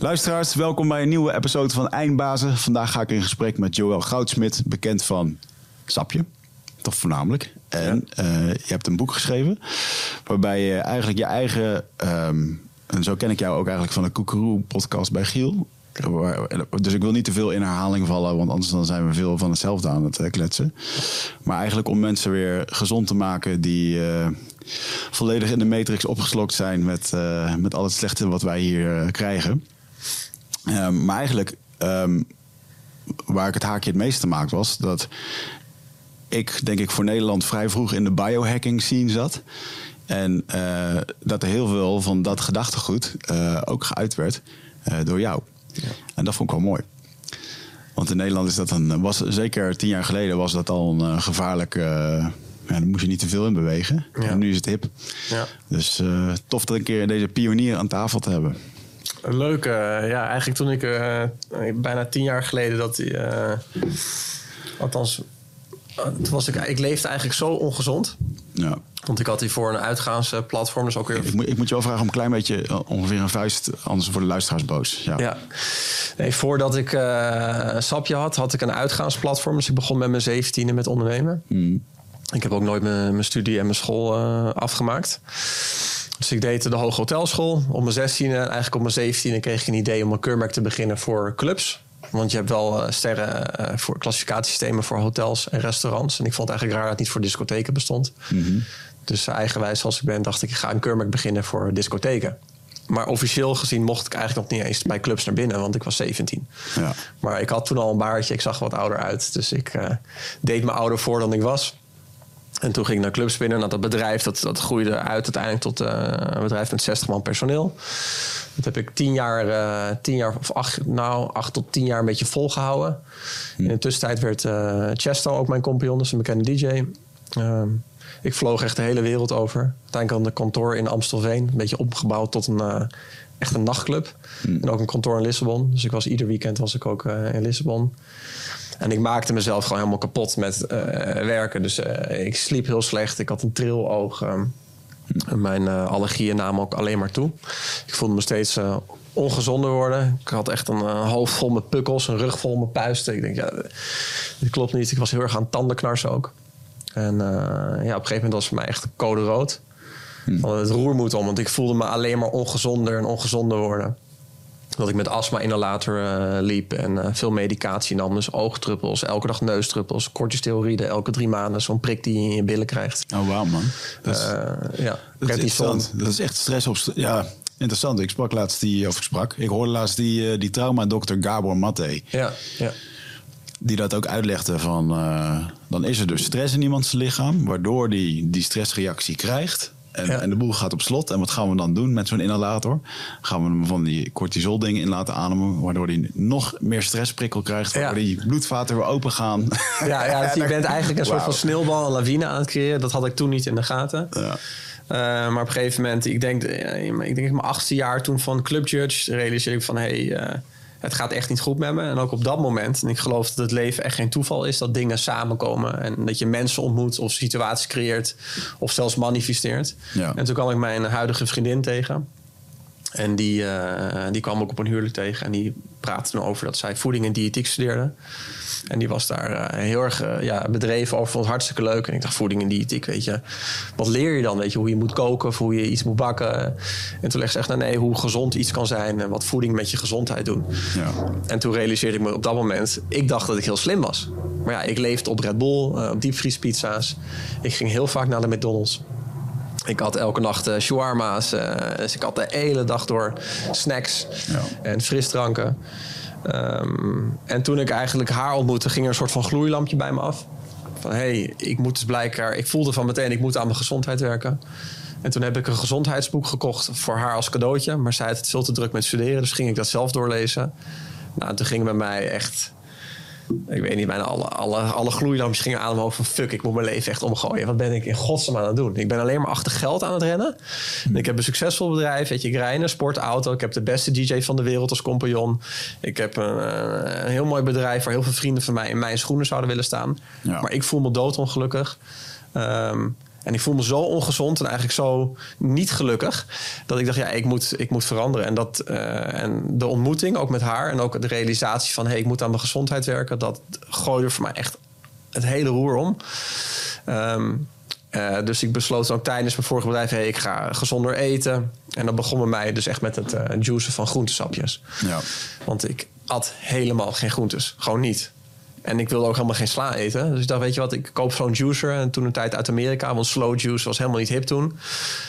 Luisteraars, welkom bij een nieuwe episode van Eindbazen. Vandaag ga ik in gesprek met Joël Goudsmit, bekend van Sapje. Toch voornamelijk. En eh, je hebt een boek geschreven waarbij je eigenlijk je eigen... ehm, en zo ken ik jou ook eigenlijk van de Koekeroe-podcast bij Giel. Dus ik wil niet te veel in herhaling vallen, want anders dan zijn we veel van hetzelfde aan het eh, kletsen. Maar eigenlijk om mensen weer gezond te maken die eh, volledig in de matrix opgeslokt zijn met, met al het slechte wat wij hier krijgen. Ehm, maar eigenlijk, ehm, waar ik het haakje het meeste maakte, was dat ik, denk ik, voor Nederland vrij vroeg in de biohacking scene zat. En eh, dat er heel veel van dat gedachtegoed eh, ook geuit werd eh, door jou. En dat vond ik wel mooi. Want in Nederland is dat een, was zeker tien jaar geleden was dat al een gevaarlijk. ja, daar moest je niet te veel in bewegen. Ja. En nu is het hip. Ja. Dus tof dat een keer deze pionier aan tafel te hebben. Leuk. eh, ja, eigenlijk toen ik eh, bijna tien jaar geleden dat die, eh, althans, toen was ik, ik leefde eigenlijk zo ongezond. Ja. Want ik had hiervoor een uitgaansplatform, dus ook weer Ik moet, ik moet je wel vragen om een klein beetje, ongeveer een vuist, anders worden de luisteraars boos. Ja. Ja. Nee, voordat ik een sapje had, had ik een uitgaansplatform. Dus ik begon met mijn zeventiende met ondernemen. Ik heb ook nooit mijn, mijn studie en mijn school afgemaakt. Dus ik deed de Hoge Hotelschool. Op mijn zestiende, eigenlijk op mijn zeventiende kreeg ik een idee om een keurmerk te beginnen voor clubs. Want je hebt wel eh, sterren eh, voor klassificatiesystemen voor hotels en restaurants. En ik vond het eigenlijk raar dat het niet voor discotheken bestond. Dus eh, eigenwijs als ik ben, dacht ik, ik ga een keurmerk beginnen voor discotheken. Maar officieel gezien mocht ik eigenlijk nog niet eens bij clubs naar binnen, want ik was 17. Ja. Maar ik had toen al een baardje, ik zag wat ouder uit. Dus ik deed me ouder voor dan ik was. En toen ging ik naar clubs binnen. Nou, dat bedrijf dat, dat groeide uit uiteindelijk tot eh, een bedrijf met 60 man personeel. Dat heb ik tien jaar, eh, tien jaar of acht, nou, acht tot tien jaar een beetje volgehouden. In de tussentijd werd eh Chesto ook mijn compagnon, dus een bekende DJ. Ehm, ik vloog echt de hele wereld over. Uiteindelijk had ik een kantoor in Amstelveen. Een beetje opgebouwd tot een, echt een nachtclub. En ook een kantoor in Lissabon. Dus ik was ieder weekend was ik ook eh, in Lissabon. En ik maakte mezelf gewoon helemaal kapot met eh, werken. Dus eh, ik sliep heel slecht. Ik had een triloog. ehm, en mijn allergieën namen ook alleen maar toe. Ik voelde me steeds ongezonder worden. Ik had echt een hoofd vol met pukkels, een rug vol met puisten. Ik denk, ja, dit klopt niet. Ik was heel erg aan tandenknarsen ook. En ja, op een gegeven moment was het voor mij echt code rood. Van het roer moet om, want ik voelde me alleen maar ongezonder en ongezonder worden. Dat ik met astma-inhalator eh, liep en eh, veel medicatie nam. Dus oogdruppels, elke dag neusdruppels, corticosteroïden, elke drie maanden. Zo'n prik die je in je billen krijgt. Oh, wauw man. Dat is, Eh, ja, dat is interessant. Dat is echt stress op... Ja, interessant. Ik sprak laatst die... Of ik sprak. Ik hoorde laatst die, eh, die trauma-dokter Gabor Maté. Ja, ja. Die dat ook uitlegde van... eh, dan is er dus stress in iemands lichaam. Waardoor die die stressreactie krijgt. En, Ja. en de boel gaat op slot. En wat gaan we dan doen met zo'n inhalator? Gaan we hem van die cortisol dingen in laten ademen. Waardoor hij nog meer stressprikkel krijgt. Waardoor Ja. die bloedvaten weer open gaan. Ja, ja, dus je bent eigenlijk een soort van sneeuwbal, een lawine aan het creëren. Dat had ik toen niet in de gaten. Ja. Eh, maar op een gegeven moment, ik denk, eh, ik denk in mijn achtste jaar toen van Club Judge, realiseerde ik van hé, hey, eh, het gaat echt niet goed met me. En ook op dat moment, en ik geloof dat het leven echt geen toeval is, dat dingen samenkomen en dat je mensen ontmoet of situaties creëert of zelfs manifesteert. Ja. En toen kwam ik mijn huidige vriendin tegen. En die, eh, die kwam ook op een huwelijk tegen. En die praatte toen over dat zij voeding en diëtiek studeerde. En die was daar eh, heel erg eh, ja, bedreven over. Vond het hartstikke leuk. En ik dacht, voeding en diëtiek, weet je. Wat leer je dan? Weet je, hoe je moet koken of hoe je iets moet bakken. En toen legde ze echt, nou nee, hoe gezond iets kan zijn. En wat voeding met je gezondheid doen. Ja. En toen realiseerde ik me op dat moment... ik dacht dat ik heel slim was. Maar ja, ik leefde op Red Bull, eh, op diepvriespizza's. Ik ging heel vaak naar de McDonald's. Ik had elke nacht shawarma's. dus ik had de hele dag door snacks Ja. en frisdranken. Ehm, en toen ik eigenlijk haar ontmoette, ging er een soort van gloeilampje bij me af. Van hé, hey, ik moet dus blijkbaar... Ik voelde van meteen, ik moet aan mijn gezondheid werken. En toen heb ik een gezondheidsboek gekocht voor haar als cadeautje. Maar zij had het veel te druk met studeren, dus ging ik dat zelf doorlezen. Nou, en toen ging bij mij echt... Ik weet niet, bijna alle, alle, alle gloeilampjes gingen aan omhoog van... fuck, ik moet mijn leven echt omgooien. Wat ben ik in godsnaam aan het doen? Ik ben alleen maar achter geld aan het rennen. En ik heb een succesvol bedrijf. Weet je, ik rij in een sportauto. Ik heb de beste DJ van de wereld als compagnon. Ik heb een, eh, een heel mooi bedrijf... waar heel veel vrienden van mij in mijn schoenen zouden willen staan. Ja. Maar ik voel me doodongelukkig. Ehm, En ik voel me zo ongezond en eigenlijk zo niet gelukkig. Dat ik dacht, ja, ik moet, ik moet veranderen. En, dat, uh, en de ontmoeting, ook met haar. En ook de realisatie van, hé, hey, ik moet aan mijn gezondheid werken. Dat gooide voor mij echt het hele roer om. Um, uh, dus ik besloot ook tijdens mijn vorige bedrijf... Hey, ik ga gezonder eten. En dan begon bij mij dus echt met het uh, juicen van groentesapjes. Ja. Want ik at helemaal geen groentes. Gewoon niet. En ik wilde ook helemaal geen sla eten. Dus ik dacht, weet je wat, ik koop zo'n juicer. En toen een tijd uit Amerika, want slow juice was helemaal niet hip toen.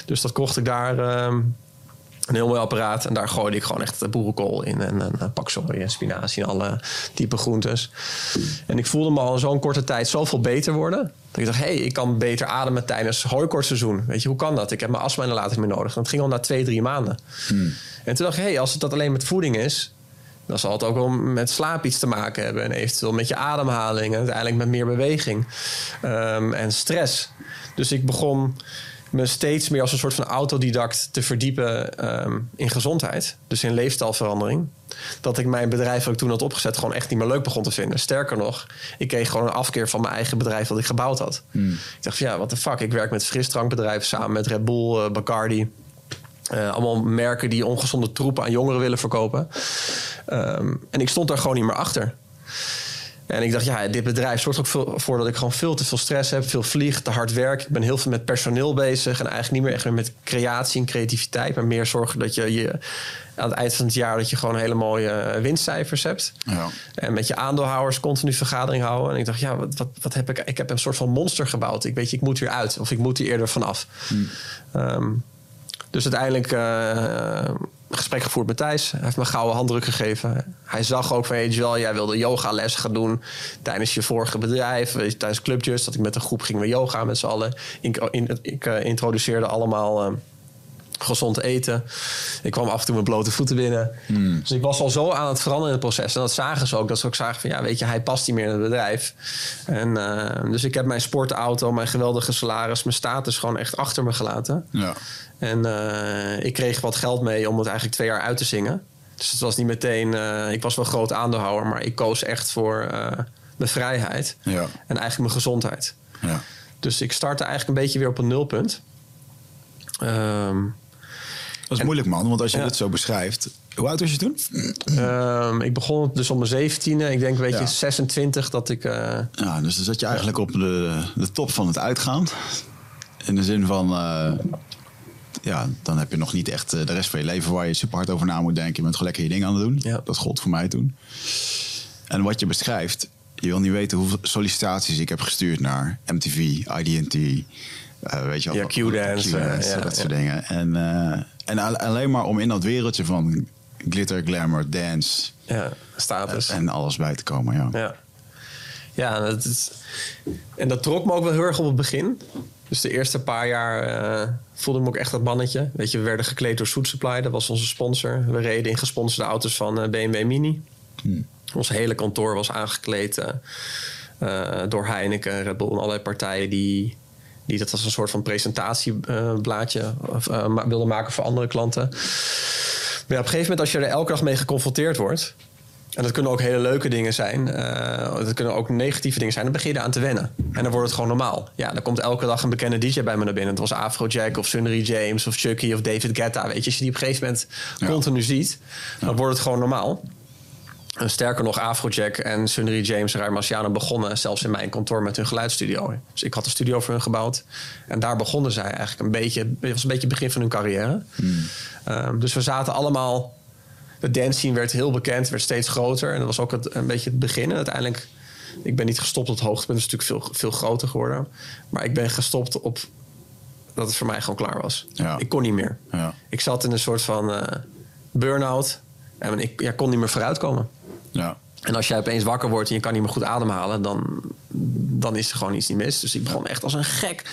Dus dat kocht ik daar... Uh, een heel mooi apparaat. En daar gooide ik gewoon echt boerenkool in. En een pak soja en spinazie en alle type groentes. En ik voelde me al in zo'n korte tijd zoveel beter worden. Dat ik dacht, hé, hey, ik kan beter ademen tijdens hooikortseizoen. Weet je, hoe kan dat? Ik heb mijn astma inderdaad niet meer nodig. En dat ging al na twee, drie maanden. Hmm. En toen dacht ik, hé, hey, als het dat alleen met voeding is... dan zal het ook wel met slaap iets te maken hebben. En eventueel met je ademhaling. En uiteindelijk met meer beweging. Um, en stress. Dus ik begon me steeds meer als een soort van autodidact te verdiepen um, in gezondheid. Dus in leefstijlverandering. Dat ik mijn bedrijf dat ik toen had opgezet gewoon echt niet meer leuk begon te vinden. Sterker nog, ik kreeg gewoon een afkeer van mijn eigen bedrijf dat ik gebouwd had. Hmm. Ik dacht van ja, wat de fuck. Ik werk met frisdrankbedrijven samen met Red Bull, uh, Bacardi. Uh, allemaal merken die ongezonde troepen aan jongeren willen verkopen. Um, en ik stond daar gewoon niet meer achter. En ik dacht, ja, dit bedrijf zorgt ook voor dat ik gewoon veel te veel stress heb, veel vlieg, te hard werk. Ik ben heel veel met personeel bezig en eigenlijk niet meer echt meer met creatie en creativiteit, maar meer zorgen dat je, je aan het eind van het jaar dat je gewoon hele mooie winstcijfers hebt. Ja. En met je aandeelhouders continu vergadering houden. En ik dacht, ja, wat, wat, wat heb ik? Ik heb een soort van monster gebouwd. Ik weet je, ik moet hier uit of ik moet hier eerder vanaf. Hmm. Um, dus uiteindelijk uh, gesprek gevoerd met Thijs. Hij heeft me een gouden handdruk gegeven. Hij zag ook van, hey Joel, jij wilde yogales gaan doen tijdens je vorige bedrijf. Tijdens Clubjes, dat ik met een groep gingen we yoga met z'n allen. Ik, in, ik uh, introduceerde allemaal... Uh, gezond eten. Ik kwam af en toe met blote voeten binnen. Hmm. Dus ik was al zo aan het veranderen in het proces. En dat zagen ze ook. Dat ze ook zagen van, ja, weet je, hij past niet meer in het bedrijf. En, uh, dus ik heb mijn sportauto, mijn geweldige salaris, mijn status gewoon echt achter me gelaten. Ja. En uh, ik kreeg wat geld mee om het eigenlijk twee jaar uit te zingen. Dus het was niet meteen... Uh, ik was wel groot aandeelhouder, maar ik koos echt voor mijn vrijheid. Ja. En eigenlijk mijn gezondheid. Ja. Dus ik startte eigenlijk een beetje weer op een nulpunt. Um, dat is en, moeilijk, man. Want als je ja. dit zo beschrijft... Hoe oud was je toen? Um, ik begon dus om mijn 17e. Ik denk, weet je, ja. 26 dat ik... Uh, ja, dus dan zat je eigenlijk op de, de top van het uitgaan. In de zin van... Uh, ja, dan heb je nog niet echt de rest van je leven waar je super hard over na moet denken. Je bent gewoon lekker je ding aan het doen. Ja. Dat gold voor mij toen. En wat je beschrijft, je wil niet weten hoeveel sollicitaties ik heb gestuurd naar MTV, IDT. Uh, weet je wel, ja, Q-dance, Q-dance ja, dat soort dingen. En, uh, en alleen maar om in dat wereldje van glitter, glamour, dance. Ja, status. En alles bij te komen, ja. Ja, ja dat is, en dat trok me ook wel heel erg op het begin. Dus de eerste paar jaar uh, voelde ik me ook echt dat mannetje. Weet je, we werden gekleed door Soet Supply, dat was onze sponsor. We reden in gesponsorde auto's van uh, BMW Mini. Hmm. Ons hele kantoor was aangekleed uh, door Heineken, Red Bull en allerlei partijen die, die dat als een soort van presentatieblaadje wilden maken voor andere klanten. Maar ja, op een gegeven moment, als je er elke dag mee geconfronteerd wordt. En dat kunnen ook hele leuke dingen zijn. Uh, dat kunnen ook negatieve dingen zijn. Dan begin je aan te wennen. En dan wordt het gewoon normaal. Ja, dan komt elke dag een bekende DJ bij me naar binnen. Het was Afrojack of Sunny James of Chucky of David Guetta. Weet je, als je die op een gegeven moment ja. continu ziet, dan ja. wordt het gewoon normaal. En sterker nog, Afrojack en Sunny James en Marciano begonnen zelfs in mijn kantoor met hun geluidsstudio. Dus ik had een studio voor hun gebouwd. En daar begonnen zij eigenlijk een beetje. Het was een beetje het begin van hun carrière. Hmm. Um, dus we zaten allemaal. De dance scene werd heel bekend, werd steeds groter. En dat was ook het, een beetje het begin. En uiteindelijk, ik ben niet gestopt op het hoogtepunt. Het is natuurlijk veel, veel groter geworden. Maar ik ben gestopt op dat het voor mij gewoon klaar was. Ja. Ik kon niet meer. Ja. Ik zat in een soort van uh, burn-out. En ik ja, kon niet meer vooruitkomen. Ja. En als jij opeens wakker wordt en je kan niet meer goed ademhalen, dan, dan is er gewoon iets niet mis. Dus ik begon echt als een gek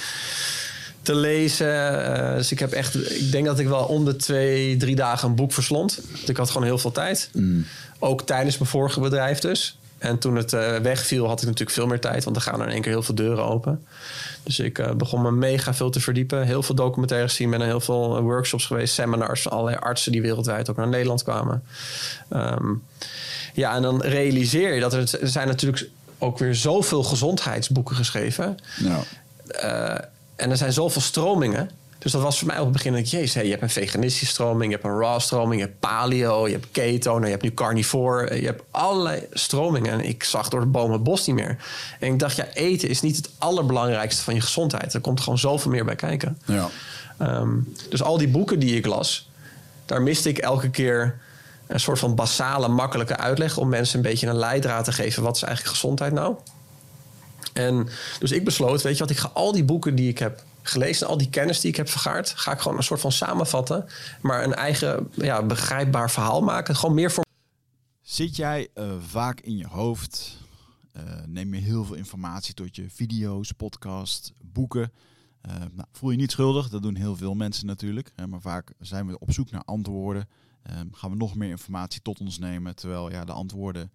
te lezen. Uh, dus ik heb echt, ik denk dat ik wel om de twee, drie dagen een boek verslond. Dus ik had gewoon heel veel tijd. Mm. Ook tijdens mijn vorige bedrijf dus. En toen het uh, wegviel, had ik natuurlijk veel meer tijd, want dan gaan er in één keer heel veel deuren open. Dus ik uh, begon me mega veel te verdiepen. Heel veel documentaires zien, ben naar heel veel workshops geweest, seminars van allerlei artsen die wereldwijd ook naar Nederland kwamen. Um, ja, en dan realiseer je dat er, er zijn natuurlijk ook weer zoveel gezondheidsboeken geschreven. Uh, en er zijn zoveel stromingen. Dus dat was voor mij op het begin, dat jezus, hey, je hebt een veganistische stroming, je hebt een raw stroming, je hebt paleo, je hebt keto, nou, je hebt nu carnivore, je hebt allerlei stromingen. En ik zag door de bomen het bos niet meer. En ik dacht, ja, eten is niet het allerbelangrijkste van je gezondheid. Er komt gewoon zoveel meer bij kijken. Ja. Ehm, dus al die boeken die ik las, daar miste ik elke keer een soort van basale, makkelijke uitleg om mensen een beetje een leidraad te geven. Wat is eigenlijk gezondheid nou? En dus ik besloot, weet je wat, ik ga al die boeken die ik heb gelezen, al die kennis die ik heb vergaard, ga ik gewoon een soort van samenvatten, maar een eigen ja, begrijpbaar verhaal maken. Gewoon meer voor. Zit jij uh, vaak in je hoofd? Uh, neem je heel veel informatie tot je video's, podcast, boeken? Uh, nou, voel je niet schuldig, dat doen heel veel mensen natuurlijk. maar vaak zijn we op zoek naar antwoorden. gaan we nog meer informatie tot ons nemen, terwijl ja, de antwoorden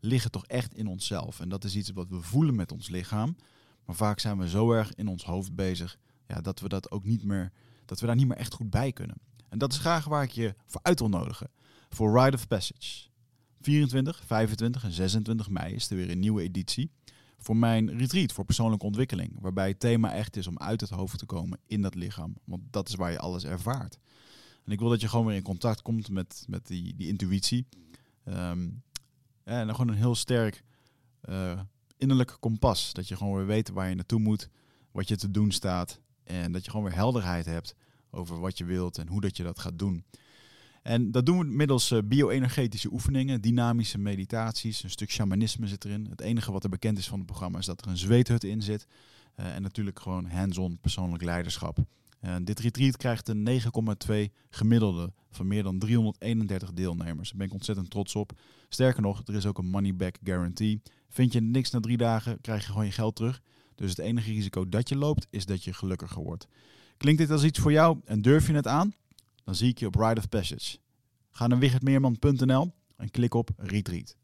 liggen toch echt in onszelf. En dat is iets wat we voelen met ons lichaam. Maar vaak zijn we zo erg in ons hoofd bezig ja, dat we dat ook niet meer, dat we daar niet meer echt goed bij kunnen. En dat is graag waar ik je voor uit wil nodigen. Voor Ride of Passage. 24, 25 en 26 mei is er weer een nieuwe editie. Voor mijn retreat voor persoonlijke ontwikkeling. Waarbij het thema echt is om uit het hoofd te komen in dat lichaam. Want dat is waar je alles ervaart. En ik wil dat je gewoon weer in contact komt met, met die, die intuïtie. Um, en gewoon een heel sterk uh, innerlijk kompas. Dat je gewoon weer weet waar je naartoe moet, wat je te doen staat. En dat je gewoon weer helderheid hebt over wat je wilt en hoe dat je dat gaat doen. En dat doen we middels uh, bio-energetische oefeningen, dynamische meditaties, een stuk shamanisme zit erin. Het enige wat er bekend is van het programma is dat er een zweethut in zit. Uh, en natuurlijk gewoon hands-on persoonlijk leiderschap. Uh, dit retreat krijgt een 9,2 gemiddelde van meer dan 331 deelnemers. Daar ben ik ontzettend trots op. Sterker nog, er is ook een money back guarantee. Vind je niks na drie dagen, krijg je gewoon je geld terug. Dus het enige risico dat je loopt, is dat je gelukkiger wordt. Klinkt dit als iets voor jou en durf je het aan? Dan zie ik je op Ride of Passage. Ga naar wichertmeerman.nl en klik op Retreat.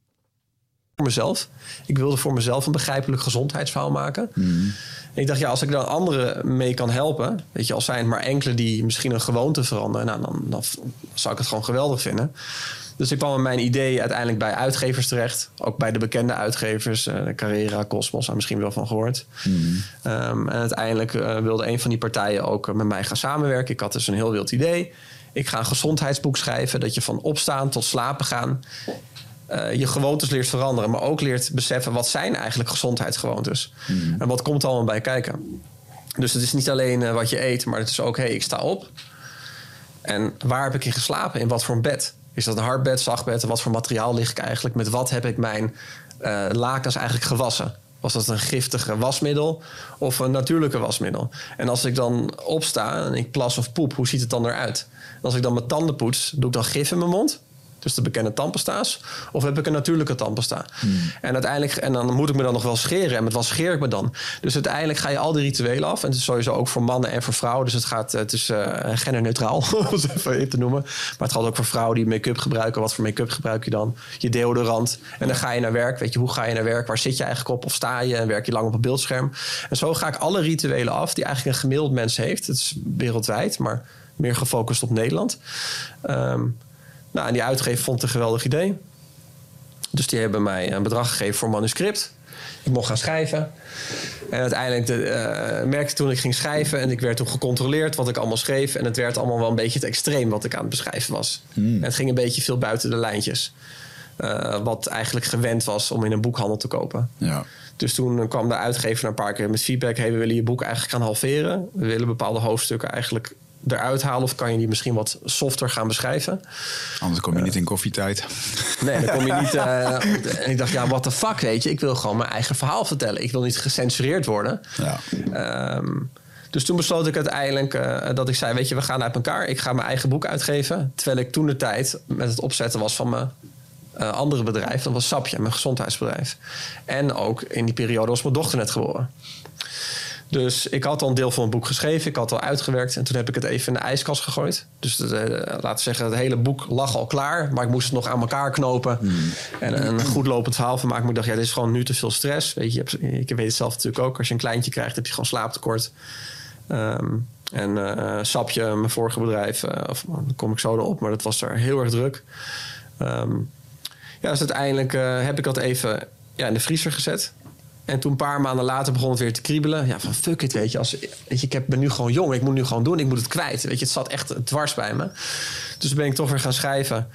Voor mezelf. Ik wilde voor mezelf een begrijpelijk gezondheidsverhaal maken. Mm. ik dacht, ja, als ik dan anderen mee kan helpen, weet je, als zijn maar enkele die misschien een gewoonte veranderen, nou, dan, dan zou ik het gewoon geweldig vinden. Dus ik kwam met mijn idee uiteindelijk bij uitgevers terecht. Ook bij de bekende uitgevers, uh, Carrera, Cosmos, daar misschien wel van gehoord. Mm. Um, en uiteindelijk uh, wilde een van die partijen ook met mij gaan samenwerken. Ik had dus een heel wild idee. Ik ga een gezondheidsboek schrijven, dat je van opstaan tot slapen gaan. Uh, je gewoontes leert veranderen, maar ook leert beseffen wat zijn eigenlijk gezondheidsgewoontes. Mm. En wat komt allemaal bij kijken. Dus het is niet alleen wat je eet, maar het is ook, hé, hey, ik sta op. En waar heb ik in geslapen? In wat voor een bed? Is dat een hardbed, zachtbed? Wat voor materiaal lig ik eigenlijk? Met wat heb ik mijn uh, lakens eigenlijk gewassen? Was dat een giftige wasmiddel of een natuurlijke wasmiddel? En als ik dan opsta en ik plas of poep, hoe ziet het dan eruit? En als ik dan mijn tanden poets, doe ik dan gif in mijn mond? Dus de bekende tandpasta's. Of heb ik een natuurlijke tandpasta? Hmm. En uiteindelijk, en dan moet ik me dan nog wel scheren. En met wat scheer ik me dan? Dus uiteindelijk ga je al die rituelen af. En het is sowieso ook voor mannen en voor vrouwen. Dus het gaat, het is uh, genderneutraal, om het even te noemen. Maar het gaat ook voor vrouwen die make-up gebruiken. Wat voor make-up gebruik je dan? Je deodorant. En dan ga je naar werk. Weet je, hoe ga je naar werk? Waar zit je eigenlijk op? Of sta je en werk je lang op een beeldscherm? En zo ga ik alle rituelen af die eigenlijk een gemiddeld mens heeft. Het is wereldwijd, maar meer gefocust op Nederland. Um, nou, en die uitgever vond het een geweldig idee. Dus die hebben mij een bedrag gegeven voor een manuscript. Ik mocht gaan schrijven. En uiteindelijk de, uh, merkte toen ik ging schrijven... en ik werd toen gecontroleerd wat ik allemaal schreef... en het werd allemaal wel een beetje het extreem wat ik aan het beschrijven was. Hmm. En het ging een beetje veel buiten de lijntjes. Uh, wat eigenlijk gewend was om in een boekhandel te kopen. Ja. Dus toen kwam de uitgever een paar keer met feedback... hey, we willen je boek eigenlijk gaan halveren. We willen bepaalde hoofdstukken eigenlijk eruit halen? Of kan je die misschien wat softer gaan beschrijven? Anders kom je uh, niet in koffietijd. Nee, dan kom je niet... Uh, en ik dacht, ja, what the fuck, weet je? Ik wil gewoon mijn eigen verhaal vertellen. Ik wil niet gecensureerd worden. Ja. Um, dus toen besloot ik uiteindelijk uh, dat ik zei... weet je, we gaan uit elkaar. Ik ga mijn eigen boek uitgeven. Terwijl ik toen de tijd met het opzetten was van mijn... Uh, andere bedrijf, dat was Sapje, mijn gezondheidsbedrijf. En ook in die periode was mijn dochter net geboren. Dus ik had al een deel van mijn boek geschreven. Ik had al uitgewerkt. En toen heb ik het even in de ijskast gegooid. Dus de, laten we zeggen, het hele boek lag al klaar. Maar ik moest het nog aan elkaar knopen. Hmm. En een goed lopend verhaal van maken. Maar ik dacht, ja, dit is gewoon nu te veel stress. Weet je, ik weet het zelf natuurlijk ook. Als je een kleintje krijgt, heb je gewoon slaaptekort. Um, en uh, Sapje, mijn vorige bedrijf, uh, of, daar kom ik zo erop. Maar dat was er heel erg druk. Um, ja, dus uiteindelijk heb ik dat even ja, in de vriezer gezet. En toen een paar maanden later begon het weer te kriebelen. Ja, van fuck it, weet je. Als, weet je ik ben nu gewoon jong, ik moet nu gewoon doen. Ik moet het kwijt, weet je. Het zat echt dwars bij me. Dus ben ik toch weer gaan schrijven.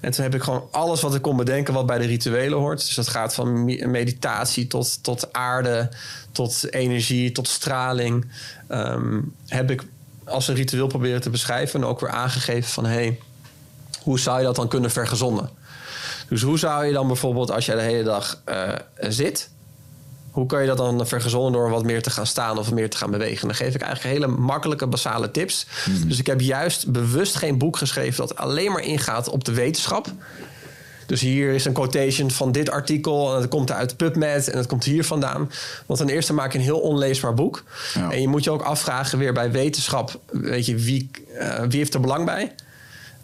En toen heb ik gewoon alles wat ik kon bedenken wat bij de rituelen hoort. Dus dat gaat van meditatie tot, tot aarde, tot energie, tot straling. Ehm, heb ik als een ritueel proberen te beschrijven. En ook weer aangegeven van... Hey, hoe zou je dat dan kunnen vergezonden? Dus hoe zou je dan bijvoorbeeld als jij de hele dag uh, zit... Hoe kan je dat dan vergezonden door wat meer te gaan staan of meer te gaan bewegen? Dan geef ik eigenlijk hele makkelijke, basale tips. Mhm. Dus ik heb juist bewust geen boek geschreven dat alleen maar ingaat op de wetenschap. Dus hier is een quotation van dit artikel. En dat komt uit PubMed en dat komt hier vandaan. Want ten eerste maak je een heel onleesbaar boek. En je moet je ook afvragen weer bij wetenschap. Weet je, wie, uh, wie heeft er belang bij?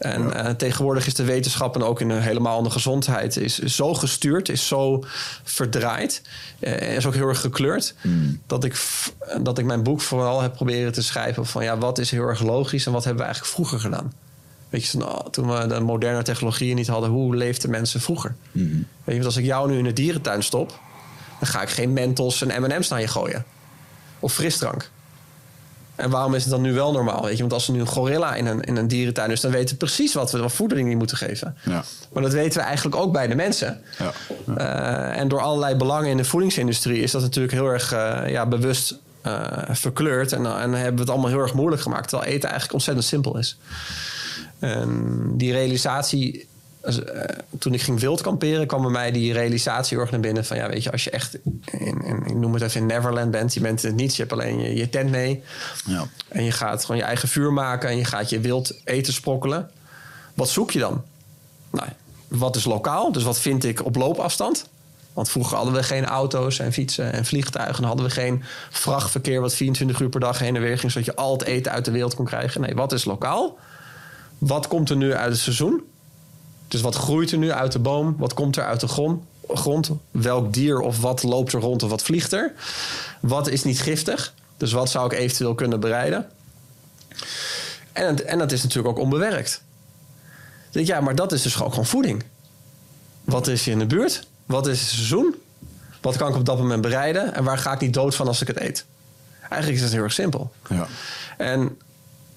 En uh, tegenwoordig is de wetenschap en ook in, helemaal in de gezondheid is, zo gestuurd, is zo verdraaid, uh, is ook heel erg gekleurd, hmm. dat, ik, dat ik mijn boek vooral heb proberen te schrijven van ja, wat is heel erg logisch en wat hebben we eigenlijk vroeger gedaan. Weet je, nou, toen we de moderne technologieën niet hadden, hoe leefden mensen vroeger? Hmm. Weet je, want als ik jou nu in de dierentuin stop, dan ga ik geen Mentos en M&M's naar je gooien. Of frisdrank. En waarom is het dan nu wel normaal? Weet je? Want als er nu een gorilla in een, in een dierentuin is, dan weten we precies wat we wat voedering die moeten geven. Ja. Maar dat weten we eigenlijk ook bij de mensen. Ja. Uh, en door allerlei belangen in de voedingsindustrie is dat natuurlijk heel erg uh, ja, bewust uh, verkleurd. En, en hebben we het allemaal heel erg moeilijk gemaakt. Terwijl eten eigenlijk ontzettend simpel is. En die realisatie toen ik ging wild kamperen, kwam bij mij die realisatie heel erg naar binnen. Van ja, weet je, als je echt in, in, ik noem het even in Neverland bent, je bent het niet, je hebt alleen je, je tent mee. Ja. En je gaat gewoon je eigen vuur maken en je gaat je wild eten sprokkelen. Wat zoek je dan? Nou, wat is lokaal? Dus wat vind ik op loopafstand? Want vroeger hadden we geen auto's en fietsen en vliegtuigen. Hadden we geen vrachtverkeer wat 24 uur per dag heen en weer ging, zodat je al het eten uit de wereld kon krijgen. Nee, wat is lokaal? Wat komt er nu uit het seizoen? Dus wat groeit er nu uit de boom? Wat komt er uit de grond? grond? Welk dier of wat loopt er rond of wat vliegt er? Wat is niet giftig? Dus wat zou ik eventueel kunnen bereiden? En, en dat is natuurlijk ook onbewerkt. Denk, ja, maar dat is dus ook gewoon voeding. Wat is hier in de buurt? Wat is het seizoen? Wat kan ik op dat moment bereiden? En waar ga ik niet dood van als ik het eet? Eigenlijk is het heel erg simpel. Ja. En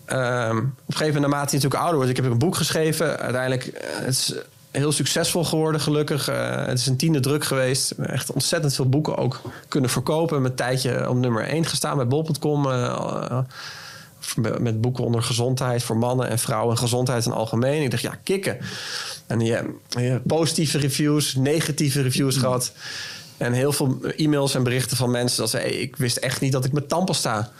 Um, op een gegeven moment, naarmate je natuurlijk ouder wordt, ik heb een boek geschreven. Uiteindelijk, uh, het is heel succesvol geworden, gelukkig. Uh, het is een tiende druk geweest. Echt ontzettend veel boeken ook kunnen verkopen. Met tijdje op nummer 1 gestaan bij bol.com. Uh, met boeken onder gezondheid voor mannen en vrouwen en gezondheid in het algemeen. Ik dacht, ja, kicken. En je, je positieve reviews, negatieve reviews gehad. En heel veel e-mails en berichten van mensen dat ze... Hey, ik wist echt niet dat ik met sta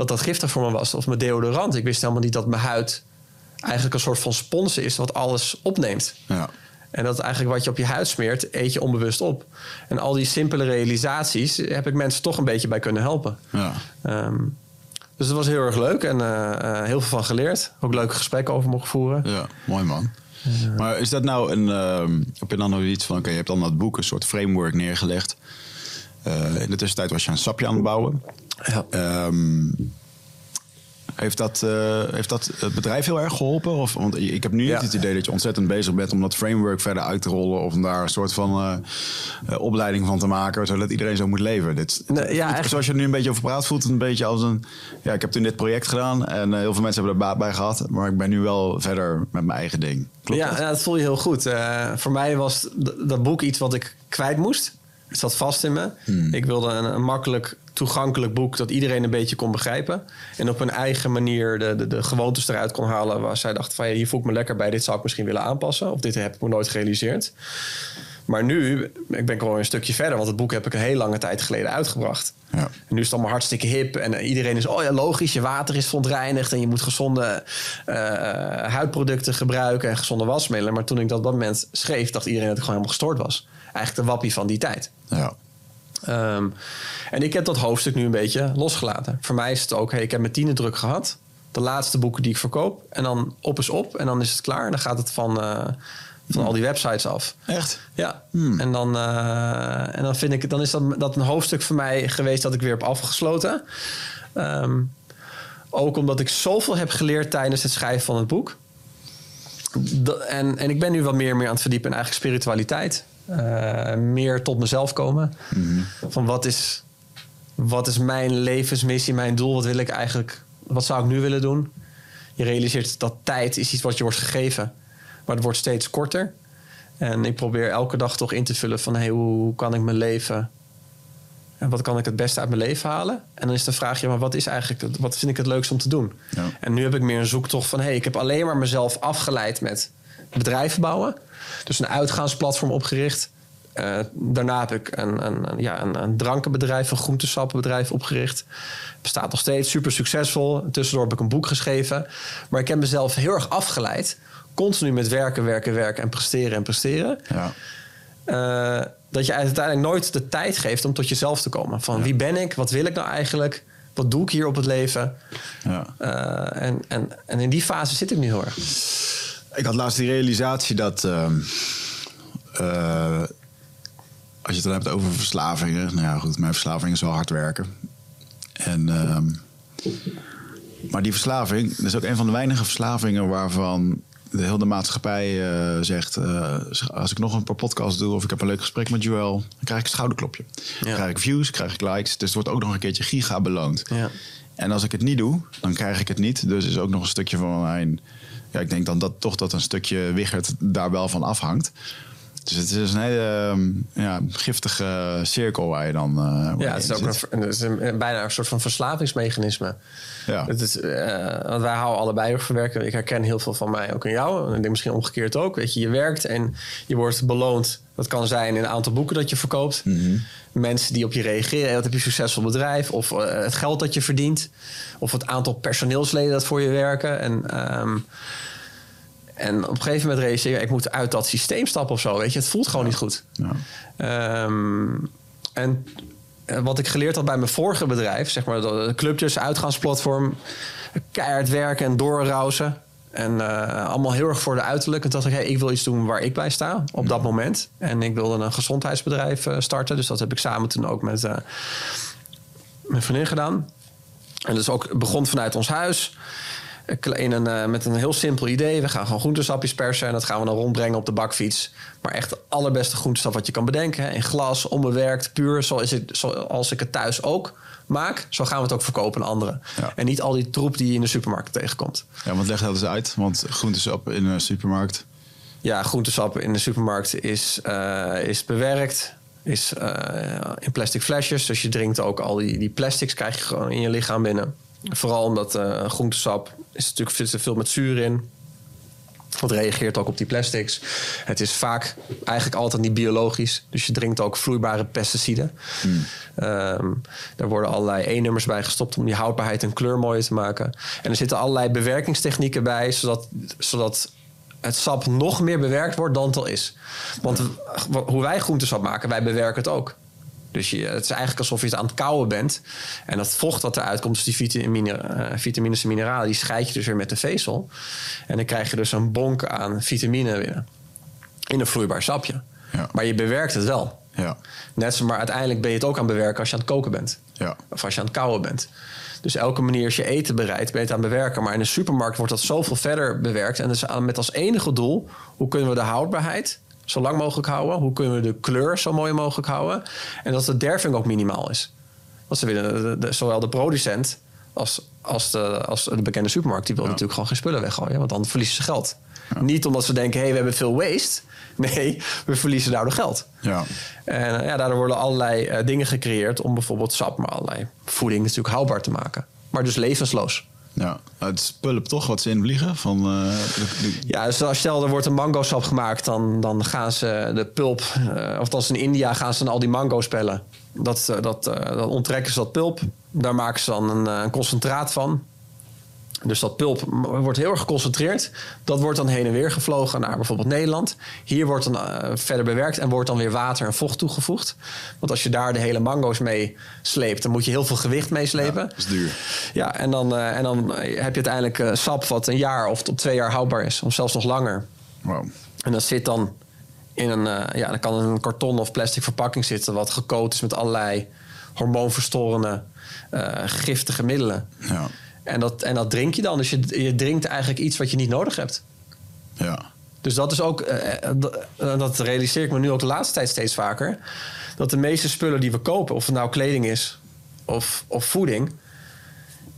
dat dat giftig voor me was. Of mijn deodorant. Ik wist helemaal niet dat mijn huid eigenlijk een soort van spons is wat alles opneemt. Ja. En dat eigenlijk wat je op je huid smeert, eet je onbewust op. En al die simpele realisaties heb ik mensen toch een beetje bij kunnen helpen. Ja. Ehm, dus dat was heel erg leuk en uh, heel veel van geleerd. Ook leuke gesprekken over mogen voeren. Ja, mooi man. Maar is dat nou een. Uh, heb je dan nog iets van. Oké, je hebt dan dat boek, een soort framework neergelegd. Uh, in de tussentijd was je een sapje aan het bouwen. Ja. Ehm, heeft dat, uh, heeft dat het bedrijf heel erg geholpen? Of, want ik heb nu niet het idee dat je ontzettend bezig bent om dat framework verder uit te rollen. Of om daar een soort van uh, opleiding van te maken, zodat iedereen zo moet leven. Dit, nee, ja, echt. Zoals je er nu een beetje over praat, voelt het een beetje als een. Ja, ik heb toen dit project gedaan en heel veel mensen hebben er baat bij gehad. Maar ik ben nu wel verder met mijn eigen ding. Klopt ja, dat? dat voel je heel goed. voor mij was dat boek iets wat ik kwijt moest. Het zat vast in me. Hmm. Ik wilde een, een, makkelijk toegankelijk boek dat iedereen een beetje kon begrijpen. En op een eigen manier de, de, de gewoontes eruit kon halen. Waar zij dacht van ja, hier voel ik me lekker bij. Dit zou ik misschien willen aanpassen. Of dit heb ik me nooit gerealiseerd. Maar nu, ik ben gewoon een stukje verder. Want het boek heb ik een heel lange tijd geleden uitgebracht. Ja. En nu is het allemaal hartstikke hip. En iedereen is, oh ja, logisch, je water is verontreinigd. En je moet gezonde uh, huidproducten gebruiken en gezonde wasmiddelen. Maar toen ik dat op dat moment schreef, dacht iedereen dat ik gewoon helemaal gestoord was. Eigenlijk de wappie van die tijd. Ja. Ehm, en ik heb dat hoofdstuk nu een beetje losgelaten. Voor mij is het ook, hey, ik heb mijn tiende druk gehad. De laatste boeken die ik verkoop. En dan op is op. En dan is het klaar. En dan gaat het van, uh, van al die websites af. Echt? Ja. Hmm. En, dan, uh, en dan vind ik, dan is dat, dat een hoofdstuk voor mij geweest dat ik weer heb afgesloten. Um, ook omdat ik zoveel heb geleerd tijdens het schrijven van het boek. en, en ik ben nu wat meer, meer aan het verdiepen in eigenlijk spiritualiteit. Eh, meer tot mezelf komen. Van wat is, wat is mijn levensmissie, mijn doel? Wat wil ik eigenlijk? Wat zou ik nu willen doen? Je realiseert dat tijd is iets wat je wordt gegeven, maar het wordt steeds korter. En ik probeer elke dag toch in te vullen van hey, hoe kan ik mijn leven en wat kan ik het beste uit mijn leven halen? En dan is de vraag, ja, maar wat is eigenlijk, het- wat vind ik het leukst om te doen? Ja. En nu heb ik meer een zoektocht van, hey, ik heb alleen maar mezelf afgeleid met bedrijven bouwen. Dus een uitgaansplatform opgericht. Eh, daarna heb ik een, een, ja, een, een drankenbedrijf, een groentesappenbedrijf opgericht. Bestaat nog steeds, super succesvol. Tussendoor heb ik een boek geschreven. Maar ik heb mezelf heel erg afgeleid. Continu met werken, werken, werken en presteren en presteren. Ja. Eh, dat je uiteindelijk nooit de tijd geeft om tot jezelf te komen. Van wie ben ik? Wat wil ik nou eigenlijk? Wat doe ik hier op het leven? Ja. Eh, en, en, en in die fase zit ik nu heel erg. Ik had laatst die realisatie dat. ehm, eh, als je het dan hebt over verslavingen. Nou ja, goed, mijn verslaving is wel hard werken. En. ehm, maar die verslaving, dat is ook een van de weinige verslavingen waarvan de hele maatschappij eh, zegt: eh, als ik nog een paar podcasts doe of ik heb een leuk gesprek met Joël, dan krijg ik een schouderklopje. Dan krijg ik views, krijg ik likes. Dus het wordt ook nog een keertje giga beloond. Ja. En als ik het niet doe, dan krijg ik het niet. Dus is ook nog een stukje van mijn. Ja, ik denk dan dat toch dat een stukje Wichert daar wel van afhangt. Dus het is een hele ehm, ja, giftige cirkel waar je dan. eh, Ja, het is ook een, het is een- bijna een soort van verslavingsmechanisme. Ja. Het is, eh, want wij houden allebei ook van werken. Ik herken heel veel van mij ook in jou. En ik denk misschien omgekeerd ook. Weet je, je werkt en je wordt beloond. Dat kan zijn in een aantal boeken dat je verkoopt. Mhm. Mensen die op je reageren. Hey, Wat heb je een succesvol bedrijf? Of eh, het geld dat je verdient. Of het aantal personeelsleden dat voor je werken. En, ehm, en op een gegeven moment realiseer je... ik moet uit dat systeem stappen of zo. Weet je, het voelt gewoon niet goed. Ja. Ehm, en eh, wat ik geleerd had bij mijn vorige bedrijf, zeg maar de clubjes, uitgangsplatform, keihard werken en doorrausen. En eh, allemaal heel erg voor de uiterlijk. En toen ik, hey, ik wil iets doen waar ik bij sta op dat moment. En ik wilde een gezondheidsbedrijf eh, starten. Dus dat heb ik samen toen ook met eh, mijn vriendin gedaan. En dus ook begon vanuit ons huis. In een, met een heel simpel idee. We gaan gewoon groentesapjes persen. En dat gaan we dan rondbrengen op de bakfiets. Maar echt de allerbeste groentesap wat je kan bedenken. In glas, onbewerkt, puur. Zoals zoals ik het thuis ook maak. Zo gaan we het ook verkopen aan anderen. Ja. En niet al die troep die je in de supermarkt tegenkomt. ja, want leg dat eens uit. Want groentesap in een supermarkt. Ja, groentesap in de supermarkt is, eh, is bewerkt. Is eh, in plastic flesjes. Dus je drinkt ook al die, die plastics krijg je gewoon in je lichaam binnen. Vooral omdat eh, groentesap is natuurlijk zit er veel met zuur in. Dat reageert ook op die plastics. Het is vaak eigenlijk altijd niet biologisch. Dus je drinkt ook vloeibare pesticiden. Daar worden allerlei E-nummers bij gestopt om die houdbaarheid en kleur mooier te maken. En er zitten allerlei bewerkingstechnieken bij, zodat, zodat het sap nog meer bewerkt wordt dan het al is. Want hoe wij groentesap maken, wij bewerken het ook. Dus je, het is eigenlijk alsof je het aan het kouwen bent. En dat vocht wat eruit komt, dus die vitamine, eh, vitamines en mineralen, die scheid je dus weer met de vezel. En dan krijg je dus een bonk aan vitamine binnen. In een vloeibaar sapje. Ja. Maar je bewerkt het wel. Ja. Net zo, maar uiteindelijk ben je het ook aan het bewerken als je aan het koken bent. Ja. Of als je aan het kouwen bent. Dus elke manier als je eten bereidt, ben je het aan het bewerken. Maar in de supermarkt wordt dat zoveel verder bewerkt. En dus met als enige doel, hoe kunnen we de houdbaarheid zo lang mogelijk houden? Hoe kunnen we de kleur zo mooi mogelijk houden? En dat de derving ook minimaal is. Want ze willen, de- de- zowel de producent als, als, de, als de bekende supermarkt... die wil natuurlijk gewoon geen spullen weggooien. Want dan verliezen ze geld. Niet omdat ze denken, hé, hey, we hebben veel waste. Nee, we verliezen daardoor geld. Ja. En eh, ja, daardoor worden allerlei eh, dingen gecreëerd om bijvoorbeeld sap, maar allerlei voeding natuurlijk houdbaar te maken. Maar dus levensloos. Ja. Het is pulp toch wat ze invliegen? Van, eh, Ja, dus stel er wordt een mango sap gemaakt, dan, dan gaan ze de pulp, eh, of als in India gaan ze dan al die mango's pellen. Dat, eh, dat, dan onttrekken ze dat pulp. Daar maken ze dan een, een concentraat van. Dus dat pulp wordt heel erg geconcentreerd. Dat wordt dan heen en weer gevlogen naar bijvoorbeeld Nederland. Hier wordt dan eh, verder bewerkt en wordt dan weer water en vocht toegevoegd. Want als je daar de hele mango's mee sleept, dan moet je heel veel gewicht meeslepen. dat is duur. Ja, en dan, eh, en dan heb je uiteindelijk eh, sap wat een jaar of tot twee jaar houdbaar is. Of zelfs nog langer. Wow. En dat zit dan in een, eh, ja, dan kan een karton of plastic verpakking zitten... wat gecoat is met allerlei hormoonverstorende, eh, giftige middelen. Ja. En dat, en dat drink je dan. Dus je, je drinkt eigenlijk iets wat je niet nodig hebt. Ja. Dus dat is ook, eh, eh, dat realiseer ik me nu ook de laatste tijd steeds vaker. Dat de meeste spullen die we kopen, of het nou kleding is of, of voeding,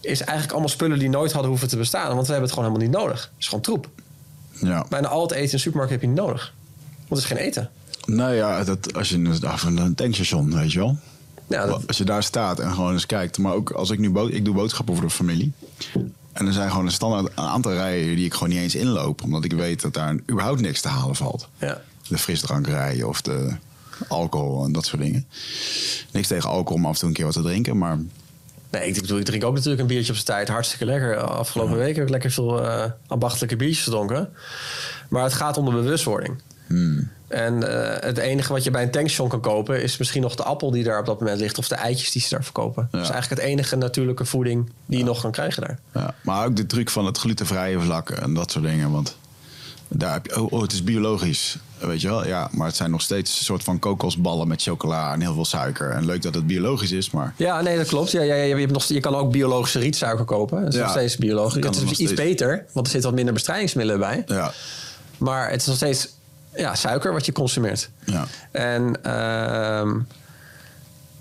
is eigenlijk allemaal spullen die nooit hadden hoeven te bestaan. Want we hebben het gewoon helemaal niet nodig. Het is gewoon troep. Ja. Bijna al het eten in de supermarkt heb je niet nodig. Want het is geen eten. Nou ja, dat, als je af een tankstation, weet je wel. Ja, dat- Als je daar staat en gewoon eens kijkt. Maar ook als ik nu bood, ik doe boodschappen voor de familie. En er zijn gewoon een standaard een aantal rijen die ik gewoon niet eens inloop. Omdat ik weet dat daar überhaupt niks te halen valt. ja. De frisdrankrijen of de alcohol en dat soort dingen. Niks tegen alcohol om af en toe een keer wat te drinken. Maar Nee, ik, bedoel, ik drink ook natuurlijk een biertje op zijn tijd. Hartstikke lekker. Afgelopen week heb ik lekker veel eh ambachtelijke biertjes gedronken. Maar het gaat om de bewustwording. En eh, het enige wat je bij een tankstation kan kopen... is misschien nog de appel die daar op dat moment ligt... of de eitjes die ze daar verkopen. Dat is eigenlijk het enige natuurlijke voeding die je nog kan krijgen daar. Ja, maar ook de truc van het glutenvrije vlak en dat soort dingen. Want daar heb je, oh, oh, het is biologisch. Weet je wel? Ja, maar het zijn nog steeds een soort van kokosballen met chocola en heel veel suiker. En leuk dat het biologisch is, maar Ja, nee, dat klopt. Ja, ja, je, hebt nog, je kan ook biologische rietsuiker kopen. Dat is Ja, nog steeds biologisch. Het is iets steeds. beter, want er zitten wat minder bestrijdingsmiddelen bij. ja. Maar het is nog steeds ja, suiker wat je consumeert. Ja. En, ehm,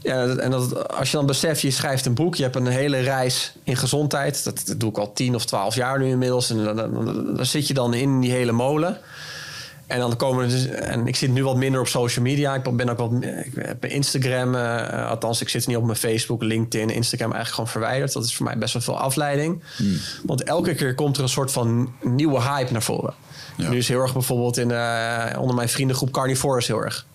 ja, dat- en dat, als je dan beseft, je schrijft een boek, je hebt een hele reis in gezondheid. Dat, dat doe ik al 10 of 12 jaar nu inmiddels. En dan, dan, dan- dan zit je dan in die hele molen. En dan komen dus, en ik zit nu wat minder op social media. Ik ben ook wat, ik heb Instagram, eh, althans, ik zit niet op mijn Facebook, LinkedIn, Instagram eigenlijk gewoon verwijderd. Dat is voor mij best wel veel afleiding. Want elke keer komt er een soort van nieuwe hype naar voren. Ja. Nu is heel erg bijvoorbeeld in, eh, onder mijn vriendengroep Carnivorous heel erg.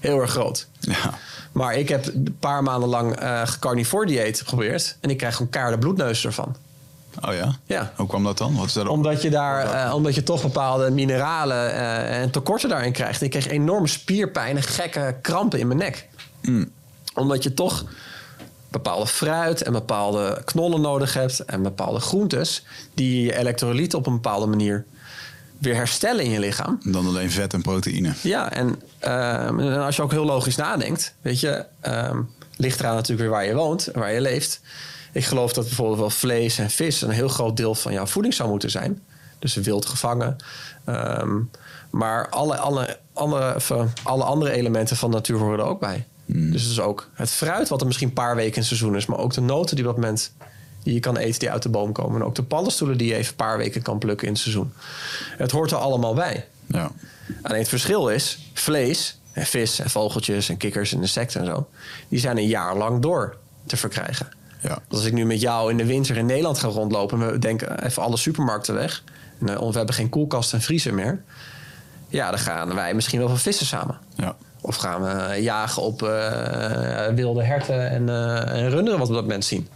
Heel erg groot. Ja. Maar ik heb een paar maanden lang eh carnivore dieet geprobeerd. En ik krijg gewoon kaarde bloedneus ervan. Oh ja? Ja. Hoe kwam dat dan? Wat is? Omdat je daar, eh, omdat je toch bepaalde mineralen en tekorten daarin krijgt. Ik kreeg enorme spierpijn en gekke krampen in mijn nek. Omdat je toch bepaalde fruit en bepaalde knollen nodig hebt en bepaalde groentes die je elektrolyten op een bepaalde manier weer herstellen in je lichaam. Dan alleen vet en proteïne. Ja, en, ehm, en als je ook heel logisch nadenkt, weet je, ehm, ligt eraan natuurlijk weer waar je woont en waar je leeft. Ik geloof dat bijvoorbeeld wel vlees en vis een heel groot deel van jouw voeding zou moeten zijn. Dus wild gevangen. Ehm, maar alle, alle, andere, of, eh, alle andere elementen van de natuur horen er ook bij. Dus dus ook het fruit, wat er misschien een paar weken in het seizoen is, maar ook de noten die op dat moment die je kan eten die uit de boom komen. En ook de paddenstoelen die je even een paar weken kan plukken in het seizoen. Het hoort er allemaal bij. Ja. Alleen het verschil is, vlees en vis en vogeltjes en kikkers en insecten en zo... die zijn een jaar lang door te verkrijgen. Ja. Als ik nu met jou in de winter in Nederland ga rondlopen... en we denken even alle supermarkten weg... en eh, we hebben geen koelkast en vriezer meer... ja, dan gaan wij misschien wel van vissen samen. Ja. Of gaan we eh, jagen op eh, wilde herten en, eh, en runderen wat we op dat moment zien.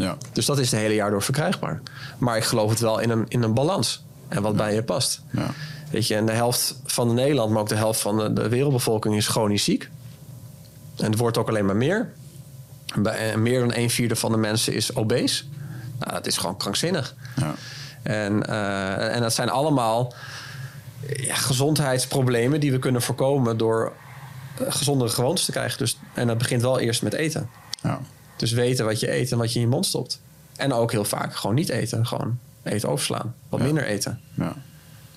Ja. Dus dat is het hele jaar door verkrijgbaar. Maar ik geloof het wel in een, in een balans. En wat bij je past. Ja. Weet je, en de helft van de Nederland, maar ook de helft van de, de wereldbevolking is chronisch ziek. En het wordt ook alleen maar meer. Bij, en meer dan een vierde van de mensen is obese. Nou, dat is gewoon krankzinnig. Ja. En, eh, en dat zijn allemaal ja, gezondheidsproblemen die we kunnen voorkomen door eh, gezondere gewoontes te krijgen. Dus, en dat begint wel eerst met eten. Ja. Dus weten wat je eet en wat je in je mond stopt. En ook heel vaak gewoon niet eten. Gewoon eten overslaan. Wat Ja. minder eten. Ja.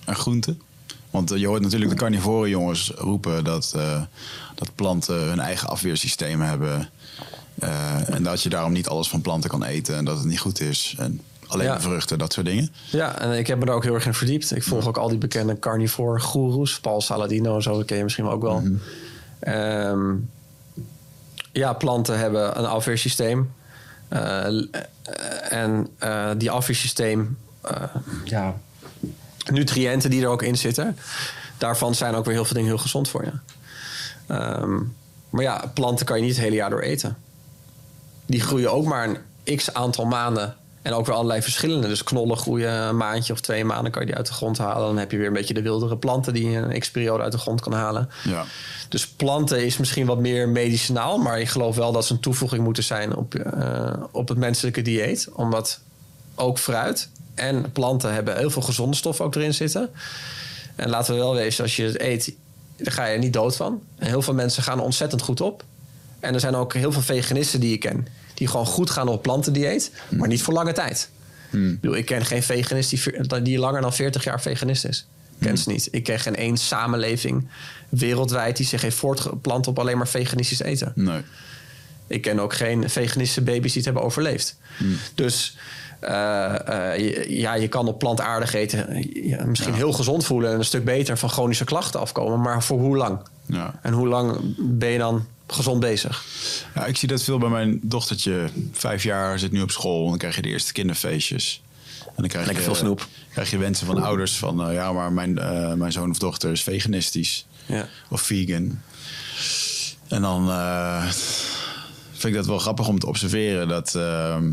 En groenten? Want eh, je hoort natuurlijk de carnivore jongens roepen dat, eh, dat planten hun eigen afweersysteem hebben. Eh, en dat je daarom niet alles van planten kan eten en dat het niet goed is. En alleen Ja. vruchten, dat soort dingen. Ja, en ik heb me daar ook heel erg in verdiept. Ik volg ook al die bekende carnivore goeroes. Paul Saladino en zo, dat ken je misschien ook wel. Ehm, ja, planten hebben een afweersysteem. Eh, eh, en eh, die afweersysteem... ja, nutriënten die er ook in zitten... daarvan zijn ook weer heel veel dingen heel gezond voor je. Ehm, maar ja, planten kan je niet het hele jaar door eten. Die groeien ook maar een x aantal maanden. En ook weer allerlei verschillende. Dus knollen groeien een maandje of twee maanden kan je die uit de grond halen. Dan heb je weer een beetje de wildere planten die je een x-periode uit de grond kan halen. Ja. Dus planten is misschien wat meer medicinaal. Maar ik geloof wel dat ze een toevoeging moeten zijn op, eh, op het menselijke dieet. Omdat ook fruit en planten hebben heel veel gezonde stoffen ook erin zitten. En laten we wel wezen, als je het eet, daar ga je er niet dood van. En heel veel mensen gaan ontzettend goed op. En er zijn ook heel veel veganisten die ik ken. Die gewoon goed gaan op plantendieet, maar niet voor lange tijd. Ik, bedoel, ik ken geen veganist die, langer dan 40 jaar veganist is. ken ze niet. Ik ken geen één samenleving wereldwijd die zich heeft voortgeplant op alleen maar veganistisch eten. Nee. Ik ken ook geen veganistische baby's die het hebben overleefd. Dus eh, eh, ja, je kan op plantaardig eten ja, misschien heel gezond voelen en een stuk beter van chronische klachten afkomen. Maar voor hoe lang? Ja. En hoe lang ben je dan gezond bezig? Ja, ik zie dat veel bij mijn dochtertje. Vijf jaar zit nu op school. En dan krijg je de eerste kinderfeestjes. En dan krijg Lekker je, veel snoep. krijg je wensen van ouders van... eh, ja, maar mijn, eh, mijn zoon of dochter is veganistisch. Ja. Of vegan. En dan eh, vind ik dat wel grappig om te observeren. Dat, ehm,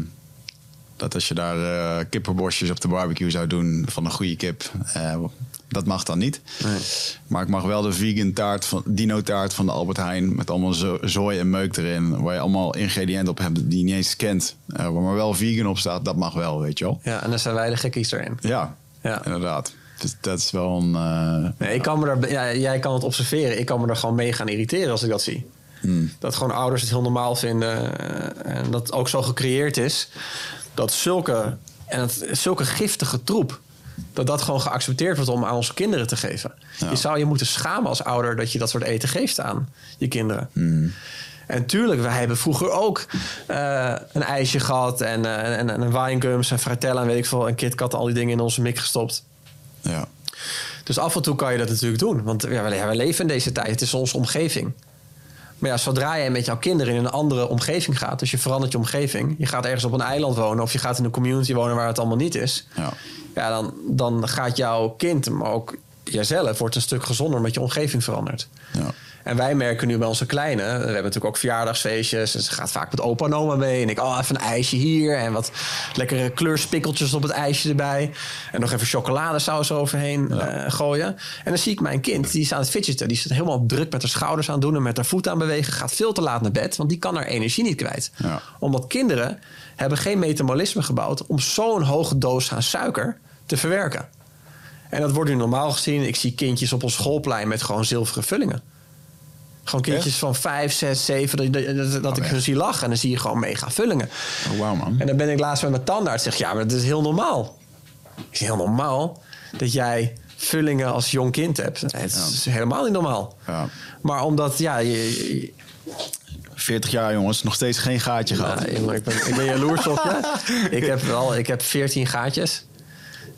dat als je daar eh kippenborstjes op de barbecue zou doen van een goede kip... dat mag dan niet. Maar ik mag wel de vegan taart van dino taart van de Albert Heijn met allemaal zo, zooi en meuk erin, waar je allemaal ingrediënten op hebt die je niet eens kent, eh, waar maar wel vegan op staat, dat mag wel, weet je wel. Ja, en dan zijn wij de gekkies erin. Ja, Ja. inderdaad. Dus dat is wel een. eh, Nee, ik kan me er, ja, jij kan het observeren. Ik kan me er gewoon mee gaan irriteren als ik dat zie. Dat gewoon ouders het heel normaal vinden. eh, En dat ook zo gecreëerd is. Dat zulke, en het, zulke giftige troep. Dat dat gewoon geaccepteerd wordt om aan onze kinderen te geven. Ja. Je zou je moeten schamen als ouder dat je dat soort eten geeft aan je kinderen. En tuurlijk, wij hebben vroeger ook eh, een ijsje gehad. En, eh, en, en een winegums en fratella en weet ik veel. En KitKat, al die dingen in onze mik gestopt. ja. Dus af en toe kan je dat natuurlijk doen. Want ja, we, leven in deze tijd. Het is onze omgeving. Maar ja, zodra jij met jouw kinderen in een andere omgeving gaat... dus je verandert je omgeving... je gaat ergens op een eiland wonen... of je gaat in een community wonen waar het allemaal niet is... Ja. Ja, dan, dan gaat jouw kind, maar ook jijzelf... wordt een stuk gezonder omdat je omgeving verandert. Ja. En wij merken nu bij onze kleine... we hebben natuurlijk ook verjaardagsfeestjes... en ze gaat vaak met opa en oma mee... en ik, oh, even een ijsje hier... en wat lekkere kleurspikkeltjes op het ijsje erbij... en nog even chocoladesaus overheen eh, gooien. En dan zie ik mijn kind, die is aan het fidgeten... die zit helemaal druk met haar schouders aan doen... en met haar voet aan bewegen... gaat veel te laat naar bed, want die kan haar energie niet kwijt. Ja. Omdat kinderen hebben geen metabolisme gebouwd... om zo'n hoge doos aan suiker te verwerken. En dat wordt nu normaal gezien. Ik zie kindjes op ons schoolplein met gewoon zilveren vullingen. Gewoon kindjes Echt? van vijf, zes, zeven. Dat, dat, dat- dat ik hun zie lachen. En dan zie je gewoon mega vullingen. Oh, wauw, man. En dan ben ik laatst met mijn tandarts. Zeg ja, maar dat is heel normaal. Het is heel normaal dat jij vullingen als jong kind hebt. Het is helemaal niet normaal. Ja. Maar omdat, ja, je- 40 jaar, jongens, nog steeds geen gaatje gehad. ja, ik, ben, ik ben jaloers op je. Ik heb wel, ik heb 14 gaatjes.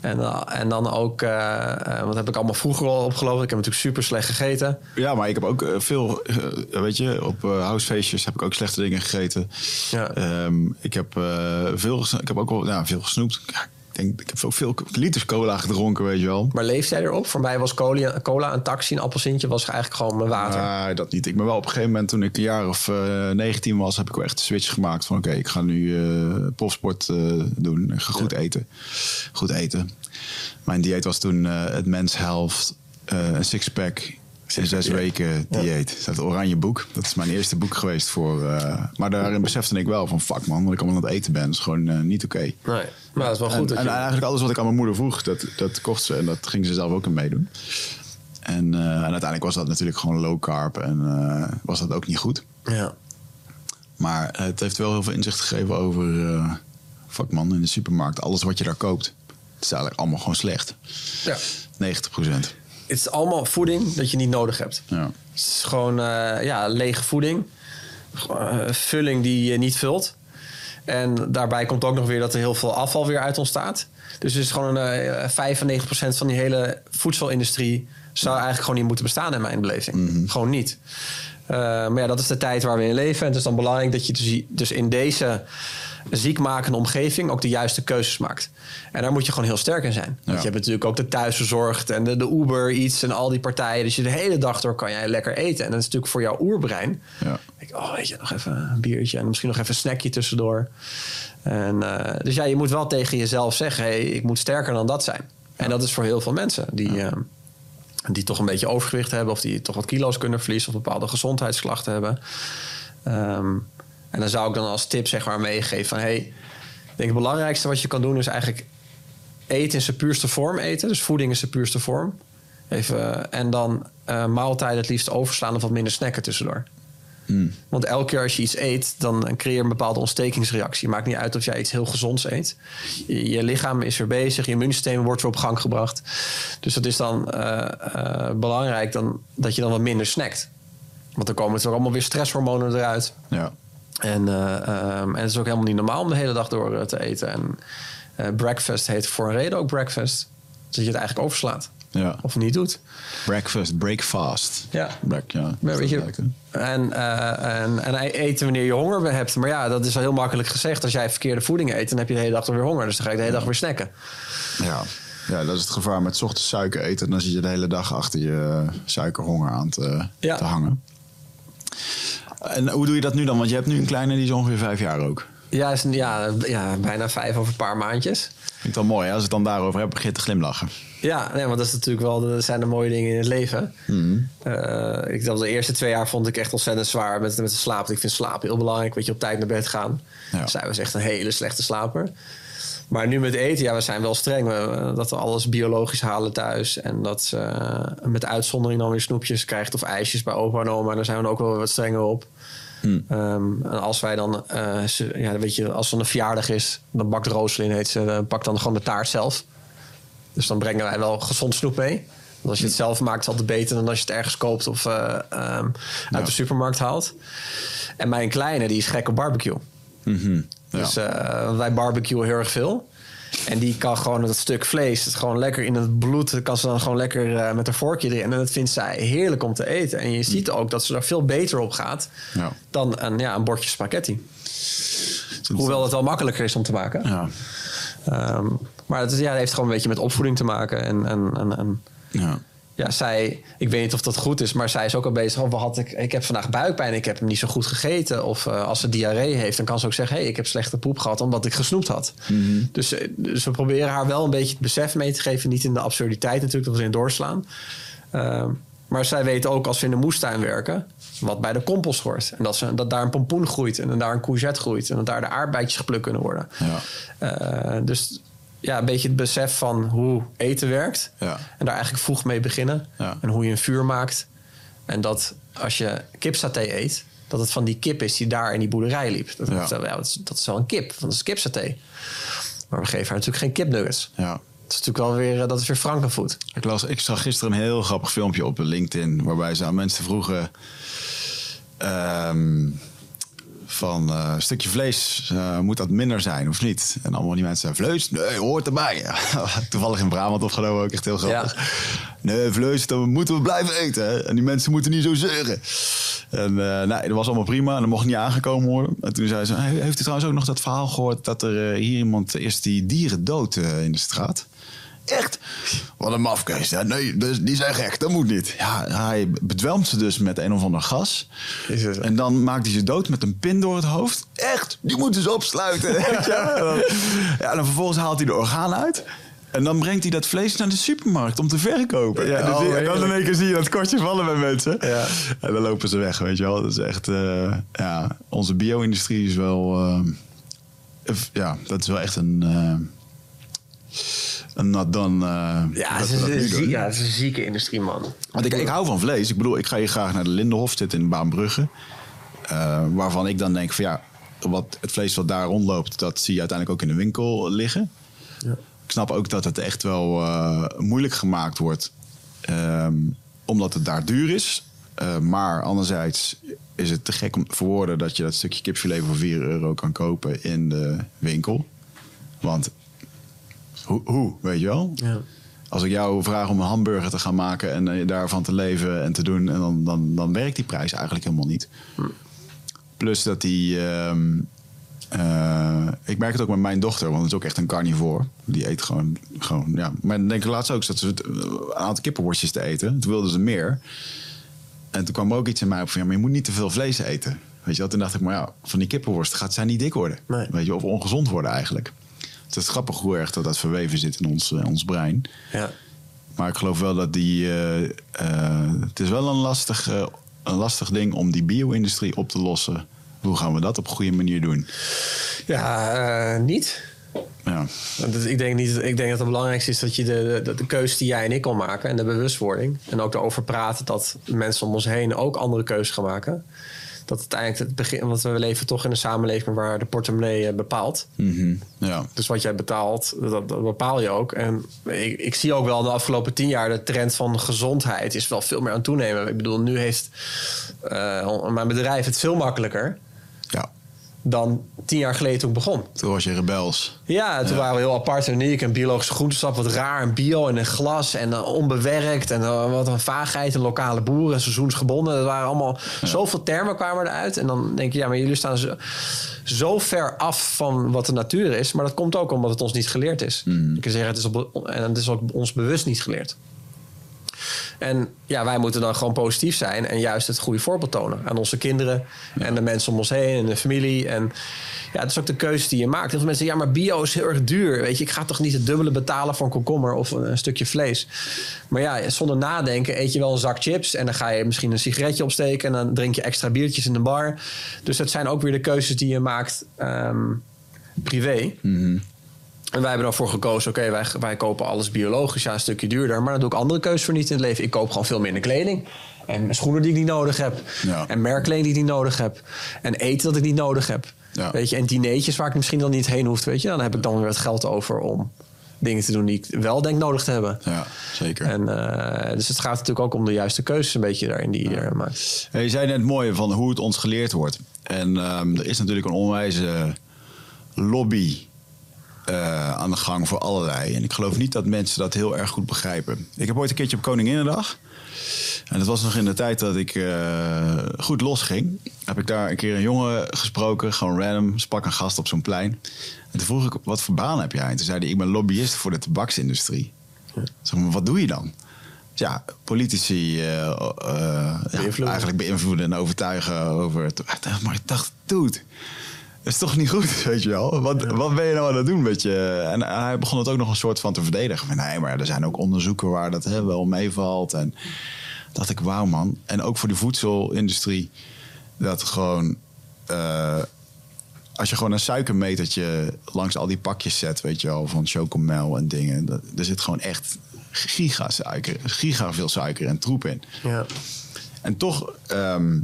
En, eh, en dan ook, eh, eh, wat heb ik allemaal vroeger al opgelopen? Ik heb natuurlijk super slecht gegeten. Ja, maar ik heb ook veel, weet je, op eh housefeestjes heb ik ook slechte dingen gegeten. Ja. Ehm, ik heb veel, ik heb ook wel, ja, veel gesnoept. Ja, denk, ik heb ook veel liters cola gedronken, weet je wel. Maar leeft jij erop? Voor mij was cola, cola een taxi, een appelsintje was eigenlijk gewoon mijn water. Ah, dat niet. Ik ben wel op een gegeven moment, toen ik een jaar of eh 19 was, heb ik wel echt de switch gemaakt van oké, ik ga nu eh profsport eh, doen. Ik ga goed eten. Goed eten. Mijn dieet was toen eh, het mens helft, eh, een sixpack in zes ja. weken dieet. Dat is het oranje boek. Dat is mijn eerste boek geweest voor. eh, maar daarin besefte ik wel van fuck man, wat ik allemaal aan het eten ben, is gewoon eh, niet oké. Nee, maar dat is wel goed. En, dat en je- eigenlijk alles wat ik aan mijn moeder vroeg, dat, dat kocht ze. En dat ging ze zelf ook in meedoen. En, eh, en uiteindelijk was dat natuurlijk gewoon low carb. En eh, was dat ook niet goed. ja. Maar het heeft wel heel veel inzicht gegeven over... eh fuck man, in de supermarkt. Alles wat je daar koopt. Het is eigenlijk allemaal gewoon slecht. ja. 90 procent. Het is allemaal voeding dat je niet nodig hebt. Ja. Het is gewoon eh, ja, lege voeding. Eh, vulling die je niet vult. En daarbij komt ook nog weer dat er heel veel afval weer uit ontstaat. Dus het is gewoon eh 95% van die hele voedselindustrie... zou eigenlijk gewoon niet moeten bestaan in mijn beleving. Gewoon niet. Eh, maar ja, dat is de tijd waar we in leven. En het is dan belangrijk dat je dus- dus in deze ziekmakende omgeving... ook de juiste keuzes maakt. En daar moet je gewoon heel sterk in zijn. Want je hebt natuurlijk ook de thuisverzorgd en de, de Uber iets en al die partijen. Dus je de hele dag door kan jij lekker eten. En dat is natuurlijk voor jouw oerbrein. Ja. Denk ik, oh weet je, nog even een biertje en misschien nog even een snackje tussendoor. En, eh, dus ja, je moet wel tegen jezelf zeggen, hey, ik moet sterker dan dat zijn. En dat is voor heel veel mensen die, eh, die toch een beetje overgewicht hebben... of die toch wat kilo's kunnen verliezen of bepaalde gezondheidsklachten hebben. Ehm, en dan zou ik dan als tip zeg maar meegeven van... hey, ik denk het belangrijkste wat je kan doen is eigenlijk eten in zijn puurste vorm eten. Dus voeding in zijn puurste vorm. Even, en dan eh, maaltijden het liefst overslaan of wat minder snacken tussendoor. Want elke keer als je iets eet, dan creëer je een bepaalde ontstekingsreactie. Maakt niet uit of jij iets heel gezonds eet. Je, je lichaam is er bezig, je immuunsysteem wordt weer op gang gebracht. Dus dat is dan eh, eh, belangrijk dan, dat je dan wat minder snackt. Want dan komen er allemaal weer stresshormonen eruit. Ja. En, ehm, en het is ook helemaal niet normaal om de hele dag door eh, te eten. En eh, breakfast heet voor een reden ook breakfast. Dat je het eigenlijk overslaat. Ja. Of niet doet. Breakfast, breakfast. Ja. Break, ja. Weet je, en, en, en eten wanneer je honger hebt. Maar ja, dat is al heel makkelijk gezegd. Als jij verkeerde voeding eet, dan heb je de hele dag toch weer honger. Dus dan ga je de hele dag weer snacken. Ja. ja, dat is het gevaar met ochtends suiker eten. Dan zit je de hele dag achter je suikerhonger aan te, Ja. te hangen. En hoe doe je dat nu dan? Want je hebt nu een kleine, die is ongeveer vijf jaar ook. Ja, is een, ja, ja, bijna vijf over een paar maandjes. Vind ik dan mooi, hè? als ik het dan daarover heb, begin je te glimlachen. Ja, nee, want dat is natuurlijk wel dat zijn de mooie dingen in het leven. Eh, ik dacht, de eerste twee jaar vond ik echt ontzettend zwaar met, met de slaap. Ik vind slaap heel belangrijk. Weet je, op tijd naar bed gaan. Ja. Zij was echt een hele slechte slaper. Maar nu met eten, ja, we zijn wel streng. We, dat we alles biologisch halen thuis. En dat ze eh, met uitzondering dan weer snoepjes krijgt of ijsjes bij opa en oma. Daar zijn we ook wel wat strenger op. Ehm, en als wij dan, eh, ze- ja, weet je, als er een verjaardag is, dan bakt Rooselin, heet ze, dan pakt dan gewoon de taart zelf. Dus dan brengen wij wel gezond snoep mee. Want als je het zelf maakt, is het altijd beter dan als je het ergens koopt of eh, ehm, uit de supermarkt haalt. En mijn kleine, die is gek op barbecue. Mhm. Ja. Dus eh, wij barbecuen heel erg veel. En die kan gewoon dat stuk vlees, het gewoon lekker in het bloed, kan ze dan gewoon lekker eh, met een vorkje erin. En dat vindt zij heerlijk om te eten. En je ziet ook dat ze er veel beter op gaat Ja. dan een, ja, een bordje spaghetti. Hoewel het wel makkelijker is om te maken. Ja. Ehm, maar het, is, ja, het heeft gewoon een beetje met opvoeding te maken. En, en, en, en Ja. Ja, zij, ik weet niet of dat goed is, maar zij is ook al bezig. Oh, had ik, ik heb vandaag buikpijn, ik heb hem niet zo goed gegeten. Of eh, als ze diarree heeft, dan kan ze ook zeggen: hey, ik heb slechte poep gehad omdat ik gesnoept had. dus, eh, dus we proberen haar wel een beetje het besef mee te geven. Niet in de absurditeit natuurlijk, dat we erin doorslaan. Ehm, maar zij weet ook als we in de moestuin werken, wat bij de compost hoort. En dat, ze, dat daar een pompoen groeit en dat daar een courgette groeit. En dat daar de aardbeidjes geplukt kunnen worden. Ja. Eh, dus ja, een beetje het besef van hoe eten werkt. Ja. En daar eigenlijk vroeg mee beginnen. Ja. En hoe je een vuur maakt. En dat als je kipsaté eet, dat het van die kip is die daar in die boerderij liep. Dat, Ja. dat, ja, dat, is, dat is wel een kip, want dat is kipsaté. Maar we geven haar natuurlijk geen kipnuggets. ja. Dat is natuurlijk wel weer, eh, dat is weer frankenvoet. Ik, las, ik zag gisteren een heel grappig filmpje op LinkedIn... waarbij ze aan mensen vroegen... ehm, van eh, een stukje vlees, eh, moet dat minder zijn of niet? En allemaal die mensen vlees? Nee, hoort erbij. Toevallig in Brabant opgenomen, ook echt heel grappig. Nee, vlees, dat moeten we blijven eten. Hè? En die mensen moeten niet zo zeuren. En nee, dat was allemaal prima. En dat mocht niet aangekomen worden. En toen zei ze, "Hey, heeft u trouwens ook nog dat verhaal gehoord... dat er hier iemand is die dieren dood in de straat? Echt? Wat een mafkees. Nee, dus die zijn gek. Dat moet niet. Ja, hij bedwelmt ze dus met een of ander gas. En dan maakt hij ze dood met een pin door het hoofd. Echt? Die moeten ze opsluiten. En dan- ja, en dan vervolgens haalt hij de orgaan uit. En dan brengt hij dat vlees naar de supermarkt om te verkopen. Ja, en dan, oh, en dan in één keer zie je dat kortje vallen bij mensen. Ja. En dan lopen ze weg, weet je wel. Dat is echt... eh, ja, onze bio-industrie is wel... eh, ja, dat is wel echt een... eh done... eh, Ja, dat het is, een ja, het is een zieke industrie, man. Want ik, ik hou van vlees. Ik bedoel, ik ga hier graag naar de Lindenhof zitten in Baanbrugge. Eh, waarvan ik dan denk van ja, wat, het vlees wat daar rondloopt, dat zie je uiteindelijk ook in de winkel liggen. Ik snap ook dat het echt wel eh, moeilijk gemaakt wordt. ehm, omdat het daar duur is. Eh, maar anderzijds is het te gek om voor woorden dat je dat stukje kipfilet voor 4 euro kan kopen in de winkel. Want hoe, hoe weet je wel? Ja. Als ik jou vraag om een hamburger te gaan maken en eh, daarvan te leven en te doen, en dan, dan, dan werkt die prijs eigenlijk helemaal niet. Plus dat die. ehm, eh, ik merk het ook met mijn dochter, want het is ook echt een carnivore. Die eet gewoon. gewoon ja. Maar dan denk ik laatst ook, zat ze het, eh, een aantal kippenworstjes te eten. Toen wilde ze meer. En toen kwam er ook iets in mij op van ja, maar je moet niet te veel vlees eten. Weet je wel? Toen dacht ik, maar ja, van die kippenworst gaat zij niet dik worden. Nee. Weet je, of ongezond worden eigenlijk. Het is grappig hoe erg dat, dat verweven zit in ons, eh, ons brein. Ja. Maar ik geloof wel dat die. eh, eh, het is wel een lastig, een lastig ding om die bio-industrie op te lossen. Hoe gaan we dat op een goede manier doen? Ja, niet. Ja, Ik denk, niet, ik denk dat het belangrijkste is dat je de, de, de keuze die jij en ik kon maken en de bewustwording. En ook erover praten dat mensen om ons heen ook andere keuzes gaan maken. Dat uiteindelijk het begin, want we leven toch in een samenleving waar de portemonnee eh, bepaalt. Mhm. Ja. Dus wat jij betaalt, dat, dat bepaal je ook. En ik, ik zie ook wel de afgelopen tien jaar de trend van gezondheid is wel veel meer aan toenemen. Ik bedoel, nu heeft eh, mijn bedrijf het veel makkelijker. Dan tien jaar geleden toen ik begon. Toen was je rebels. Ja, toen waren we heel apart en uniek. En biologische groentesap, wat raar. En bio en een glas en eh, onbewerkt. En eh, wat een vaagheid. En lokale boeren en seizoensgebonden. Dat waren allemaal... Zoveel termen kwamen eruit. En dan denk je, ja, maar jullie staan zo, zo ver af van wat de natuur is. Maar dat komt ook omdat het ons niet geleerd is. Mm. Ik kan zeggen, het is, op, en het is ook ons bewust niet geleerd. En ja, wij moeten dan gewoon positief zijn en juist het goede voorbeeld tonen aan onze kinderen en de mensen om ons heen en de familie. En ja, het is ook de keuze die je maakt. Heel veel mensen zeggen, ja, maar bio is heel erg duur. Weet je, ik ga toch niet het dubbele betalen voor een komkommer of een, een stukje vlees. Maar ja, zonder nadenken eet je wel een zak chips en dan ga je misschien een sigaretje opsteken en dan drink je extra biertjes in de bar. Dus het zijn ook weer de keuzes die je maakt ehm, privé. En wij hebben ervoor gekozen, oké, wij, wij kopen alles biologisch, ja, een stukje duurder. Maar dan doe ik andere keuzes voor niet in het leven. Ik koop gewoon veel minder kleding. En schoenen die ik niet nodig heb. Ja. En merkkleding die ik niet nodig heb. En eten dat ik niet nodig heb. Ja. Weet je, en dineetjes waar ik misschien dan niet heen hoef. Weet je, dan heb ik dan weer het geld over om dingen te doen die ik wel denk nodig te hebben. Ja, zeker. En, eh, dus het gaat natuurlijk ook om de juiste keuzes een beetje daarin die je maakt. Je zei net mooi van hoe het ons geleerd wordt. En ehm, er is natuurlijk een onwijze lobby eh, aan de gang voor allerlei. En ik geloof niet dat mensen dat heel erg goed begrijpen. Ik heb ooit een keertje op Koninginnedag. En dat was nog in de tijd dat ik eh, goed losging. Heb ik daar een keer een jongen gesproken, gewoon random. Sprak een gast op zo'n plein. En toen vroeg ik, wat voor baan heb jij? En toen zei hij, ik ben lobbyist voor de tabaksindustrie. Zeg maar, wat doe je dan? Ja, politici eh, ja, eigenlijk beïnvloeden en overtuigen over het. Maar ik dacht, dude, dat is toch niet goed, weet je wel? Wat, wat ben je nou aan het doen met je... En hij begon het ook nog een soort van te verdedigen. Van, nee, maar er zijn ook onderzoeken waar dat hè, wel meevalt. En dacht ik, wauw man. En ook voor de voedselindustrie. Dat gewoon... eh, als je gewoon een suikermetertje langs al die pakjes zet, weet je wel, van chocomel en dingen. Dat, er zit gewoon echt giga suiker, giga veel suiker en troep in. Ja. En toch ehm,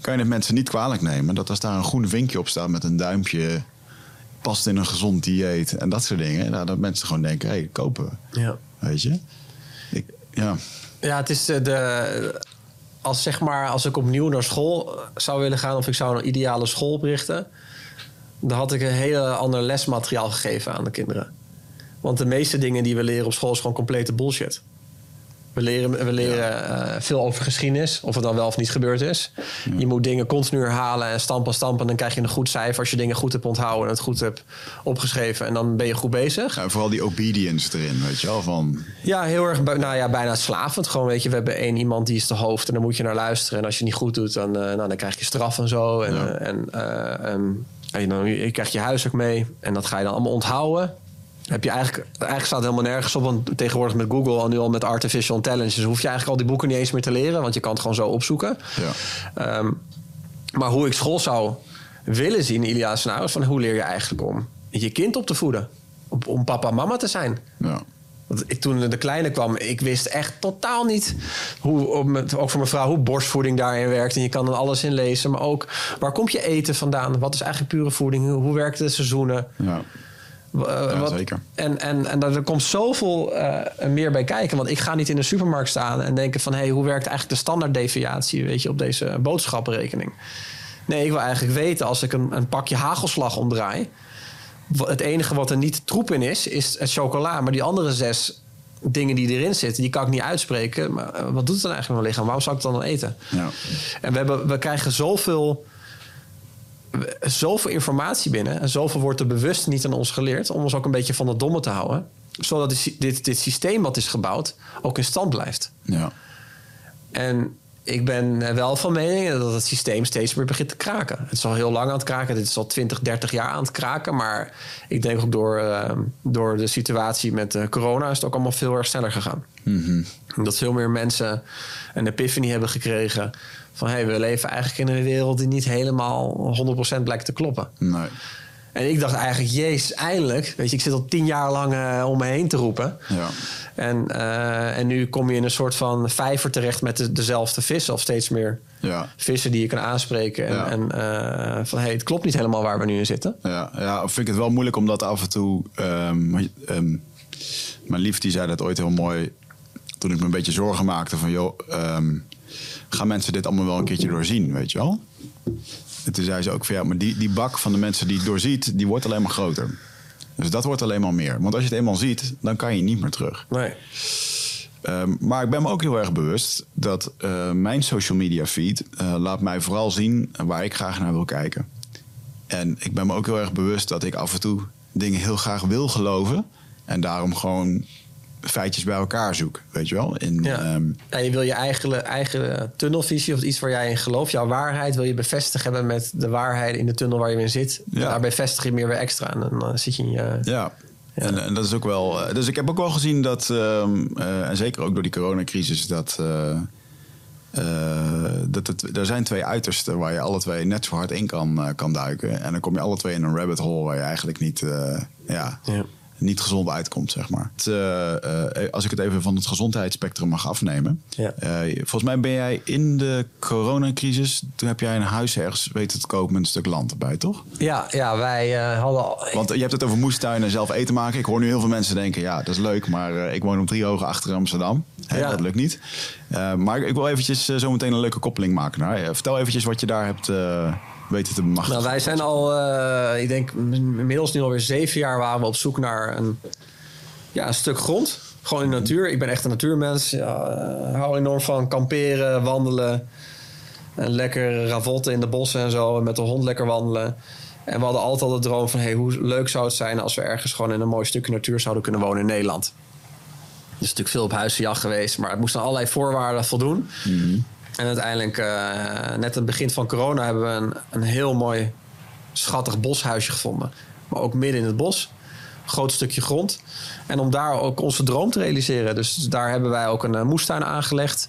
kan je het mensen niet kwalijk nemen dat als daar een groen vinkje op staat met een duimpje, past in een gezond dieet en dat soort dingen, nou, dat mensen gewoon denken, hé, hey, kopen we. ja. Weet je? Ik, ja. Ja, het is eh, de. Als, zeg maar, als ik opnieuw naar school zou willen gaan, of ik zou een ideale school oprichten, dan had ik een hele ander lesmateriaal gegeven aan de kinderen. Want de meeste dingen die we leren op school is gewoon complete bullshit. We leren, we leren eh, veel over geschiedenis, of het dan wel of niet gebeurd is. Je moet dingen continu herhalen en stampen, stampen. En dan krijg je een goed cijfer als je dingen goed hebt onthouden en het goed hebt opgeschreven. En dan ben je goed bezig. Ja, vooral die obedience erin, weet je wel, van... Ja, heel erg, nou ja, bijna slavend. Gewoon, weet je, we hebben één iemand die is de hoofd en dan moet je naar luisteren. En als je niet goed doet, dan, eh, nou, dan krijg je straf en zo. En, eh, en, eh, ehm, en dan je krijg je huiswerk mee en dat ga je dan allemaal onthouden. Heb je eigenlijk, eigenlijk staat het helemaal nergens op, want tegenwoordig met Google en nu al met artificial intelligence hoef je eigenlijk al die boeken niet eens meer te leren, want je kan het gewoon zo opzoeken. Ja. Ehm, maar hoe ik school zou willen zien, ideale scenario, is van hoe leer je eigenlijk om je kind op te voeden? Om, om papa en mama te zijn. Ja. Want ik, toen de kleine kwam, ik wist echt totaal niet hoe, ook voor mijn vrouw, hoe borstvoeding daarin werkt. En je kan er alles in lezen. Maar ook, waar komt je eten vandaan? Wat is eigenlijk pure voeding? Hoe, hoe werken de seizoenen? Ja. Eh, Ja, wat- zeker. En, en, en er komt zoveel eh, meer bij kijken. Want ik ga niet in de supermarkt staan en denken van... hé, hey, hoe werkt eigenlijk de standaarddeviatie weet je, op deze boodschappenrekening? Nee, ik wil eigenlijk weten als ik een, een pakje hagelslag omdraai... het enige wat er niet troep in is, is het chocola. Maar die andere zes dingen die erin zitten, die kan ik niet uitspreken. Maar eh, wat doet het dan eigenlijk met mijn lichaam? Waarom zou ik het dan eten? Ja. En we, hebben, we krijgen zoveel, zoveel informatie binnen. En zoveel wordt er bewust niet aan ons geleerd. Om ons ook een beetje van het domme te houden. Zodat dit, dit, dit systeem wat is gebouwd ook in stand blijft. Ja. En ik ben wel van mening dat het systeem steeds meer begint te kraken. Het is al heel lang aan het kraken. Dit is al 20, 30 jaar aan het kraken. Maar ik denk ook door, eh, door de situatie met eh, corona is het ook allemaal veel erg sneller gegaan. Dat veel meer mensen een epiphany hebben gekregen. Van hey, we leven eigenlijk in een wereld die niet helemaal 100% blijkt te kloppen. Nee. En ik dacht eigenlijk, jezus, eindelijk. Weet je, ik zit al tien jaar lang eh, om me heen te roepen. Ja. En, eh, en nu kom je in een soort van vijver terecht met de- dezelfde vissen. Of steeds meer Ja. vissen die je kan aanspreken. En, Ja. en eh, van, hey, het klopt niet helemaal waar we nu in zitten. Ja, ja, vind ik het wel moeilijk omdat af en toe. ehm, mijn lief die zei dat ooit heel mooi. Toen ik me een beetje zorgen maakte van joh, ehm, gaan mensen dit allemaal wel een keertje doorzien, weet je wel? En toen zei ze ook van ja, maar die, die bak van de mensen die het doorziet, die wordt alleen maar groter. Dus dat wordt alleen maar meer. Want als je het eenmaal ziet, dan kan je niet meer terug. Nee. Ehm, maar ik ben me ook heel erg bewust dat eh, mijn social media feed eh, laat mij vooral zien waar ik graag naar wil kijken. En ik ben me ook heel erg bewust dat ik af en toe dingen heel graag wil geloven. En daarom gewoon feitjes bij elkaar zoek, weet je wel? In, Ja. ehm, En je wil je eigen, eigen tunnelvisie of iets waar jij in gelooft, jouw waarheid, wil je bevestigd hebben met de waarheid in de tunnel waar je in zit. Ja. Daarbij vestig je meer weer extra. En dan eh, zit je in je. Ja. En, en dat is ook wel. eh, Dus ik heb ook wel gezien dat, ehm, eh, en zeker ook door die coronacrisis, dat. dat het, er zijn twee uitersten waar je alle twee net zo hard in kan, kan duiken. En dan kom je alle twee in een rabbit hole waar je eigenlijk niet, ja, Ja. Niet gezond uitkomt, zeg maar. Het, eh, eh, als ik het even van het gezondheidsspectrum mag afnemen. Ja. Eh, volgens mij ben jij in de coronacrisis, toen heb jij een huis ergens weten te kopen met een stuk land erbij, toch? Ja, ja, wij hadden al. Want je hebt het over moestuinen en zelf eten maken. Ik hoor nu heel veel mensen denken, ja, dat is leuk, maar ik woon op drie hogen achter Amsterdam. Ja. Dat lukt niet. Maar ik wil eventjes zo meteen een leuke koppeling maken. Nou, vertel eventjes wat je daar hebt weten te bemachtigen. Nou, wij zijn al, eh, ik denk inmiddels nu alweer zeven jaar waren we op zoek naar een, ja, een stuk grond. Gewoon in de natuur. Ik ben echt een natuurmens. Ja, eh, hou enorm van kamperen, wandelen. En lekker ravotten in de bossen en zo. En met de hond lekker wandelen. En we hadden altijd al de droom van... Hey, hoe leuk zou het zijn als we ergens gewoon in een mooi stukje natuur zouden kunnen wonen in Nederland. Er is natuurlijk veel op huizenjacht geweest. Maar het moest aan allerlei voorwaarden voldoen. En uiteindelijk, eh, net aan het begin van corona, hebben we een, een heel mooi, schattig boshuisje gevonden. Maar ook midden in het bos. Groot stukje grond. En om daar ook onze droom te realiseren. Dus daar hebben wij ook een eh, moestuin aangelegd.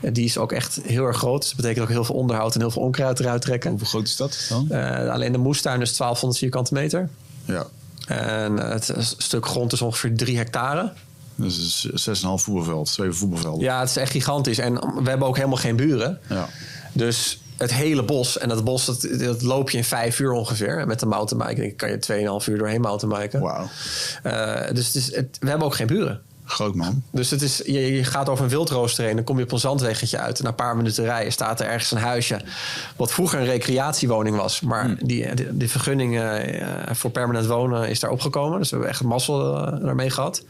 En die is ook echt heel erg groot. Dus dat betekent ook heel veel onderhoud en heel veel onkruid eruit trekken. Hoeveel groot is dat dan? Eh, alleen de moestuin is 1200 vierkante meter. Ja, En het stuk grond is ongeveer 3 hectare. Dus het is 6,5 voetbalveld, 7 voetbalvelden. Ja, het is echt gigantisch. En we hebben ook helemaal geen buren. Ja. Dus het hele bos, en dat bos dat, dat loop je in vijf uur ongeveer. Met een mountainbike Ik kan je 2,5 uur doorheen mountainbiken. Wauw, Eh, dus het is, het, we hebben ook geen buren. groot man. Dus het is, je, je gaat over een wildrooster heen, dan kom je op een zandweggetje uit. En na een paar minuten rijden staat er ergens een huisje. Wat vroeger een recreatiewoning was. Maar die, die, die vergunning eh, voor permanent wonen is daar opgekomen. Dus we hebben echt mazzel eh, daarmee gehad.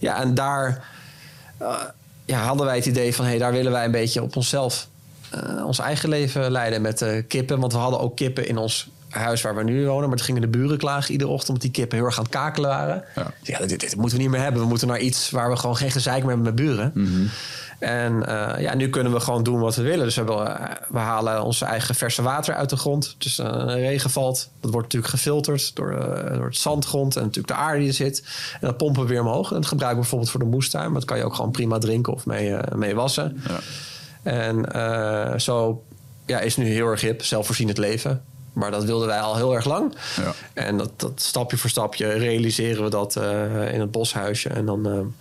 Ja, en daar eh, ja, hadden wij het idee van... hé, hey, daar willen wij een beetje op onszelf eh, ons eigen leven leiden met eh, kippen. Want we hadden ook kippen in ons huis waar we nu wonen. Maar toen gingen de buren klagen iedere ochtend... omdat die kippen heel erg aan het kakelen waren. Ja. Ja, dit, dit moeten we niet meer hebben. We moeten naar iets waar we gewoon geen gezeik meer hebben met buren. En eh, ja, nu kunnen we gewoon doen wat we willen. Dus we, hebben, eh, we halen onze eigen verse water uit de grond. Dus eh, regen valt. Dat wordt natuurlijk gefilterd door, eh, door het zandgrond en natuurlijk de aarde die er zit. En dat pompen we weer omhoog. En dat gebruiken we bijvoorbeeld voor de moestuin. Maar dat kan je ook gewoon prima drinken of mee, mee wassen. Ja. En zo ja, is nu heel erg hip, zelfvoorzienend leven. Maar dat wilden wij al heel erg lang. Ja. En dat, dat stapje voor stapje realiseren we dat in het boshuisje. En dan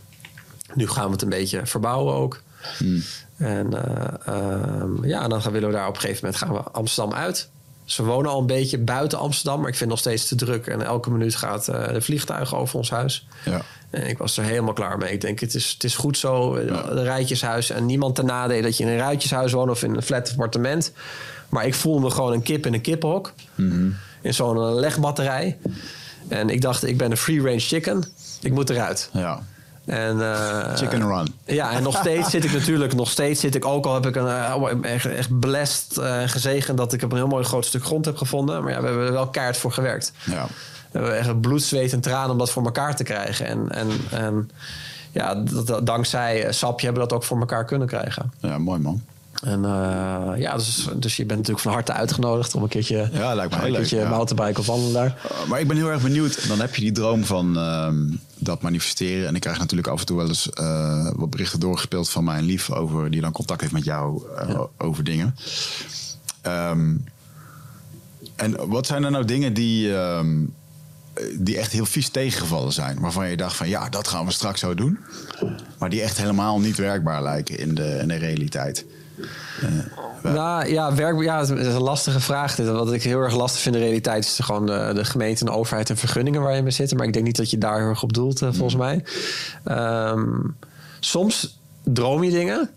nu gaan we het een beetje verbouwen ook. En eh, ehm, ja, dan gaan, willen we daar op een gegeven moment gaan we Amsterdam uit. Dus we wonen al een beetje buiten Amsterdam, maar ik vind het nog steeds te druk. En elke minuut gaat eh, de vliegtuigen over ons huis. Ja. En ik was er helemaal klaar mee. Ik denk, het is, het is goed zo, een rijtjeshuis. En niemand ten nadele dat je in een rijtjeshuis woont of in een flat appartement. Maar ik voelde me gewoon een kip in een kippenhok. In zo'n legbatterij. En ik dacht, ik ben een free-range chicken. Ik moet eruit. ja. En, eh, Chicken run. Ja, en nog steeds zit ik natuurlijk, nog steeds zit ik ook al heb ik een eh, echt, echt blessed eh, gezegend dat ik op een heel mooi groot stuk grond heb gevonden. Maar ja, we hebben er wel keihard voor gewerkt. Ja. We hebben echt bloed, zweet en tranen om dat voor elkaar te krijgen. En, en, en ja, dat, dat- dankzij Sapje hebben we dat ook voor elkaar kunnen krijgen. ja, mooi man. En eh, ja, dus, dus je bent natuurlijk van harte uitgenodigd om een keertje, Ja, lijkt me een leuk, keertje ja. mountainbiken of wandelen daar. Uh, maar ik ben heel erg benieuwd. Dan heb je die droom van ehm, dat manifesteren. En ik krijg natuurlijk af en toe wel eens eh, wat berichten doorgespeeld van mijn lief over die dan contact heeft met jou eh, over dingen. Ehm, En wat zijn er nou dingen die, ehm, die echt heel vies tegengevallen zijn? Waarvan je dacht van ja, dat gaan we straks zo doen. Maar die echt helemaal niet werkbaar lijken in de, in de realiteit. Nou ja, werk, ja, het is een lastige vraag. Dit. Wat ik heel erg lastig vind in de realiteit is gewoon de, de gemeente en overheid en vergunningen waar je mee zit. Maar ik denk niet dat je daar heel erg op doelt, eh, volgens mij. Ehm, soms droom je dingen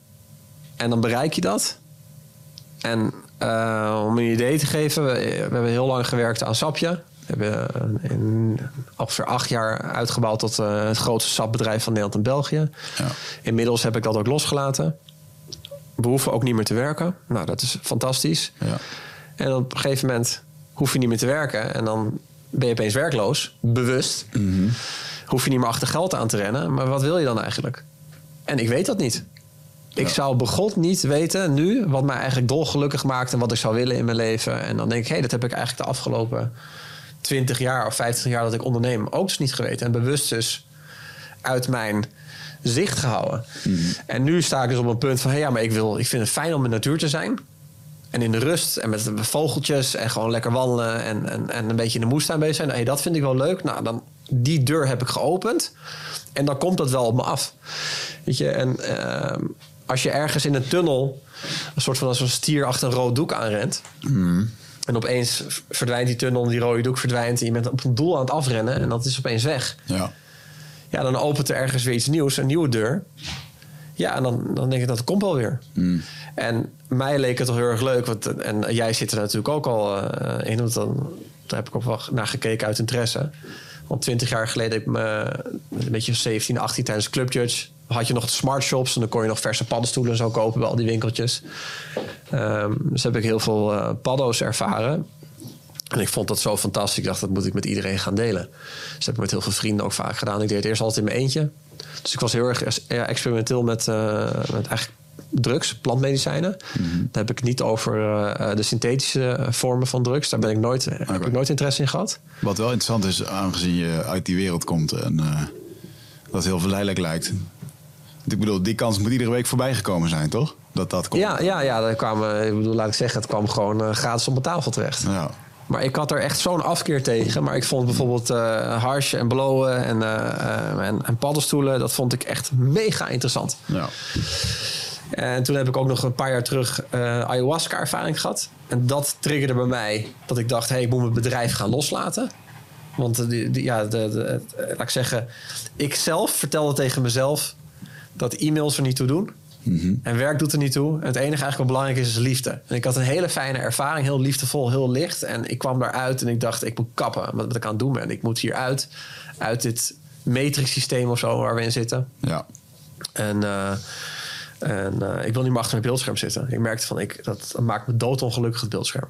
en dan bereik je dat. En eh, om een idee te geven, we, we hebben heel lang gewerkt aan Sapje. We hebben in ongeveer acht jaar uitgebouwd tot eh, het grootste sapbedrijf van Nederland en België. Ja. Inmiddels heb ik dat ook losgelaten. We hoeven ook niet meer te werken. Nou, dat is fantastisch. Ja. En op een gegeven moment hoef je niet meer te werken. En dan ben je opeens werkloos, bewust. Hoef je niet meer achter geld aan te rennen. Maar wat wil je dan eigenlijk? En ik weet dat niet. Ik zou begot niet weten nu wat mij eigenlijk dolgelukkig maakt en wat ik zou willen in mijn leven. En dan denk ik, hé, dat heb ik eigenlijk de afgelopen 20 jaar of 50 jaar dat ik onderneem ook dus niet geweten. En bewust dus uit mijn zicht gehouden. En nu sta ik dus op een punt van, hé, ja, maar ik, wil, ik vind het fijn om in de natuur te zijn. En in de rust en met vogeltjes en gewoon lekker wandelen en, en, en een beetje in de moestuin bezig zijn. Hey, dat vind ik wel leuk. Nou, dan, die deur heb ik geopend. En dan komt dat wel op me af. Weet je, en ehm, als je ergens in een tunnel een soort van als een stier achter een rood doek aanrent. En opeens verdwijnt die tunnel, die rode doek verdwijnt. En je bent op een doel aan het afrennen en dat is opeens weg. Ja. Ja, dan opent er ergens weer iets nieuws, een nieuwe deur. Ja, en dan, dan denk ik dat het komt wel weer. En mij leek het toch heel erg leuk. Want, en jij zit er natuurlijk ook al eh, in. Want dan, daar heb ik ook wel naar gekeken uit interesse. Want twintig jaar geleden heb ik me een beetje 17, 18 tijdens Club Judge had je nog de smart shops en dan kon je nog verse paddenstoelen en zo kopen bij al die winkeltjes. Ehm, dus heb ik heel veel eh, paddo's ervaren. En ik vond dat zo fantastisch. Ik dacht, dat moet ik met iedereen gaan delen. Dus dat heb ik met heel veel vrienden ook vaak gedaan. Ik deed het eerst altijd in mijn eentje. Dus ik was heel erg ja, experimenteel met, eh, met eigenlijk drugs, plantmedicijnen. Daar heb ik niet over eh, eh, de synthetische vormen van drugs. Daar ben ik nooit, heb ik nooit interesse in gehad. Wat wel interessant is, aangezien je uit die wereld komt en eh, dat heel verleidelijk lijkt. Want Ik bedoel, die kans moet iedere week voorbij gekomen zijn, toch? Dat dat komt. Ja, ja, ja daar kwamen, ik bedoel, laat ik zeggen, het kwam gewoon gratis op mijn tafel terecht. Ja. Maar ik had er echt zo'n afkeer tegen. Maar ik vond bijvoorbeeld harsje en blowen en, eh, eh, en, en paddenstoelen... dat vond ik echt mega interessant. ja. En toen heb ik ook nog een paar jaar terug ayahuasca-ervaring gehad. En dat triggerde bij mij dat ik dacht... hé, hey, ik moet mijn bedrijf gaan loslaten. Want die, die- ja, de, laat ik zeggen... ik zelf vertelde tegen mezelf dat e-mails er niet toe doen. En werk doet er niet toe. En het enige eigenlijk wat belangrijk is, is liefde. En ik had een hele fijne ervaring, heel liefdevol, heel licht. En ik kwam daaruit en ik dacht, ik moet kappen wat ik aan het doen ben. Ik moet hieruit, uit dit matrix systeem of zo waar we in zitten. ja. En, eh, en eh, ik wil niet meer achter mijn beeldscherm zitten. Ik merkte van, ik, dat, maakt me doodongelukkig, het beeldscherm.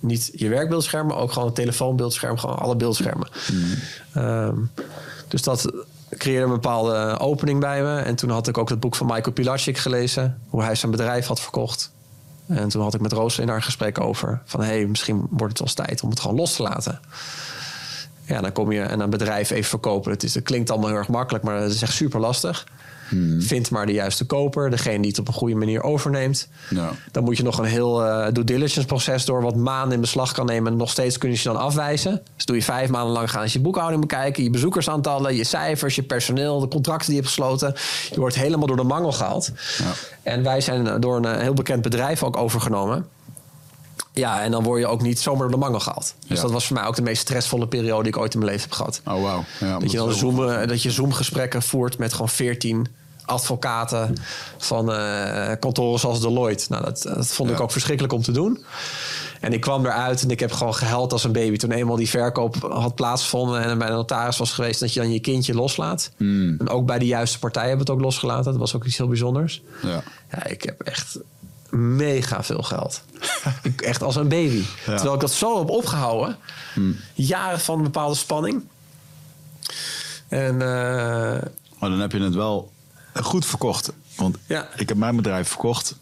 Niet je werkbeeldscherm, maar ook gewoon het telefoonbeeldscherm. Gewoon alle beeldschermen. Ehm, dus dat creëerde een bepaalde opening bij me. En toen had ik ook het boek van Michael Pilarczyk gelezen. Hoe hij zijn bedrijf had verkocht. En toen had ik met Roos in een gesprek over. Van, hey, misschien wordt het wel eens tijd om het gewoon los te laten. Ja, dan kom je en een bedrijf even verkopen. Het, is, klinkt allemaal heel erg makkelijk, maar het is echt super lastig. Vind maar de juiste koper, degene die het op een goede manier overneemt. Ja. Dan moet je nog een heel eh, due diligence proces door, wat maanden in beslag kan nemen. En nog steeds kunnen ze je dan afwijzen. Dus doe je vijf maanden lang gaan ze je boekhouding bekijken, je bezoekersaantallen, je cijfers, je personeel, de contracten die je hebt gesloten. Je wordt helemaal door de mangel gehaald. Ja. En wij zijn door een eh, heel bekend bedrijf ook overgenomen. Ja, en dan word je ook niet zomaar door de mangel gehaald. Dus Ja. dat was voor mij ook de meest stressvolle periode die ik ooit in mijn leven heb gehad. Oh, wauw. Ja, Dat je dan is wel- Zoom, eh, dat je Zoom-gesprekken voert met gewoon 14 advocaten van eh, kantoren zoals Deloitte. Nou, dat, dat vond ik ook verschrikkelijk om te doen. En ik kwam eruit en ik heb gewoon gehuild als een baby. Toen eenmaal die verkoop had plaatsgevonden en bij de notaris was geweest... dat je dan je kindje loslaat. Hmm. En ook bij de juiste partij hebben we het ook losgelaten. Dat was ook iets heel bijzonders. Ja. Ja, ik heb echt mega veel geld. ik, echt als een baby. Ja. Terwijl ik dat zo heb opgehouden. Jaren van bepaalde spanning. En eh, Maar dan heb je het wel goed verkocht. Want Ja. ik heb mijn bedrijf verkocht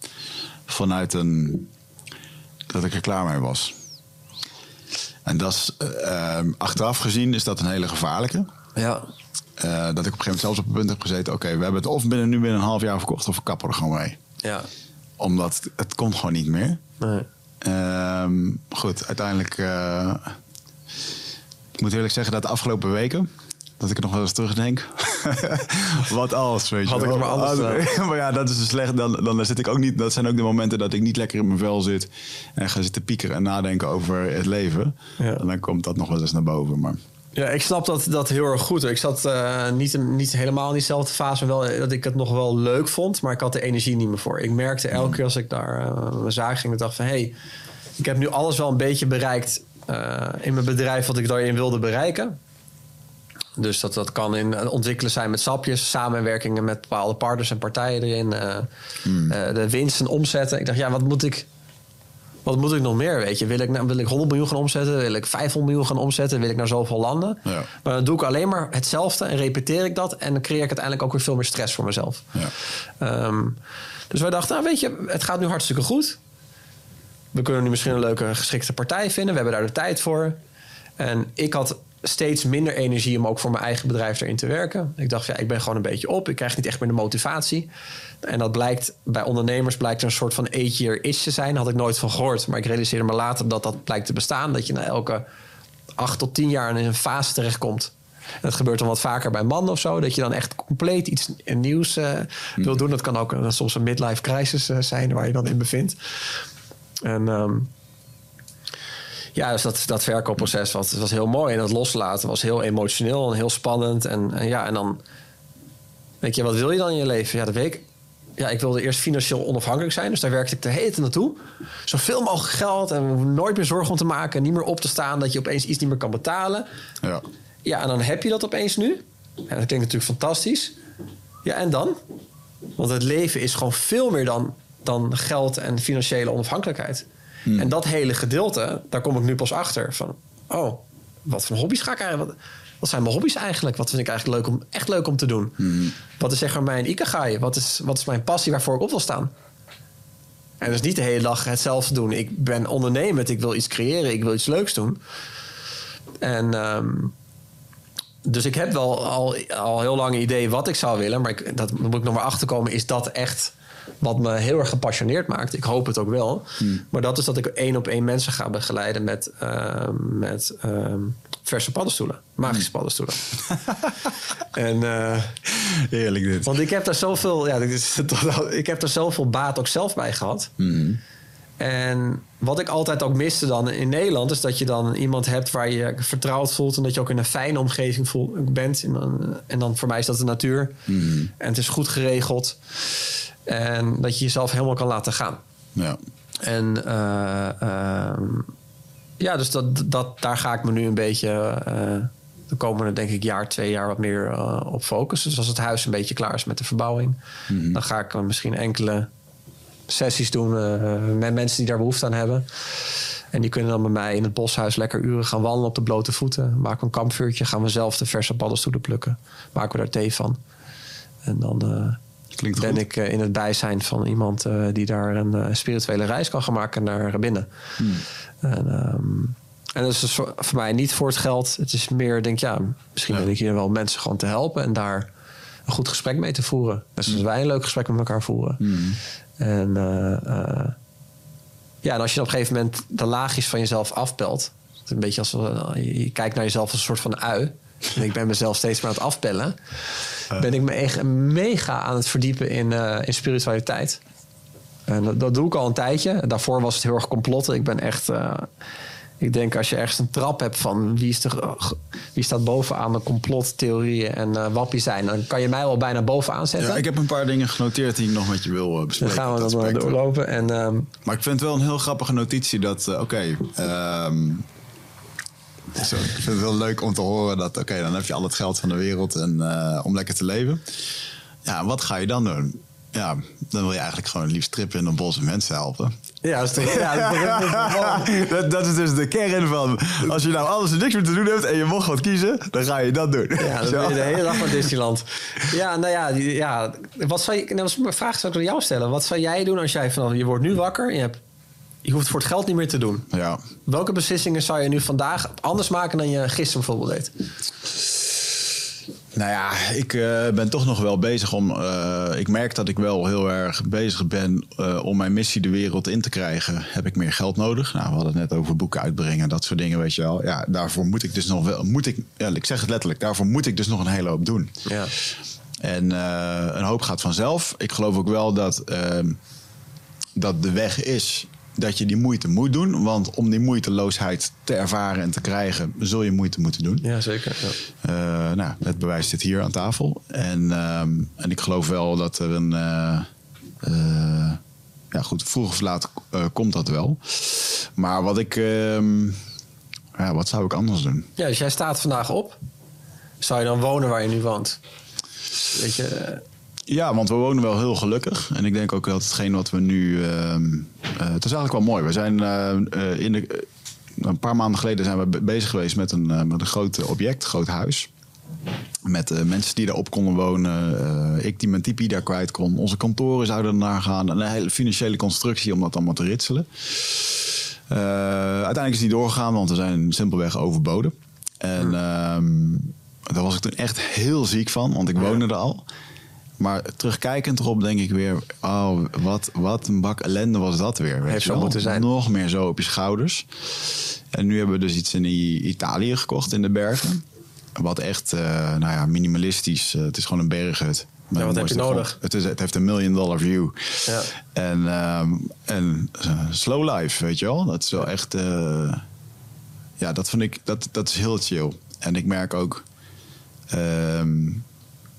vanuit een... dat ik er klaar mee was. En dat is, eh, eh, achteraf gezien is dat een hele gevaarlijke. ja, Eh, dat ik op een gegeven moment zelfs op het punt heb gezeten... oké, we hebben het of binnen, nu binnen een half jaar verkocht... of we kappen er gewoon mee. ja. Omdat het, het kon gewoon niet meer. Nee. Ehm, goed, uiteindelijk... eh, ik moet eerlijk zeggen dat de afgelopen weken... dat ik er nog wel eens terugdenk. Wat als, weet je Had ik het maar anders maar ja, dat is dus slecht. Dan, dan zit ik ook niet... Dat zijn ook de momenten dat ik niet lekker in mijn vel zit... en ga zitten piekeren en nadenken over het leven. Ja. En dan komt dat nog wel eens naar boven. Maar Ja, ik snap dat, dat heel erg goed. Ik zat eh, niet, niet helemaal in diezelfde fase, maar wel dat ik het nog wel leuk vond, maar ik had de energie niet meer voor. Ik merkte elke keer als ik naar eh, mijn zaak ging, ik dacht van hé, hey, ik heb nu alles wel een beetje bereikt eh, in mijn bedrijf wat ik daarin wilde bereiken. Dus dat, dat kan in het ontwikkelen zijn met sapjes, samenwerkingen met bepaalde partners en partijen erin, eh, eh, de winsten omzetten. Ik dacht, ja, wat moet ik, wat moet ik nog meer? Weet je? Wil, ik, nou, wil ik 100 miljoen gaan omzetten? Wil ik 500 miljoen gaan omzetten? Wil ik naar zoveel landen? Ja. Maar dan doe ik alleen maar hetzelfde en repeteer ik dat. En dan creëer ik uiteindelijk ook weer veel meer stress voor mezelf. Ja. Ehm, dus wij dachten, nou weet je, het gaat nu hartstikke goed. We kunnen nu misschien een leuke geschikte partij vinden. We hebben daar de tijd voor. En ik had steeds minder energie om ook voor mijn eigen bedrijf erin te werken. Ik dacht, ja, ik ben gewoon een beetje op. Ik krijg niet echt meer de motivatie. En dat blijkt bij ondernemers blijkt er een soort van eat year itch te zijn. Had ik nooit van gehoord. Maar ik realiseerde me later dat dat blijkt te bestaan. Dat je na elke acht tot tien jaar in een fase terechtkomt. En dat gebeurt dan wat vaker bij mannen of zo. Dat je dan echt compleet iets nieuws eh, wil doen. Dat kan ook soms een midlife crisis eh, zijn waar je dan in bevindt. En ehm, ja, dus dat, dat verkoopproces was, was heel mooi. En dat loslaten was heel emotioneel en heel spannend. En, en ja, en dan... Weet je, wat wil je dan in je leven? Ja, dat weet ik. Ja, ik wilde eerst financieel onafhankelijk zijn. Dus daar werkte ik de hele tijd naartoe. Zoveel mogelijk geld en nooit meer zorgen om te maken. Niet meer op te staan dat je opeens iets niet meer kan betalen. ja. Ja, en dan heb je dat opeens nu. En dat klinkt natuurlijk fantastisch. Ja, en dan? Want het leven is gewoon veel meer dan, dan geld en financiële onafhankelijkheid. En dat hele gedeelte, daar kom ik nu pas achter. Van, oh, wat voor hobby's ga ik eigenlijk... Wat, wat zijn mijn hobby's eigenlijk? Wat vind ik eigenlijk leuk om, echt leuk om te doen? Wat is zeg maar mijn ikigai? Wat is, wat is mijn passie waarvoor ik op wil staan? En dus niet de hele dag hetzelfde doen. Ik ben ondernemend, ik wil iets creëren, ik wil iets leuks doen. En ehm, dus ik heb wel al, al heel lang een idee wat ik zou willen. Maar ik, dat moet ik nog maar achterkomen. Is dat echt wat me heel erg gepassioneerd maakt? Ik hoop het ook wel. Maar dat is dat ik één op één mensen ga begeleiden met, ehm, met ehm, verse paddenstoelen. Magische paddenstoelen. en, eh, Heerlijk dit. want ik heb daar zoveel, ja, dit is ik heb daar zoveel baat ook zelf bij gehad. En wat ik altijd ook miste dan in Nederland, is dat je dan iemand hebt waar je vertrouwd voelt en dat je ook in een fijne omgeving voel, bent. En dan, en dan voor mij is dat de natuur. En het is goed geregeld. En dat je jezelf helemaal kan laten gaan. Ja. En eh, ehm, ja, dus dat, dat, daar ga ik me nu een beetje eh, de komende, denk ik, jaar, twee jaar wat meer eh, op focussen. Dus als het huis een beetje klaar is met de verbouwing, dan ga ik misschien enkele sessies doen met mensen die daar behoefte aan hebben. En die kunnen dan bij mij in het boshuis lekker uren gaan wandelen op de blote voeten. Maken we een kampvuurtje, gaan we zelf de verse paddenstoelen plukken. Maken we daar thee van. En dan Klinkt ben goed. ik eh, in het bijzijn van iemand eh, die daar een eh, spirituele reis kan gaan maken naar binnen. En, ehm, en dat is dus voor, voor mij niet voor het geld. Het is meer, denk ja, misschien Ja. ben ik hier wel mensen gewoon te helpen en daar een goed gesprek mee te voeren. Net zoals wij een leuk gesprek met elkaar voeren. En eh, eh, ja, en als je op een gegeven moment de laagjes van jezelf afpelt, een beetje als je, je kijkt naar jezelf als een soort van ui. En ik ben mezelf steeds meer aan het afpellen. Ben ik me echt mega aan het verdiepen in, eh, in spiritualiteit. En dat, dat doe ik al een tijdje. Daarvoor was het heel erg complotten. Ik ben echt. eh, ik denk als je ergens een trap hebt van wie, is de, wie staat bovenaan de complottheorieën en eh wappie zijn, dan kan je mij wel bijna bovenaan zetten. Ja, ik heb een paar dingen genoteerd die ik nog met je wil eh, dan bespreken. gaan we dat maar doorlopen. En ehm, Maar ik vind het wel een heel grappige notitie dat, eh, oké, ehm, zo, ik vind het wel leuk om te horen dat, oké, dan heb je al het geld van de wereld en, eh, om lekker te leven. Ja, wat ga je dan doen? Ja, dan wil je eigenlijk gewoon liefst trippen in een bos en mensen helpen. ja, dat is toch, ja, dat dat, is dus de kern van, als je nou alles en niks meer te doen hebt en je mocht wat kiezen, dan ga je dat doen. Ja, dan ben je de hele dag naar Disneyland. Ja, nou ja, ja wat zou je, nou, mijn vraag zou ik aan jou stellen. Wat zou jij doen als jij vanaf, je wordt nu wakker en je, hebt, je hoeft voor het geld niet meer te doen. Ja, Welke beslissingen zou je nu vandaag anders maken dan je gisteren bijvoorbeeld deed? Nou ja, ik eh, ben toch nog wel bezig om. eh, ik merk dat ik wel heel erg bezig ben eh, om mijn missie de wereld in te krijgen. Heb ik meer geld nodig? Nou, we hadden het net over boeken uitbrengen, dat soort dingen, weet je wel. Ja, daarvoor moet ik dus nog wel. Moet ik, ja, ik zeg het letterlijk, daarvoor moet ik dus nog een hele hoop doen. Ja. En een hoop gaat vanzelf. Ik geloof ook wel dat, ehm, dat de weg is dat je die moeite moet doen. Want om die moeiteloosheid te ervaren en te krijgen, zul je moeite moeten doen. Ja, zeker. Ja. Eh, nou, het bewijs zit hier aan tafel. En, ehm, en ik geloof wel dat er een. eh, eh, ja, goed, vroeg of laat komt dat wel. Maar wat ik. ehm, ja, wat zou ik anders doen? ja, dus jij staat vandaag op. Zou je dan wonen waar je nu woont? Weet je, Ja, want we wonen wel heel gelukkig. En ik denk ook dat hetgeen wat we nu. ehm, eh, het is eigenlijk wel mooi. We zijn eh, eh, in de. een paar maanden geleden zijn we be- bezig geweest met een, met een groot object, een groot huis. Met mensen die daarop konden wonen. ik die mijn tipi daar kwijt kon. Onze kantoren zouden ernaar gaan. Een hele financiële constructie om dat allemaal te ritselen. Uiteindelijk is die doorgegaan, want we zijn simpelweg overboden. En ehm, daar was ik toen echt heel ziek van, want ik woonde er al. Maar terugkijkend erop denk ik weer... oh, wat, wat een bak ellende was dat weer. Weet Heeft je zo wel? moeten zijn. Nog meer zo op je schouders. En nu hebben we dus iets in Italië gekocht, in de bergen. Wat echt, eh, nou ja, minimalistisch. eh, het is gewoon een berghut. Wat heb je nodig? Het, is, het heeft een million dollar view. Ja. En, ehm, en eh, slow life, weet je wel. Dat is wel echt... ja, dat vind ik... Dat, dat is heel chill. En ik merk ook... ehm,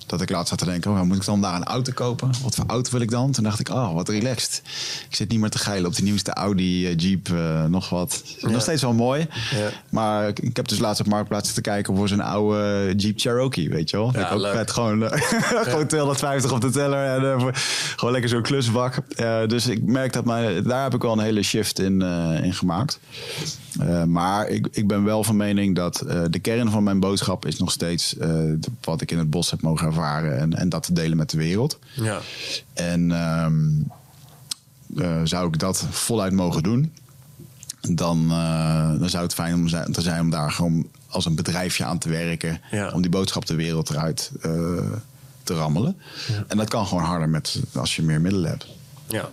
dat ik laatst zat te denken, oh, moet ik dan daar een auto kopen? Wat voor auto wil ik dan? Toen dacht ik, oh, wat relaxed. Ik zit niet meer te geilen op die nieuwste Audi, eh, Jeep, eh, nog wat. Nog steeds wel mooi. Ja. Maar ik, ik heb dus laatst op Marktplaats te kijken voor zo'n oude Jeep Cherokee, weet je wel. Ja, ik ook vet gewoon, eh, gewoon 250 op de teller en gewoon lekker zo'n klusbak. Dus ik merk dat mijn, daar heb ik wel een hele shift in, in gemaakt. Maar ik, ik ben wel van mening dat de kern van mijn boodschap is nog steeds wat ik in het bos heb mogen ervaren en, en dat te delen met de wereld. ja. En ehm, eh, zou ik dat voluit mogen doen, dan, eh, dan zou het fijn om zijn, te zijn om daar gewoon als een bedrijfje aan te werken. Ja. Om die boodschap de wereld eruit eh, te rammelen. En dat kan gewoon harder met, als je meer middelen hebt. ja.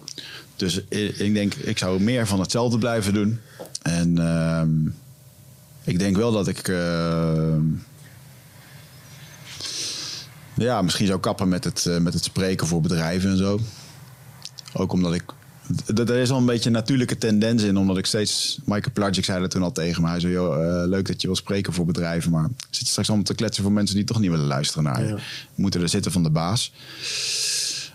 Dus ik, ik denk, ik zou meer van hetzelfde blijven doen. En ehm, ik denk wel dat ik. Ja, misschien zou kappen met het, eh, met het spreken voor bedrijven en zo. Ook omdat ik. Er is al een beetje een natuurlijke tendens in, omdat ik steeds. Michael Plagic zei dat toen al tegen me. Hij zei: joh, eh, Leuk dat je wil spreken voor bedrijven, maar zit straks allemaal te kletsen voor mensen die toch niet willen luisteren naar je. Ja. Moeten er zitten van de baas.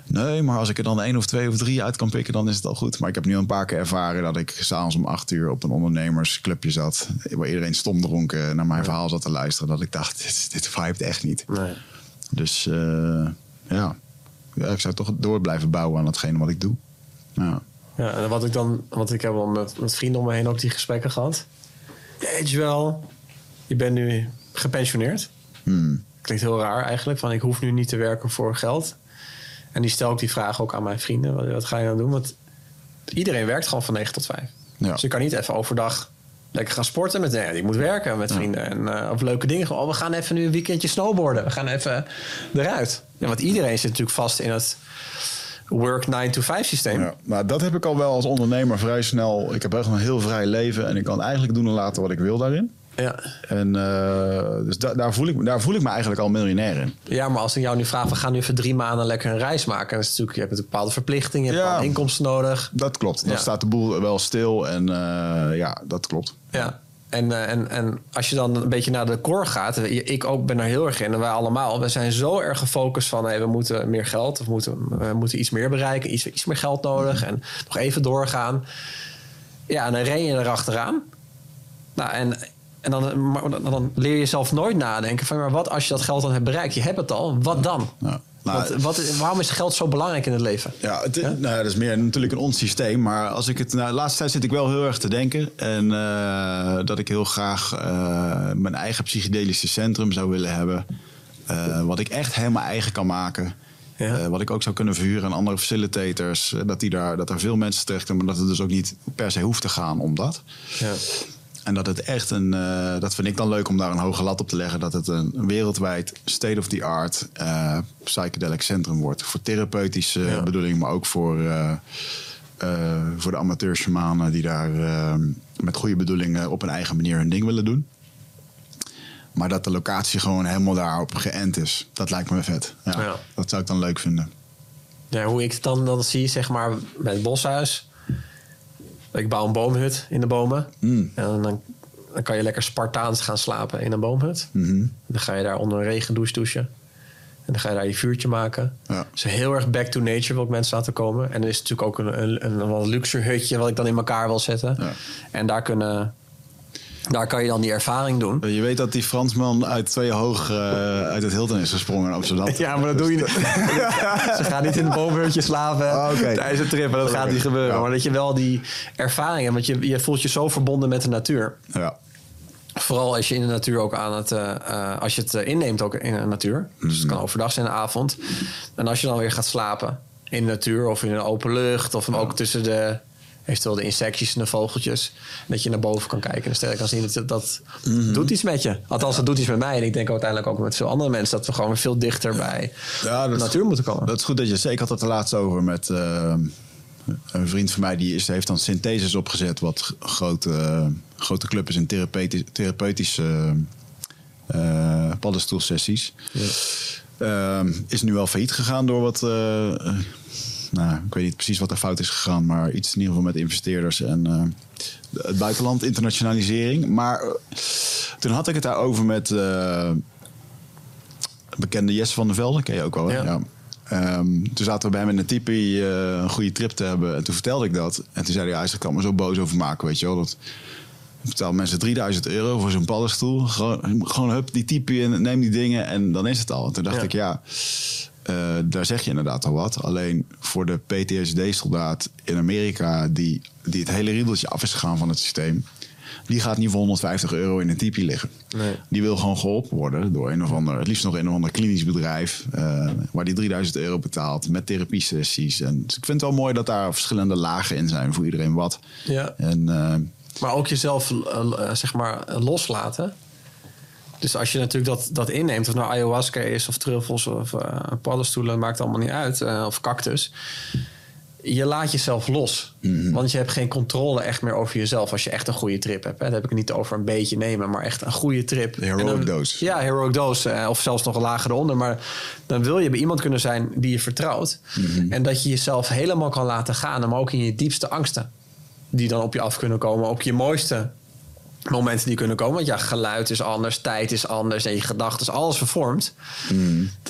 Nee, maar als ik er dan één of twee of drie uit kan pikken, dan is het al goed. Maar ik heb nu een paar keer ervaren dat ik s'avonds om acht uur op een ondernemersclubje zat. Waar iedereen stom dronken naar mijn verhaal zat te luisteren. Dat ik dacht, dit, dit vibet echt niet. Nee. Dus eh, ja. ja, ik zou toch door blijven bouwen aan hetgene wat ik doe. Ja. Ja, en wat ik dan, want ik heb wel met, met vrienden om me heen ook die gesprekken gehad. Weet je wel, je bent nu gepensioneerd. Hmm. Klinkt heel raar eigenlijk, van ik hoef nu niet te werken voor geld. En die stel ik die vraag ook aan mijn vrienden. Wat, wat ga je dan doen? Want iedereen werkt gewoon van 9 tot 5. Ja. Dus je kan niet even overdag lekker gaan sporten met nee, ik moet werken met vrienden. En, eh, of leuke dingen. Gewoon, Oh, we gaan even nu een weekendje snowboarden. We gaan even eruit. Ja, want iedereen zit natuurlijk vast in het work 9 to 5 systeem. Ja, maar dat heb ik al wel als ondernemer vrij snel. Ik heb echt een heel vrij leven en ik kan eigenlijk doen en laten wat ik wil daarin. Ja. En eh, dus da- daar, voel ik, me- daar voel ik me eigenlijk al miljonair in. Ja, maar als ik jou nu vraag, we gaan nu even drie maanden lekker een reis maken. Dan is het natuurlijk, je hebt natuurlijk bepaalde verplichtingen, je hebt Ja. bepaalde inkomsten nodig. Dat klopt. Dan Ja. staat de boel wel stil en eh, ja, dat klopt. Ja. En, eh, en, en als je dan een beetje naar de core gaat, ik ook ben er heel erg in en wij allemaal, we zijn zo erg gefocust van hey, we moeten meer geld, of we moeten, we moeten iets meer bereiken, iets, iets meer geld nodig en nog even doorgaan. Ja, en dan ren je erachteraan. Nou, en, en dan, maar dan, leer je jezelf nooit nadenken van, maar wat als je dat geld dan hebt bereikt? Je hebt het al, wat dan? Ja. Nou, wat, wat, waarom is geld zo belangrijk in het leven? Ja, het, Nou, dat is meer natuurlijk een ons systeem. Maar als ik het, nou, de laatste tijd zit ik wel heel erg te denken. En eh, dat ik heel graag eh, mijn eigen psychedelische centrum zou willen hebben. Eh, wat ik echt helemaal eigen kan maken. Ja. Wat ik ook zou kunnen verhuren aan andere facilitators. Dat, die daar, dat er veel mensen terecht komen. Maar dat het dus ook niet per se hoeft te gaan om dat. Ja. En dat het echt een, eh, dat vind ik dan leuk om daar een hoge lat op te leggen, dat het een wereldwijd state-of-the-art uh, psychedelic centrum wordt. Voor therapeutische Ja. bedoeling, maar ook voor, eh, eh, voor de amateur-shamanen die daar eh, met goede bedoelingen op een eigen manier hun ding willen doen. Maar dat de locatie gewoon helemaal daarop geënt is, dat lijkt me vet. Ja, Ja. Dat zou ik dan leuk vinden. Ja, hoe ik het dan, dan zie, zeg maar, bij het boshuis. Ik bouw een boomhut in de bomen. Mm. En dan, dan kan je lekker Spartaans gaan slapen in een boomhut. Mhm. Dan ga je daar onder een regendouche douchen. En dan ga je daar je vuurtje maken. Ja. Dus heel erg back to nature wil ik mensen laten komen. En er is natuurlijk ook een, een, een wat luxe hutje wat ik dan in elkaar wil zetten. Ja. En daar, kunnen, daar kan je dan die ervaring doen. Je weet dat die Fransman uit twee hoog eh, uit het Hilton is gesprongen in Amsterdam. Ja, maar dat doe je niet. Ze gaan niet in een boomhutje slapen Ah, oké. tijdens een trip. En dat gaat niet gebeuren. Ja. Maar dat je wel die ervaring hebt. Want je, je voelt je zo verbonden met de natuur. Ja. Vooral als je in de natuur ook aan het... eh, eh, als je het inneemt ook in de natuur. Dus het kan overdag zijn in de avond. En als je dan weer gaat slapen in de natuur... of in de open lucht... of ook tussen de... eventueel de insectjes en de vogeltjes... dat je naar boven kan kijken en sterk kan zien. Dat, dat doet iets met je. Althans, dat doet iets met mij. En ik denk uiteindelijk ook met veel andere mensen... dat we gewoon weer veel dichter bij Ja, de natuur moeten komen. Dat is goed dat je zeker had het er laatst over met eh, een vriend van mij die is, heeft dan syntheses opgezet, wat grote, eh, grote club is in therapeutisch, therapeutische eh paddenstoelsessies. Ehm, is nu wel failliet gegaan door wat. Nou, ik weet niet precies wat er fout is gegaan, maar iets in ieder geval met investeerders en eh, het buitenland, internationalisering. Maar eh, toen had ik het daarover met eh, bekende Jesse van der Velde, ken je ook wel. hè? Ja. Ehm, toen zaten we bij hem in een tipi een goede trip te hebben. En toen vertelde ik dat. En toen zei hij, ja, hij kan me zo boos over maken, weet je wel. Dat betaalt mensen 3000 euro voor zo'n paddenstoel. Gewoon, gewoon hup, die tipi en neem die dingen en dan is het al. En toen dacht Ja. ik, ja, eh, daar zeg je inderdaad al wat. Alleen voor de PTSD-soldaat in Amerika... Die, die het hele riedeltje af is gegaan van het systeem... die gaat niet voor 150 euro in een tipi liggen. Nee. Die wil gewoon geholpen worden door een of ander... het liefst nog een of ander klinisch bedrijf... eh, waar die 3000 euro betaalt met therapiesessies. En, dus ik vind het wel mooi dat daar verschillende lagen in zijn... voor iedereen wat. Ja. En eh, Maar ook jezelf zeg maar loslaten. Dus als je natuurlijk dat, dat inneemt, of nou ayahuasca is, of truffels, of eh, paddenstoelen, maakt allemaal niet uit, eh, of cactus. Je laat jezelf los. Want je hebt geen controle echt meer over jezelf als je echt een goede trip hebt. Hè. Daar heb ik het niet over een beetje nemen, maar echt een goede trip. De heroic En dan- dose. Ja, heroic dose. eh, Of zelfs nog een lager eronder. Maar dan wil je bij iemand kunnen zijn die je vertrouwt. En dat je jezelf helemaal kan laten gaan. Maar ook in je diepste angsten die dan op je af kunnen komen. Ook je mooiste momenten die kunnen komen. Want ja, geluid is anders, tijd is anders en je gedachten is alles vervormd.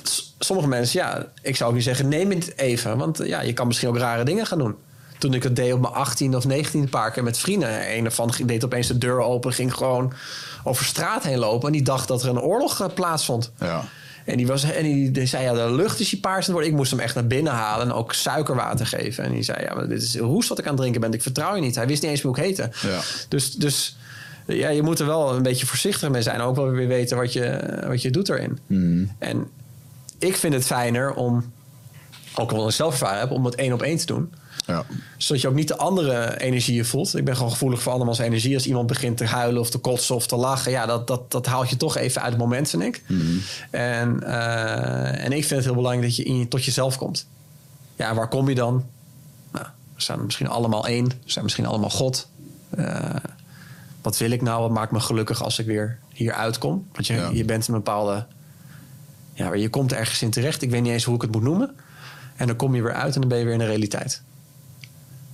Is- Sommige mensen, ja, ik zou ook niet zeggen, neem het even. Want ja, je kan misschien ook rare dingen gaan doen. Toen ik het deed op mijn 18 of 19 paar keer met vrienden. Een ervan deed opeens de deur open, ging gewoon over straat heen lopen. En die dacht dat er een oorlog eh, plaatsvond. ja. En die, was, en die, die zei, ja, de lucht is hier paars aan het worden. Ik moest hem echt naar binnen halen en ook suikerwater geven. En die zei, ja, maar dit is roest wat ik aan het drinken ben. Ik vertrouw je niet. Hij wist niet eens hoe ik heette. Ja. Dus, dus ja, je moet er wel een beetje voorzichtig mee zijn. Ook wel weer weten wat je, wat je doet erin. En ik vind het fijner om, ook al een zelfervaring heb, om het één op één te doen ja. zodat je ook niet de andere energieën voelt. Ik ben gewoon gevoelig voor andermans energie. Als iemand begint te huilen of te kotsen of te lachen... ja, dat, dat, dat haalt je toch even uit het moment, vind ik. En, eh, en ik vind het heel belangrijk dat je in, tot jezelf komt. Ja, waar kom je dan? Nou, we zijn misschien allemaal één. We zijn misschien allemaal God. Eh, wat wil ik nou? Wat maakt me gelukkig als ik weer hier uitkom? Want je, Ja. je bent een bepaalde... Ja, je komt ergens in terecht. Ik weet niet eens hoe ik het moet noemen. En dan kom je weer uit en dan ben je weer in de realiteit.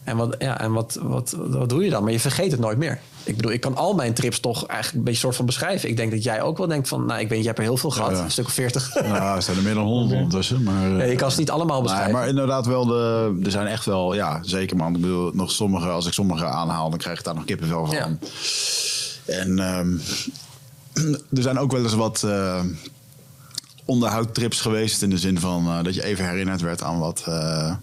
En, wat, ja, en wat, wat, wat doe je dan? Maar je vergeet het nooit meer. Ik bedoel, ik kan al mijn trips toch eigenlijk een beetje soort van beschrijven. Ik denk dat jij ook wel denkt van... Nou, ik weet, je hebt er heel veel gehad. Ja. Een stuk of veertig. Nou, er zijn er meer dan 100 ondertussen. Maar, eh, je kan ze niet allemaal Nee, beschrijven. maar inderdaad wel, de, er zijn echt wel, ja, zeker man. Ik bedoel, nog sommige, als ik sommige aanhaal, dan krijg ik daar nog kippenvel van. Ja. En ehm, er zijn ook wel eens wat eh, onderhoudtrips geweest. In de zin van eh, dat je even herinnerd werd aan wat, eh,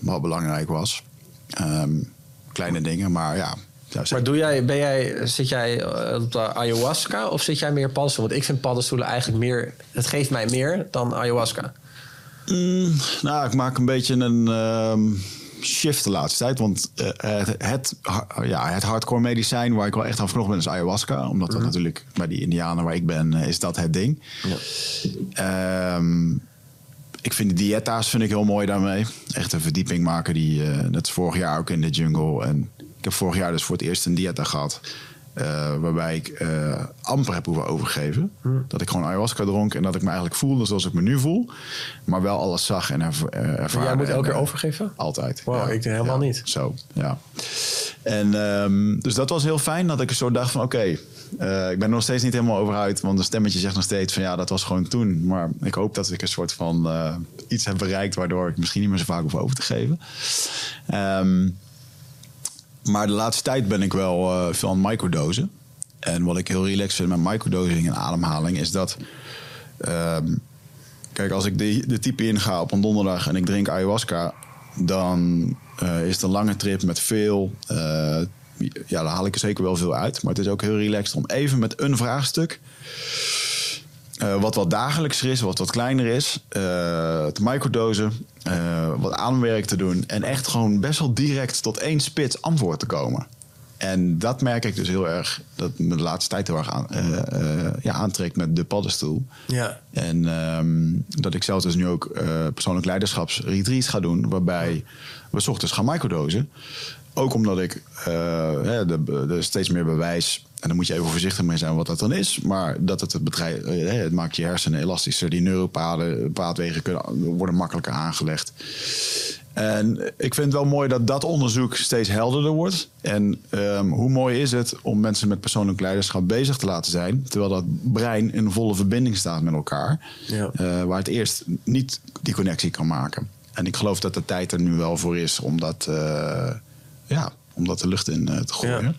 wat belangrijk was. Ehm, kleine dingen, maar ja. Zeg- Maar doe jij, ben jij, zit jij eh, op de ayahuasca of zit jij meer paddenstoelen? Want ik vind paddenstoelen eigenlijk meer... Het geeft mij meer dan ayahuasca. Mm, nou, ik maak een beetje een. ehm, shift de laatste tijd. Want uh, het, het, ja, het hardcore medicijn waar ik wel echt aan vanochtend ben is ayahuasca. Omdat dat mhm. natuurlijk bij die indianen waar ik ben, is dat het ding. Ja. Um, ik vind de diëta's vind ik heel mooi daarmee. Echt een verdieping maken. Die, uh, dat is vorig jaar ook in de jungle. En ik heb vorig jaar dus voor het eerst een diëta gehad. Uh, waarbij ik uh, amper heb hoeven overgeven. Hmm. Dat ik gewoon ayahuasca dronk en dat ik me eigenlijk voelde zoals ik me nu voel. Maar wel alles zag en erv ervaarde. Jij moet elke keer overgeven? Altijd. Wow, ik helemaal niet. Zo, ja. En um, dus dat was heel fijn dat ik zo dacht van oké, uh, ik ben er nog steeds niet helemaal over uit. Want een stemmetje zegt nog steeds van ja, dat was gewoon toen. Maar ik hoop dat ik een soort van uh, iets heb bereikt... waardoor ik misschien niet meer zo vaak hoef over te geven. Um, maar de laatste tijd ben ik wel uh, veel aan microdosen. En wat ik heel relaxed vind met microdosing en ademhaling... is dat... Um, kijk, als ik de, de type inga op een donderdag en ik drink ayahuasca... dan is het een lange trip met veel ja, daar haal ik er zeker wel veel uit. Maar het is ook heel relaxed om even met een vraagstuk. Uh, wat wat dagelijkser is, wat wat kleiner is, uh, te microdosen, uh, wat aanwerk te doen en echt gewoon best wel direct tot één spits antwoord te komen. En dat merk ik dus heel erg, dat me de laatste tijd heel erg aan, ja, aantrekt met de paddenstoel. Ja. En um, dat ik zelf dus nu ook persoonlijk leiderschapsretreats ga doen, waarbij we s ochtends gaan microdosen. Ook omdat ik uh, de, steeds meer bewijs. En dan moet je even voorzichtig mee zijn wat dat dan is. Maar dat het het bedrijf. Uh, het maakt je hersenen elastischer. Die neuropaden, paadwegen kunnen, worden makkelijker aangelegd. En ik vind het wel mooi dat dat onderzoek steeds helderder wordt. En um, hoe mooi is het om mensen met persoonlijk leiderschap bezig te laten zijn. Terwijl dat brein in volle verbinding staat met elkaar. Ja. Uh, waar het eerst niet die connectie kan maken. En ik geloof dat de tijd er nu wel voor is om dat ja, om dat de lucht in eh, te gooien.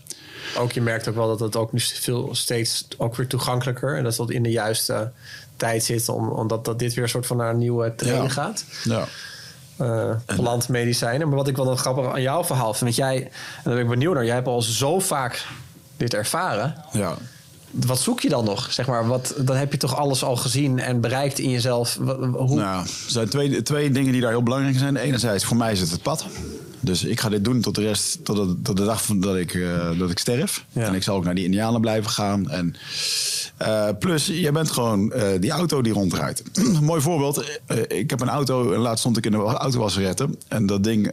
Ook je merkt ook wel dat het ook nu veel steeds ook weer toegankelijker en dat dat in de juiste tijd zit, om, omdat dat dit weer een soort van naar een nieuwe trainen gaat. Ja. Uh, landmedicijnen. Maar wat ik wel een grappig aan jouw verhaal vind, want jij, en daar ben ik benieuwd naar, jij hebt al zo vaak dit ervaren. Ja. Wat zoek je dan nog? Zeg maar, wat, dan heb je toch alles al gezien en bereikt in jezelf. Hoe? Nou, er zijn twee, twee dingen die daar heel belangrijk zijn. Enerzijds, voor mij is het het pad. Dus ik ga dit doen tot de rest, tot de, tot de dag van dat ik, uh, dat ik sterf. En ik zal ook naar die Indianen blijven gaan. En, uh, plus, je bent gewoon uh, die auto die rondrijdt. mooi voorbeeld. ik heb een auto, laatst stond ik in de autowasseretten. En dat ding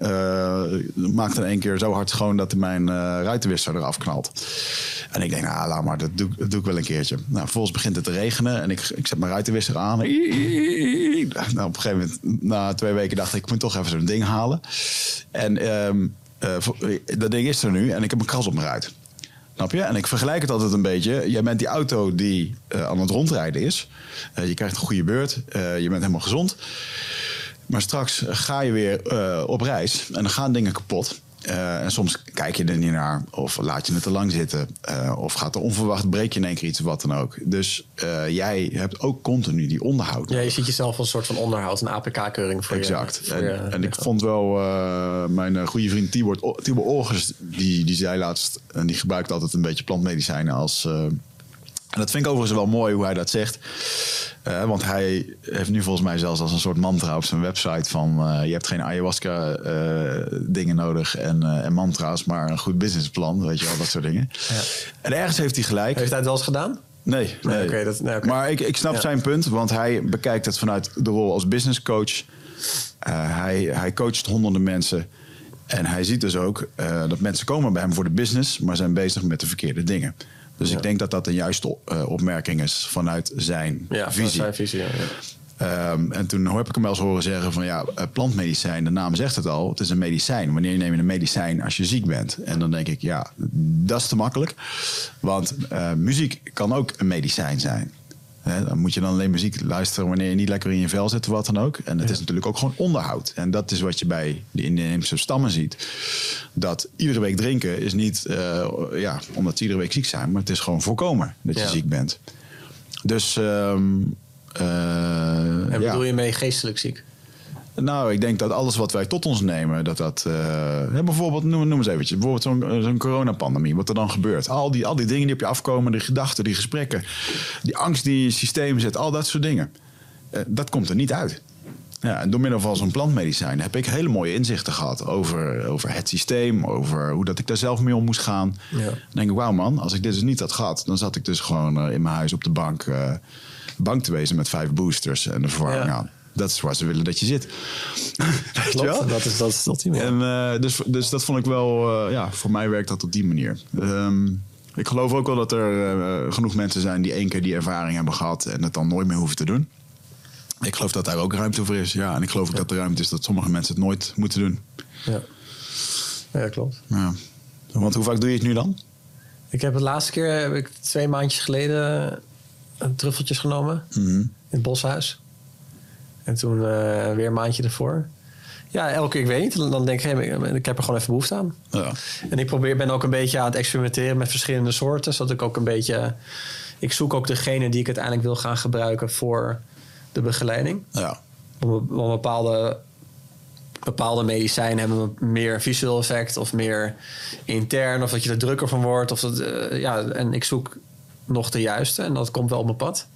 maakte in één keer zo hard schoon dat mijn ruitenwisser eraf knalt. En ik denk, nou, laat maar, dat doe, dat doe ik wel een keertje. Nou, vervolgens begint het te regenen en ik, ik zet mijn ruitenwisser aan. Nou, op een gegeven moment, na twee weken, dacht ik, ik moet toch even zo'n ding halen. En um, uh, dat ding is er nu en ik heb een kras op mijn ruit. Snap je? En ik vergelijk het altijd een beetje. Jij bent die auto die uh, aan het rondrijden is. Je krijgt een goede beurt. je bent helemaal gezond. Maar straks ga je weer op reis en dan gaan dingen kapot. Uh, en soms kijk je er niet naar, of laat je het te lang zitten, uh, of gaat er onverwacht, breek je in één keer iets, wat dan ook. Dus uh, jij hebt ook continu die onderhoud. Ja, je ziet jezelf als een soort van onderhoud, een APK-keuring voor exact. je. Exact. En, en ik vond wel, mijn goede vriend Tibor, Tibor die, die zei laatst, en die gebruikt altijd een beetje plantmedicijnen als. En dat vind ik overigens wel mooi hoe hij dat zegt. Uh, want hij heeft nu volgens mij zelfs als een soort mantra op zijn website van uh, je hebt geen ayahuasca uh, dingen nodig en, en, mantra's, maar een goed businessplan, weet je wel, dat soort dingen. Ja. En ergens heeft hij gelijk. Heeft hij het wel eens gedaan? Nee, nee. okay, dat, nee okay. maar ik, ik snap ja. zijn punt, want hij bekijkt het vanuit de rol als business coach. hij, hij coacht honderden mensen. En hij ziet dus ook dat mensen komen bij hem voor de business, maar zijn bezig met de verkeerde dingen. Dus ik denk dat dat een juiste uh, opmerking is vanuit zijn ja, visie. Zijn visie ja, um, en toen heb ik hem wel eens horen zeggen van ja, uh, plantmedicijn, de naam zegt het al, het is een medicijn. Wanneer neem je een medicijn als je ziek bent? En dan denk ik, ja, dat is te makkelijk. Want uh, muziek kan ook een medicijn zijn dan moet je dan alleen muziek luisteren wanneer je niet lekker in je vel zit of wat dan ook. En het is natuurlijk ook gewoon onderhoud. En dat is wat je bij de inheemse stammen ziet. Dat iedere week drinken is niet uh, ja, omdat ze iedere week ziek zijn, maar het is gewoon voorkomen dat je ziek bent. Dus. Um, uh, en bedoel je mee geestelijk ziek? Nou, ik denk dat alles wat wij tot ons nemen, dat dat... Uh, bijvoorbeeld, noem, noem eens eventjes, bijvoorbeeld zo'n zo'n coronapandemie, wat er dan gebeurt. Al die, al die dingen die op je afkomen, die gedachten, die gesprekken, die angst die je systeem zit, al dat soort dingen. Uh, dat komt er niet uit. Ja, en door middel van zo'n plantmedicijn heb ik hele mooie inzichten gehad over, over het systeem, over hoe dat ik daar zelf mee om moest gaan. Ja. Dan denk ik, wauw man, als ik dit dus niet had gehad, dan zat ik dus gewoon eh, in mijn huis op de bank, eh, bank te wezen met vijf boosters en de verwarming Ja. aan. Dat is waar ze willen dat je zit. Weet je wel? Klopt, dat is, dat is het ultieme. En, eh, dus, dus dat vond ik wel, eh, ja, voor mij werkt dat op die manier. Ehm, ik geloof ook wel dat er eh, genoeg mensen zijn die één keer die ervaring hebben gehad en het dan nooit meer hoeven te doen. Ik geloof dat daar ook ruimte voor is. Ja, en ik geloof ook dat er ruimte is dat sommige mensen het nooit moeten doen. Ja. ja, klopt. Ja. Want hoe vaak doe je het nu dan? Ik heb de laatste keer, heb ik twee maandjes geleden, truffeltjes genomen Mhm. in het boshuis. En toen eh, weer een maandje ervoor. Ja, elke keer, ik weet niet. Dan denk ik, hey, ik heb er gewoon even behoefte aan. Ja. En ik probeer, ben ook een beetje aan het experimenteren met verschillende soorten. Zodat ik ook een beetje... Ik zoek ook degene die ik uiteindelijk wil gaan gebruiken voor de begeleiding. Ja. Want bepaalde, bepaalde medicijnen hebben meer visueel effect of meer intern. Of dat je er drukker van wordt. Of dat, eh, ja, en ik zoek nog de juiste en dat komt wel op mijn pad.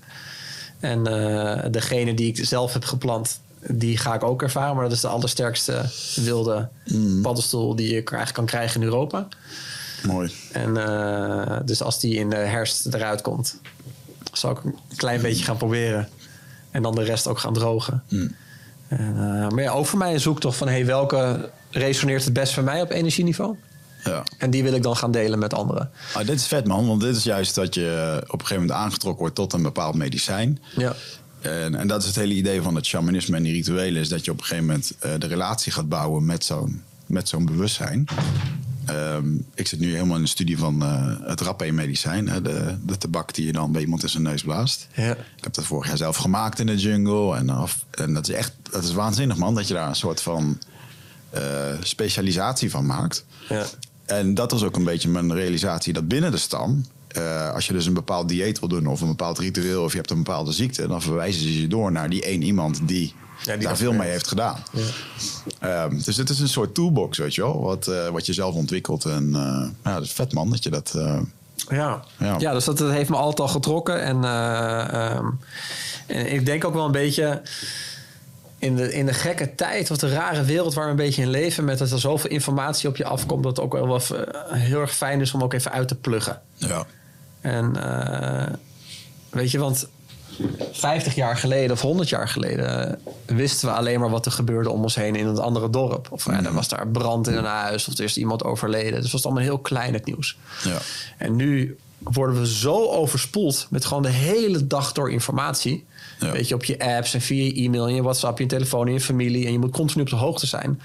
En eh, degene die ik zelf heb geplant, die ga ik ook ervaren. Maar dat is de allersterkste wilde paddenstoel die je eigenlijk kan krijgen in Europa. Mooi. En eh, dus als die in de herfst eruit komt, zal ik een klein beetje gaan proberen. En dan de rest ook gaan drogen. En, eh, maar ja, ook voor mij een zoektocht van hey, welke resoneert het best voor mij op energieniveau. Ja. En die wil ik dan gaan delen met anderen. Ah, dit is vet man, want dit is juist dat je op een gegeven moment aangetrokken wordt tot een bepaald medicijn. Ja, En, en dat is het hele idee van het shamanisme en die rituelen. Is dat je op een gegeven moment eh, de relatie gaat bouwen met zo'n, met zo'n bewustzijn. Ehm, ik zit nu helemaal in de studie van eh, het rapé-medicijn. hè, De, de tabak die je dan bij iemand in zijn neus blaast. ja, Ik heb dat vorig jaar zelf gemaakt in de jungle. En, af, en dat is echt dat is waanzinnig man. Dat je daar een soort van eh, specialisatie van maakt. ja. En dat was ook een beetje mijn realisatie dat binnen de stam, eh, als je dus een bepaald dieet wil doen of een bepaald ritueel of je hebt een bepaalde ziekte, dan verwijzen ze je door naar die één iemand die, die daar veel mee heeft gedaan. Ehm, dus het is een soort toolbox, weet je wel, wat, eh, wat je zelf ontwikkelt. En eh, ja, dat is vet man dat je dat. eh, Ja. Ja. Ja. dus dat, dat heeft me altijd al getrokken. En, eh, ehm, en ik denk ook wel een beetje in de, in de gekke tijd, of de rare wereld waar we een beetje in leven, met dat er zoveel informatie op je afkomt, dat het ook wel wat, eh, heel erg fijn is om ook even uit te pluggen. ja. En eh, weet je, want 50 jaar geleden of 100 jaar geleden eh, wisten we alleen maar wat er gebeurde om ons heen in het andere dorp. Of ja, er was daar brand in een huis of er is iemand overleden. Dus het was allemaal heel klein het nieuws. Ja. En nu worden we zo overspoeld met gewoon de hele dag door informatie. Ja. Weet je, op je apps en via je e-mail, en je WhatsApp, je telefoon, en je familie. En je moet continu op de hoogte zijn.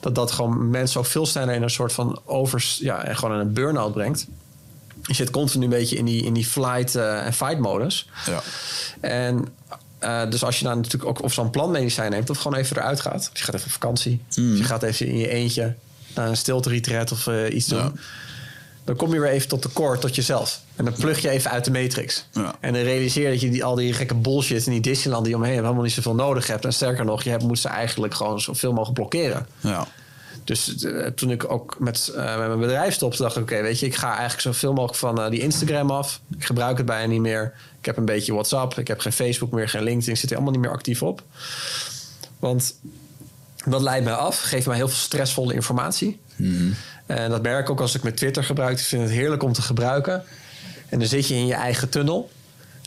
Dat dat gewoon mensen ook veel sneller in een soort van overs, ja, en gewoon in een burn-out brengt. Je zit continu een beetje in die, in die flight eh, en fight modus. Ja. En eh, dus als je dan natuurlijk ook of zo'n plantmedicijn neemt, of gewoon even eruit gaat. Je gaat even op vakantie. Of je gaat even in je eentje naar een stilte retreat of eh, iets doen. Ja. Dan kom je weer even tot tekort, tot jezelf. En dan plug je even uit de matrix. Ja. En dan realiseer je dat je die, al die gekke bullshit in die Disneyland die omheen helemaal niet zoveel nodig hebt. En sterker nog, je hebt, moet ze eigenlijk gewoon zoveel mogelijk blokkeren. Ja. Dus eh, toen ik ook met, eh, met mijn bedrijf stopte, dacht ik: oké, weet je, ik ga eigenlijk zoveel mogelijk van eh, die Instagram af. Ik gebruik het bijna niet meer. Ik heb een beetje WhatsApp. Ik heb geen Facebook meer, geen LinkedIn. Ik zit er allemaal niet meer actief op. Want dat leidt mij af, geeft mij heel veel stressvolle informatie. En dat merk ik ook als ik met Twitter gebruik. Ik vind het heerlijk om te gebruiken. En dan zit je in je eigen tunnel.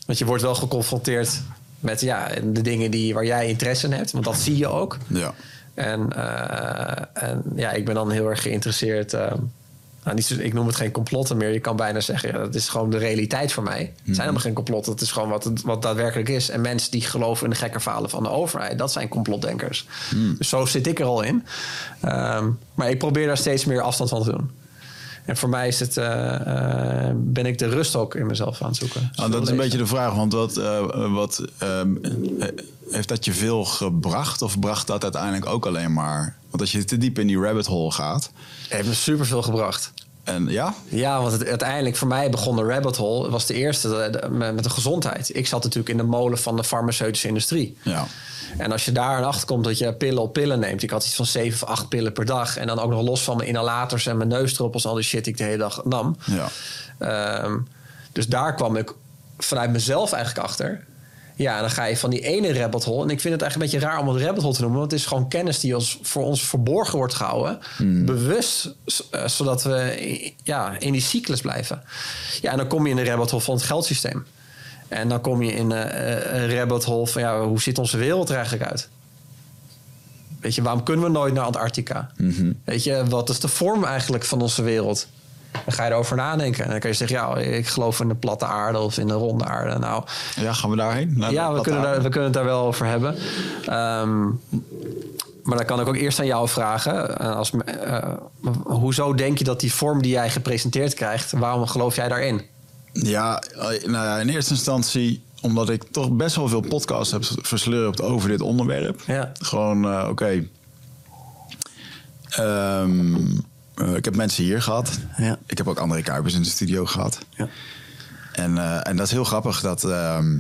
Want je wordt wel geconfronteerd met ja, de dingen die, waar jij interesse in hebt. Want dat zie je ook. Ja. En, eh, en ja, ik ben dan heel erg geïnteresseerd. eh, nou, niet ik noem het geen complotten meer. Je kan bijna zeggen, ja, dat is gewoon de realiteit voor mij. Het zijn helemaal geen complotten. Het is gewoon wat het wat daadwerkelijk is. En mensen die geloven in de gekke verhalen van de overheid, dat zijn complotdenkers. Dus zo zit ik er al in. Ehm, maar ik probeer daar steeds meer afstand van te doen. En voor mij is het, eh, eh, ben ik de rust ook in mezelf aan het zoeken. Nou, dat is een beetje de vraag, want wat, eh, wat ehm, eh, heeft dat je veel gebracht of bracht dat uiteindelijk ook alleen maar? Want als je te diep in die rabbit hole gaat Het heeft me superveel gebracht. en ja, Ja, want het, uiteindelijk voor mij begon de rabbit hole. Het was de eerste de- de- met met de gezondheid. Ik zat natuurlijk in de molen van de farmaceutische industrie. ja, En als je daar aan achter komt dat je pillen op pillen neemt. Ik had iets van zeven of acht pillen per dag. En dan ook nog los van mijn inhalators en mijn neusdruppels. En al die shit die ik de hele dag nam. ja, Ehm, dus daar kwam ik vanuit mezelf eigenlijk achter. Ja, en dan ga je van die ene rabbit hole. En ik vind het eigenlijk een beetje raar om het rabbit hole te noemen. Want het is gewoon kennis die ons, voor ons verborgen wordt gehouden. Bewust, s- eh, zodat we ja, in die cyclus blijven. Ja, en dan kom je in de rabbit hole van het geldsysteem. En dan kom je in eh, eh, een rabbit hole van... Ja, hoe ziet onze wereld er eigenlijk uit? Weet je, waarom kunnen we nooit naar Antarctica? Weet je, wat is de vorm eigenlijk van onze wereld? Dan ga je erover nadenken. En dan kan je zeggen, ja, ik geloof in de platte aarde of in de ronde aarde. Nou, Ja, gaan we daarheen? Naar ja, we kunnen, daar, we kunnen het daar wel over hebben. Ehm, maar dan kan ik ook eerst aan jou vragen. eh, Als, hoezo denk je dat die vorm die jij gepresenteerd krijgt... waarom geloof jij daarin? Ja, eh, nou ja, in eerste instantie omdat ik toch best wel veel podcasts heb verslurpt over dit onderwerp. Ja. Gewoon, eh, oké. Ehm, eh, ik heb mensen hier gehad. Ja. Ik heb ook André Kuipers in de studio gehad. Ja. En, en dat is heel grappig dat ehm,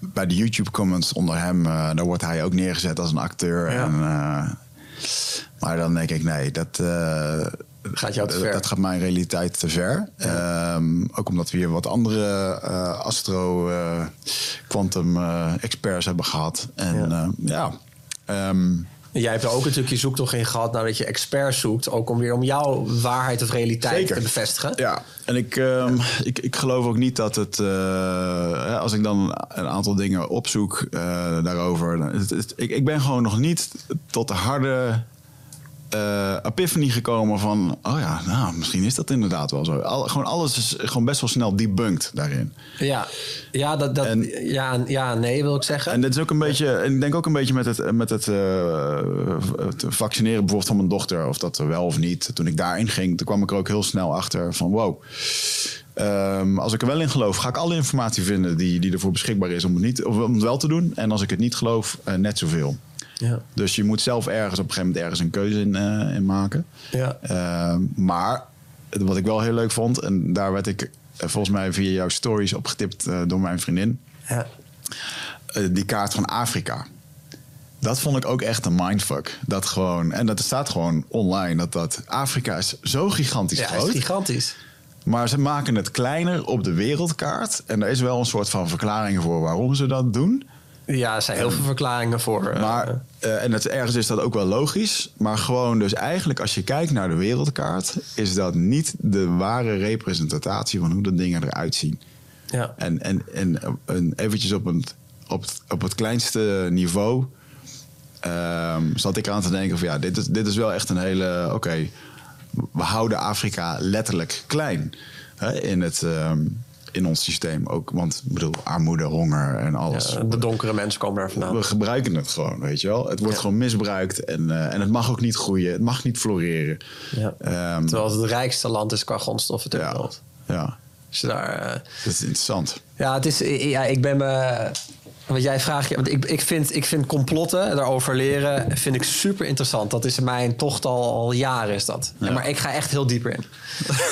bij de YouTube comments onder hem, daar wordt hij ook neergezet als een acteur. Ja. En, maar dan denk ik, nee, dat, Gaat jou te dat- ver. dat gaat mijn realiteit te ver. Ehm, ook omdat we hier wat andere eh, astro, eh, quantum eh, experts hebben gehad. En Ja. ehm, Jij hebt er ook natuurlijk je zoektocht in gehad... nadat je experts zoekt. Ook om weer om jouw waarheid of realiteit Zeker. te bevestigen. Ja, en ik, ehm, ik, ik geloof ook niet dat het. eh, als ik dan een aantal dingen opzoek eh, daarover. dan- Het, het- ik, ik ben gewoon nog niet tot de harde eh epiphany gekomen van. Oh ja, nou, misschien is dat inderdaad wel zo. Al, gewoon alles is gewoon best wel snel debunked daarin. Ja, ja, dat, dat, En- ja, ja, nee wil ik zeggen. En dit is ook een beetje, en ik denk ook een beetje met het, met het, eh, het vaccineren bijvoorbeeld van mijn dochter, of dat wel of niet. Toen ik daarin ging, toen kwam ik er ook heel snel achter van wow. ehm, als ik er wel in geloof, ga ik alle informatie vinden die, die ervoor beschikbaar is om het, niet, of om het wel te doen. En als ik het niet geloof, eh, net zoveel. Ja. Dus je moet zelf ergens op een gegeven moment ergens een keuze in, eh, in maken. Ja. Ehm, maar wat ik wel heel leuk vond, en daar werd ik eh, volgens mij via jouw stories opgetipt eh, door mijn vriendin Ja. eh, die kaart van Afrika. Dat vond ik ook echt een mindfuck. Dat gewoon, en dat staat gewoon online. Dat, dat Afrika is zo gigantisch Ja, groot. is gigantisch. maar ze maken het kleiner op de wereldkaart. En er is wel een soort van verklaring voor waarom ze dat doen. Ja, er zijn heel veel verklaringen voor. eh, Maar, eh, en het, ergens is dat ook wel logisch. Maar gewoon dus eigenlijk als je kijkt naar de wereldkaart... is dat niet de ware representatie van hoe de dingen eruit zien. ja. En, en, en, en eventjes op het, op het, op het kleinste niveau ehm, zat ik aan te denken van ja, dit is, dit is wel echt een hele... Oké, we houden Afrika letterlijk klein hè, in, het, ehm, in ons systeem ook. Want ik bedoel, armoede, honger en alles. Ja, de donkere mensen komen daar vandaan. We gebruiken het gewoon, weet je wel. Het wordt Ja. gewoon misbruikt en, eh, en het mag ook niet groeien. Het mag niet floreren. Ja. Ehm, Terwijl het het rijkste land is qua grondstoffen ter ja, wereld. ja, Dus daar, eh, dat is interessant. ja, het is, ja, ik ben me. Wat jij vraagt, want ik, ik, vind, ik vind complotten daarover leren vind ik super interessant. Dat is mijn tocht al, al jaren is dat. Ja. Maar ik ga echt heel dieper in.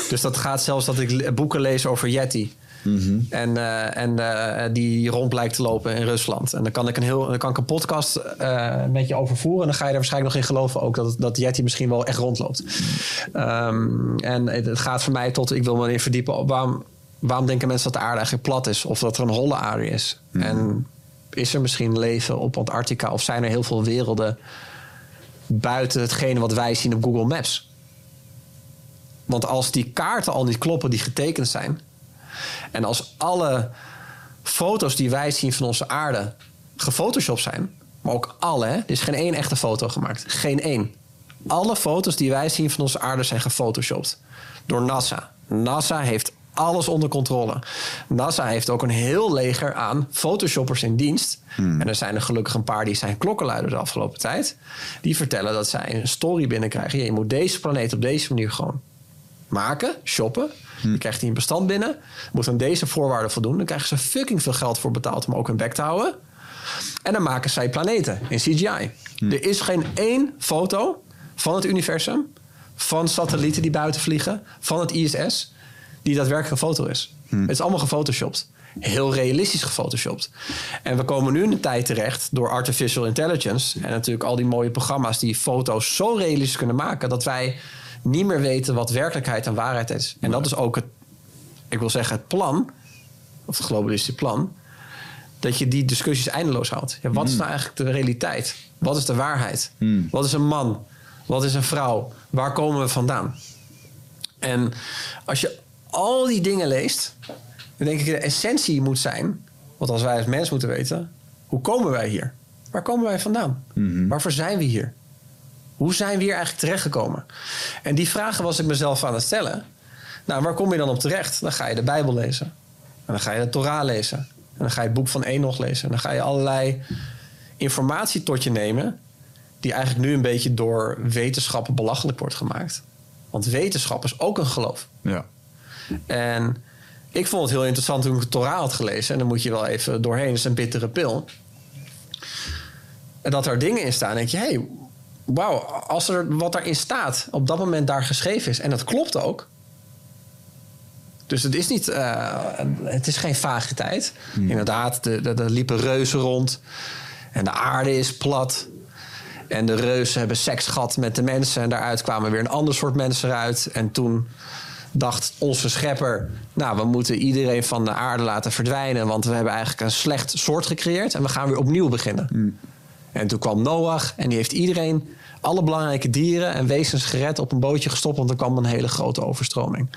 dus dat gaat zelfs dat ik boeken lees over Yeti. Mhm. En, eh, en eh, die rond blijkt te lopen in Rusland. En dan kan ik een, heel, dan kan ik een podcast eh, met je overvoeren. En dan ga je er waarschijnlijk nog in geloven ook dat, dat Yeti misschien wel echt rondloopt. Ehm, en het het gaat voor mij tot, ik wil me erin verdiepen. op Waarom, waarom denken mensen dat de aarde eigenlijk plat is? Of dat er een holle aarde is? En is er misschien leven op Antarctica? Of zijn er heel veel werelden buiten hetgene wat wij zien op Google Maps? Want als die kaarten al niet kloppen die getekend zijn... en als alle foto's die wij zien van onze aarde gefotoshopt zijn... maar ook alle, hè? er is geen één echte foto gemaakt. Geen één. Alle foto's die wij zien van onze aarde zijn gefotoshopt. Door NASA. NASA heeft alles onder controle. NASA heeft ook een heel leger aan photoshoppers in dienst. En er zijn er gelukkig een paar die zijn klokkenluider de afgelopen tijd. Die vertellen dat zij een story binnenkrijgen. Je moet deze planeet op deze manier gewoon maken, shoppen. Je krijgt die een bestand binnen. Moet aan deze voorwaarden voldoen. Dan krijgen ze fucking veel geld voor betaald om ook hun bek te houden. En dan maken zij planeten in CGI. Er is geen één foto van het universum, van satellieten die buiten vliegen, van het ISS, die daadwerkelijk een foto is. Het is allemaal gefotoshopt. Heel realistisch gefotoshopt. En we komen nu in een tijd terecht door artificial intelligence en natuurlijk al die mooie programma's die foto's zo realistisch kunnen maken dat wij niet meer weten wat werkelijkheid en waarheid is. En dat is ook het, ik wil zeggen, het plan, of het globalistische plan, dat je die discussies eindeloos houdt. Ja, wat is nou eigenlijk de realiteit? Wat is de waarheid? Wat is een man? Wat is een vrouw? Waar komen we vandaan? En als je al die dingen leest, dan denk ik de essentie moet zijn, wat als wij als mens moeten weten, hoe komen wij hier? Waar komen wij vandaan? Waarvoor zijn we hier? Hoe zijn we hier eigenlijk terechtgekomen? En die vragen was ik mezelf aan het stellen. Nou, waar kom je dan op terecht? Dan ga je de Bijbel lezen. En dan ga je de Torah lezen. En dan ga je het boek van Enoch lezen. En dan ga je allerlei informatie tot je nemen... die eigenlijk nu een beetje door wetenschappen belachelijk wordt gemaakt. Want wetenschap is ook een geloof. Ja. En ik vond het heel interessant toen ik de Torah had gelezen. En dan moet je wel even doorheen. Het is een bittere pil. En dat er dingen in staan. Denk je, hé, hey, wauw. Als er wat daarin staat op dat moment daar geschreven is. En dat klopt ook. Dus het is niet, eh, het is geen vagiteit. Inderdaad, er de, de liepen reuzen rond. En de aarde is plat. En de reuzen hebben seks gehad met de mensen. En daaruit kwamen weer een ander soort mensen eruit. En toen dacht onze schepper... nou, we moeten iedereen van de aarde laten verdwijnen... want we hebben eigenlijk een slecht soort gecreëerd... en we gaan weer opnieuw beginnen. En toen kwam Noach en die heeft iedereen... alle belangrijke dieren en wezens gered... op een bootje gestopt, want er kwam een hele grote overstroming.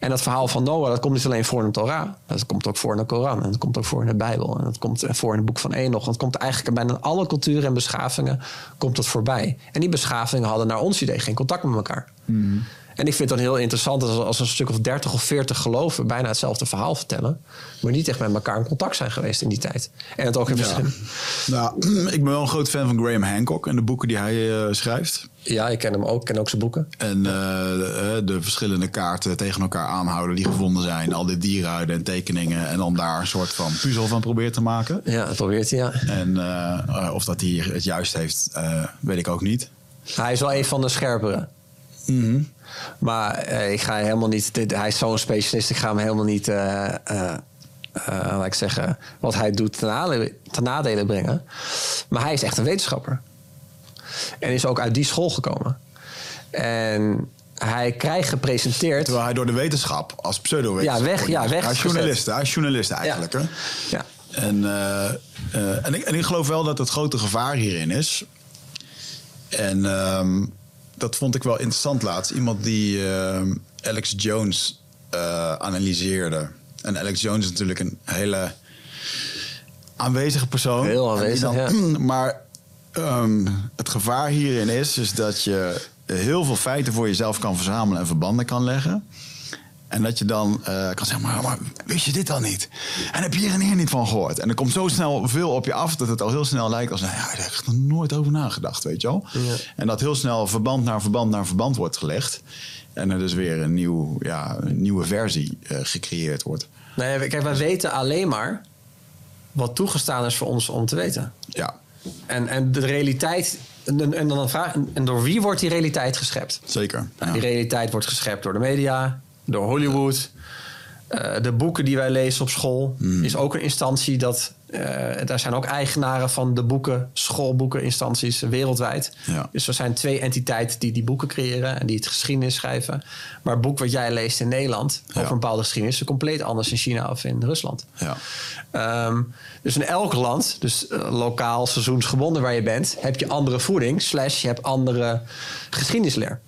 En dat verhaal van Noah, dat komt niet alleen voor in de Torah. Dat komt ook voor in de Koran. En dat komt ook voor in de Bijbel. En dat komt voor in het boek van Enoch. En dat komt eigenlijk bijna in alle culturen en beschavingen komt dat voorbij. En die beschavingen hadden naar ons idee geen contact met elkaar. En ik vind het dan heel interessant als, als een stuk of 30 of 40 geloven bijna hetzelfde verhaal vertellen. Maar niet echt met elkaar in contact zijn geweest in die tijd. En het ook in verschillen. Nou, ik ben wel een groot fan van Graham Hancock en de boeken die hij eh, schrijft. Ja, ik ken hem ook. Ik ken ook zijn boeken. En eh, de, de verschillende kaarten tegen elkaar aanhouden die gevonden zijn. Al die dierhuiden en tekeningen. En dan daar een soort van puzzel van proberen te maken. Ja, dat probeert hij, ja. En eh, eh, of dat hij het juist heeft, eh, weet ik ook niet. Hij is wel een van de scherpere. Maar eh, ik ga helemaal niet. Dit, hij is zo'n specialist. Ik ga hem helemaal niet. eh, laat ik zeggen. wat hij doet ten nadele, ten nadele brengen. Maar hij is echt een wetenschapper. En is ook uit die school gekomen. En hij krijgt gepresenteerd. Terwijl hij door de wetenschap als pseudo-wetenschap... Ja, weg- ja, weg Hij is journalist, hij is journalist eigenlijk. Hè? Ja. En, en, ik, en ik geloof wel dat het grote gevaar hierin is. En ehm, dat vond ik wel interessant laatst. Iemand die ehm, Alex Jones eh, analyseerde. En Alex Jones is natuurlijk een hele aanwezige persoon. Heel aanwezig, Maar ehm, het gevaar hierin is, is dat je heel veel feiten voor jezelf kan verzamelen en verbanden kan leggen. En dat je dan eh, kan zeggen, maar, maar wist je dit dan niet? En heb je hier en hier niet van gehoord? En er komt zo snel veel op je af dat het al heel snel lijkt als... Nou ja, daar heb ik er nooit over nagedacht, weet je wel? En dat heel snel verband naar verband naar verband wordt gelegd. En er dus weer een, nieuw, ja, een nieuwe versie eh, gecreëerd wordt. Nee, kijk, wij weten alleen maar. wat toegestaan is voor ons om te weten. Ja, En, en de realiteit. En, en dan vraag. En door wie wordt die realiteit geschept? zeker. Nou, Ja. Die realiteit wordt geschept door de media, door Hollywood. Eh, de boeken die wij lezen op school Hmm. is ook een instantie dat. eh, daar zijn ook eigenaren van de boeken, schoolboekeninstanties wereldwijd. Ja. Dus er zijn twee entiteiten die die boeken creëren en die het geschiedenis schrijven. Maar het boek wat jij leest in Nederland over een bepaalde geschiedenis is compleet anders in China of in Rusland. Ja. Ehm, dus in elk land, dus eh, lokaal, seizoensgebonden waar je bent, heb je andere voeding, slash je hebt andere geschiedenisleer.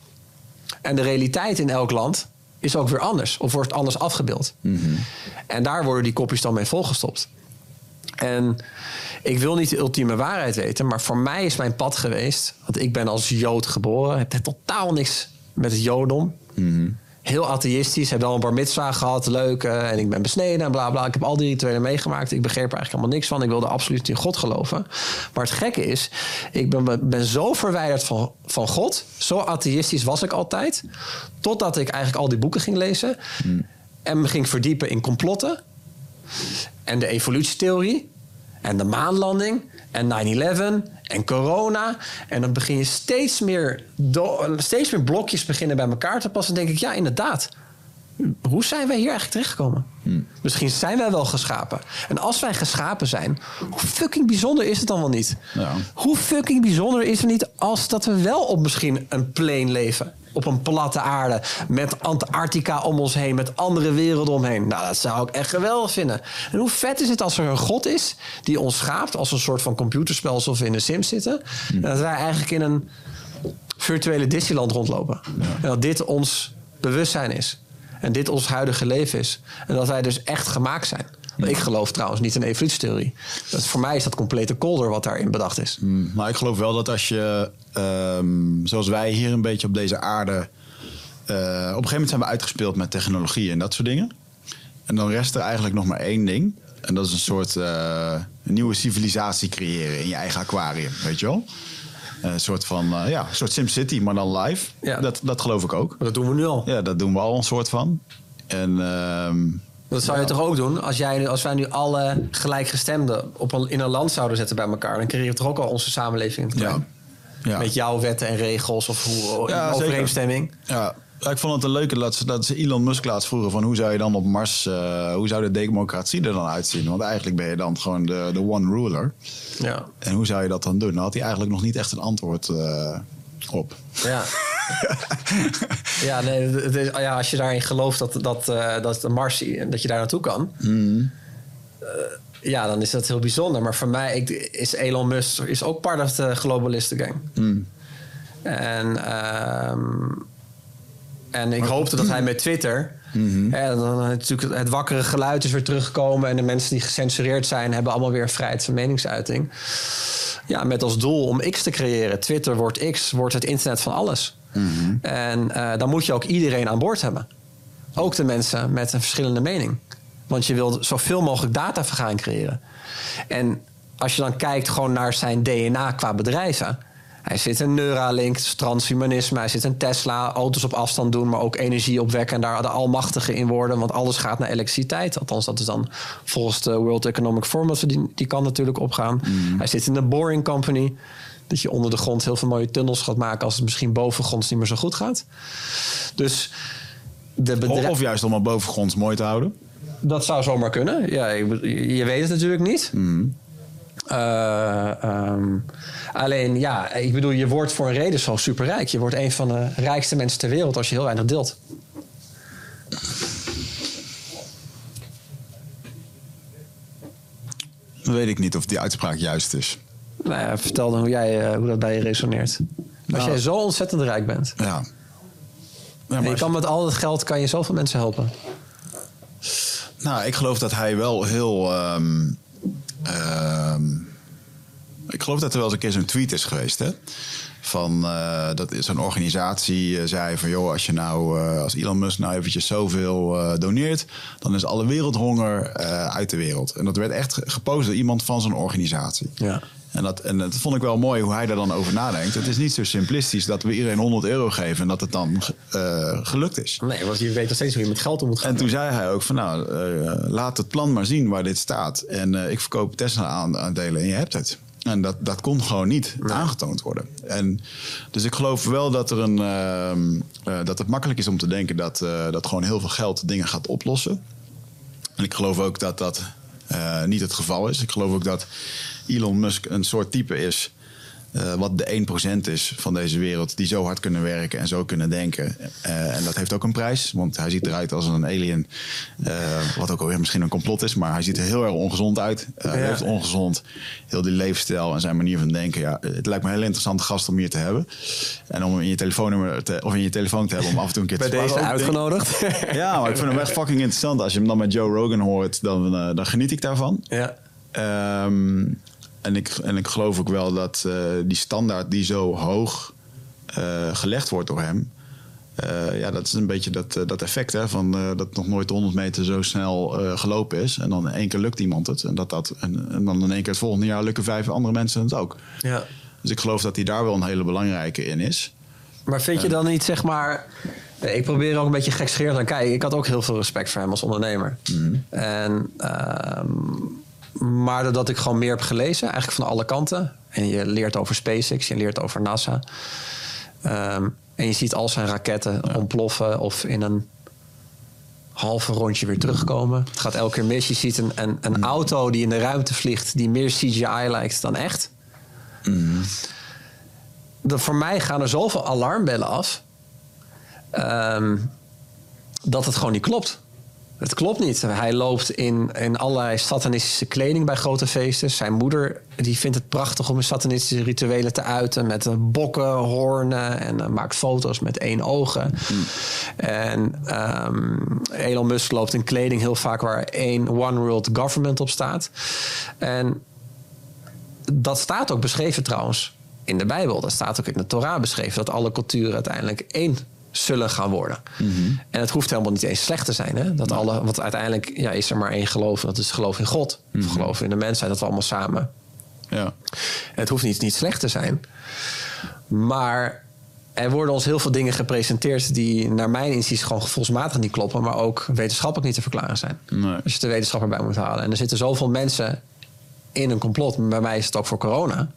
En de realiteit in elk land is ook weer anders, of wordt anders afgebeeld. En daar worden die kopjes dan mee volgestopt. En ik wil niet de ultieme waarheid weten, maar voor mij is mijn pad geweest, want ik ben als Jood geboren, heb totaal niks met het Jodom. Heel atheïstisch, heb wel een bar mitzwa gehad, leuk, eh, en ik ben besneden en bla bla. Ik heb al die rituelen meegemaakt. Ik begreep er eigenlijk helemaal niks van. Ik wilde absoluut in God geloven. Maar het gekke is, ik ben, ben zo verwijderd van, van God, zo atheïstisch was ik altijd, totdat ik eigenlijk al die boeken ging lezen en me ging verdiepen in complotten en de evolutietheorie en de maanlanding en 9-11 en corona. En dan begin je steeds meer, steeds meer blokjes beginnen bij elkaar te passen. Dan denk ik, ja, inderdaad. Hoe zijn wij hier eigenlijk terechtgekomen? Misschien zijn wij wel geschapen. En als wij geschapen zijn, hoe fucking bijzonder is het dan wel niet? Ja. Hoe fucking bijzonder is het niet als dat we wel op misschien een plane leven? Op een platte aarde. Met Antarctica om ons heen. Met andere werelden omheen. Nou, dat zou ik echt geweldig vinden. En hoe vet is het als er een god is die ons schaapt. Als een soort van computerspel alsof we in de Sims zitten. En dat wij eigenlijk in een virtuele Disneyland rondlopen. En dat dit ons bewustzijn is. En dit ons huidige leven is. En dat wij dus echt gemaakt zijn. Ik geloof trouwens niet in evolutietheorie. Dat, voor mij is dat complete kolder wat daarin bedacht is. Mm, Maar ik geloof wel dat als je, ehm, zoals wij hier een beetje op deze aarde. eh, op een gegeven moment zijn we uitgespeeld met technologie en dat soort dingen. En dan rest er eigenlijk nog maar één ding. En dat is een soort eh, een nieuwe civilisatie creëren in je eigen aquarium, weet je wel? Een soort van, eh, ja, een soort SimCity, maar dan live. Ja. Dat, dat geloof ik ook. Maar dat doen we nu al. Ja, dat doen we al een soort van. En ehm, Dat zou je toch ook doen? Als, jij, als wij nu alle gelijkgestemden op een, in een land zouden zetten bij elkaar... dan creëer je toch ook al onze samenleving in het ja. ja. Met jouw wetten en regels of hoe, Ja, overeenstemming. Ja, ik vond het een leuke dat ze, dat ze Elon Musk laatst vroegen van hoe zou je dan op Mars, eh, hoe zou de democratie er dan uitzien? Want eigenlijk ben je dan gewoon de, de one ruler. Ja. En hoe zou je dat dan doen? Daar had hij eigenlijk nog niet echt een antwoord eh, op. Ja. ja, nee, het is- ja, als je daarin gelooft dat, dat, eh, dat de Mars, dat je daar naartoe kan. eh, ja, dan is dat heel bijzonder. Maar voor mij ik, is Elon Musk is ook part of de globalisten gang. En, ehm, en ik hoopte dat hij met Twitter... hè, dan natuurlijk het wakkere geluid is weer teruggekomen... en de mensen die gecensureerd zijn... hebben allemaal weer vrijheid van meningsuiting. Ja, met als doel om X te creëren. Twitter wordt X, wordt het internet van alles. En eh, dan moet je ook iedereen aan boord hebben. Ook de mensen met een verschillende mening. Want je wil zoveel mogelijk datavergaan creëren. En als je dan kijkt gewoon naar zijn DNA qua bedrijven. Hij zit in Neuralink, transhumanisme. Hij zit in Tesla, auto's op afstand doen, maar ook energie opwekken. En daar de almachtige in worden, want alles gaat naar elektriciteit. Althans, dat is dan volgens de World Economic Forum. Die, die kan natuurlijk opgaan. Hij zit in de Boring Company. Dat je onder de grond heel veel mooie tunnels gaat maken... als het misschien bovengronds niet meer zo goed gaat. Dus de Of, bedrijven... of juist om het bovengronds mooi te houden. Dat zou zomaar kunnen. Ja, je je weet het natuurlijk niet. Eh, ehm, alleen, ja, ik bedoel, je wordt voor een reden zo superrijk. Je wordt een van de rijkste mensen ter wereld als je heel weinig deelt. Dan weet ik niet of die uitspraak juist is. Nou ja, vertel dan hoe, jij, eh, hoe dat bij je resoneert. Als Nou, jij zo ontzettend rijk bent. Ja. Ja, maar je als- kan met al dat geld kan je zoveel mensen helpen. Nou, ik geloof dat hij wel heel. ehm, ehm, ik geloof dat er wel eens een keer zo'n tweet is geweest, hè? Van eh, dat is zo'n organisatie eh, zei van joh, als je nou eh, als Elon Musk nou eventjes zoveel doneert, dan is alle wereldhonger uit de wereld. En dat werd echt ge- gepost door iemand van zo'n organisatie. Ja. En dat, en dat vond ik wel mooi hoe hij daar dan over nadenkt. Het is niet zo simplistisch dat we iedereen 100 euro geven en dat het dan eh, gelukt is. Nee, want je weet nog steeds hoe je met geld om moet gaan. En toen zei hij ook van nou, eh, laat het plan maar zien waar dit staat. En eh, ik verkoop Tesla aan- aandelen en je hebt het. En dat, dat kon gewoon niet aangetoond worden. En, dus ik geloof wel dat, er een, ehm, eh, dat het makkelijk is om te denken dat, dat gewoon heel veel geld dingen gaat oplossen. En ik geloof ook dat dat niet het geval is. Ik geloof ook dat Elon Musk een soort type is. eh, wat de 1% is van deze wereld, die zo hard kunnen werken en zo kunnen denken. Eh, en dat heeft ook een prijs, want hij ziet eruit als een alien. eh, wat ook alweer misschien een complot is, maar hij ziet er heel erg ongezond uit. Hij Ja. heeft ongezond, heel die leefstijl en zijn manier van denken. Ja, het lijkt me een heel interessante gast om hier te hebben. En om hem in je telefoonnummer te, of in je telefoon te hebben om af en toe een keer Bij te deze ook, denk ik. uitgenodigd. Ja, maar ik vind hem echt fucking interessant. Als je hem dan met Joe Rogan hoort, dan, dan geniet ik daarvan. ja. Ehm, en, ik, en ik geloof ook wel dat eh, die standaard die zo hoog eh, gelegd wordt door hem. eh, ja, dat is een beetje dat, dat effect hè, van eh, dat nog nooit de 100 meter zo snel eh, gelopen is. En dan in één keer lukt iemand het. En, dat dat, en, en dan in één keer het volgende jaar lukken vijf andere mensen het ook. ja. Dus ik geloof dat hij daar wel een hele belangrijke in is. Maar vind je dan niet, zeg maar... Nee, Ik probeer er ook een beetje gekscherend aan kijken. Ik had ook heel veel respect voor hem als ondernemer. En, ehm, maar doordat ik gewoon meer heb gelezen, eigenlijk van alle kanten. En je leert over SpaceX, je leert over NASA. Ehm, en je ziet al zijn raketten ontploffen of in een halve rondje weer terugkomen. Het gaat elke keer mis. Je ziet een, een, een auto die in de ruimte vliegt... die meer CGI lijkt dan echt. De, voor mij gaan er zoveel alarmbellen af. ehm, dat het gewoon niet klopt. Het klopt niet. Hij loopt in, in allerlei satanistische kleding bij grote feesten. Zijn moeder die vindt het prachtig om satanistische rituelen te uiten. Met eh, bokken, hoornen en uh, maakt foto's met één ogen. En um, Elon Musk loopt in kleding heel vaak waar één One World Government op staat. En dat staat ook beschreven trouwens in de Bijbel. Dat staat ook in de Torah beschreven. Dat alle culturen uiteindelijk één zullen gaan worden. En het hoeft helemaal niet eens slecht te zijn. Hè? Dat alle, want uiteindelijk ja, is er maar één geloof. En dat is geloof in God. Of geloof in de mensheid. Dat we allemaal samen. Ja. Het hoeft niet, niet slecht te zijn. Maar er worden ons heel veel dingen gepresenteerd... die naar mijn inziens gewoon gevoelsmatig niet kloppen... maar ook wetenschappelijk niet te verklaren zijn. Nee. Als je de wetenschapper bij moet halen. En er zitten zoveel mensen in een complot. Bij mij is het ook voor corona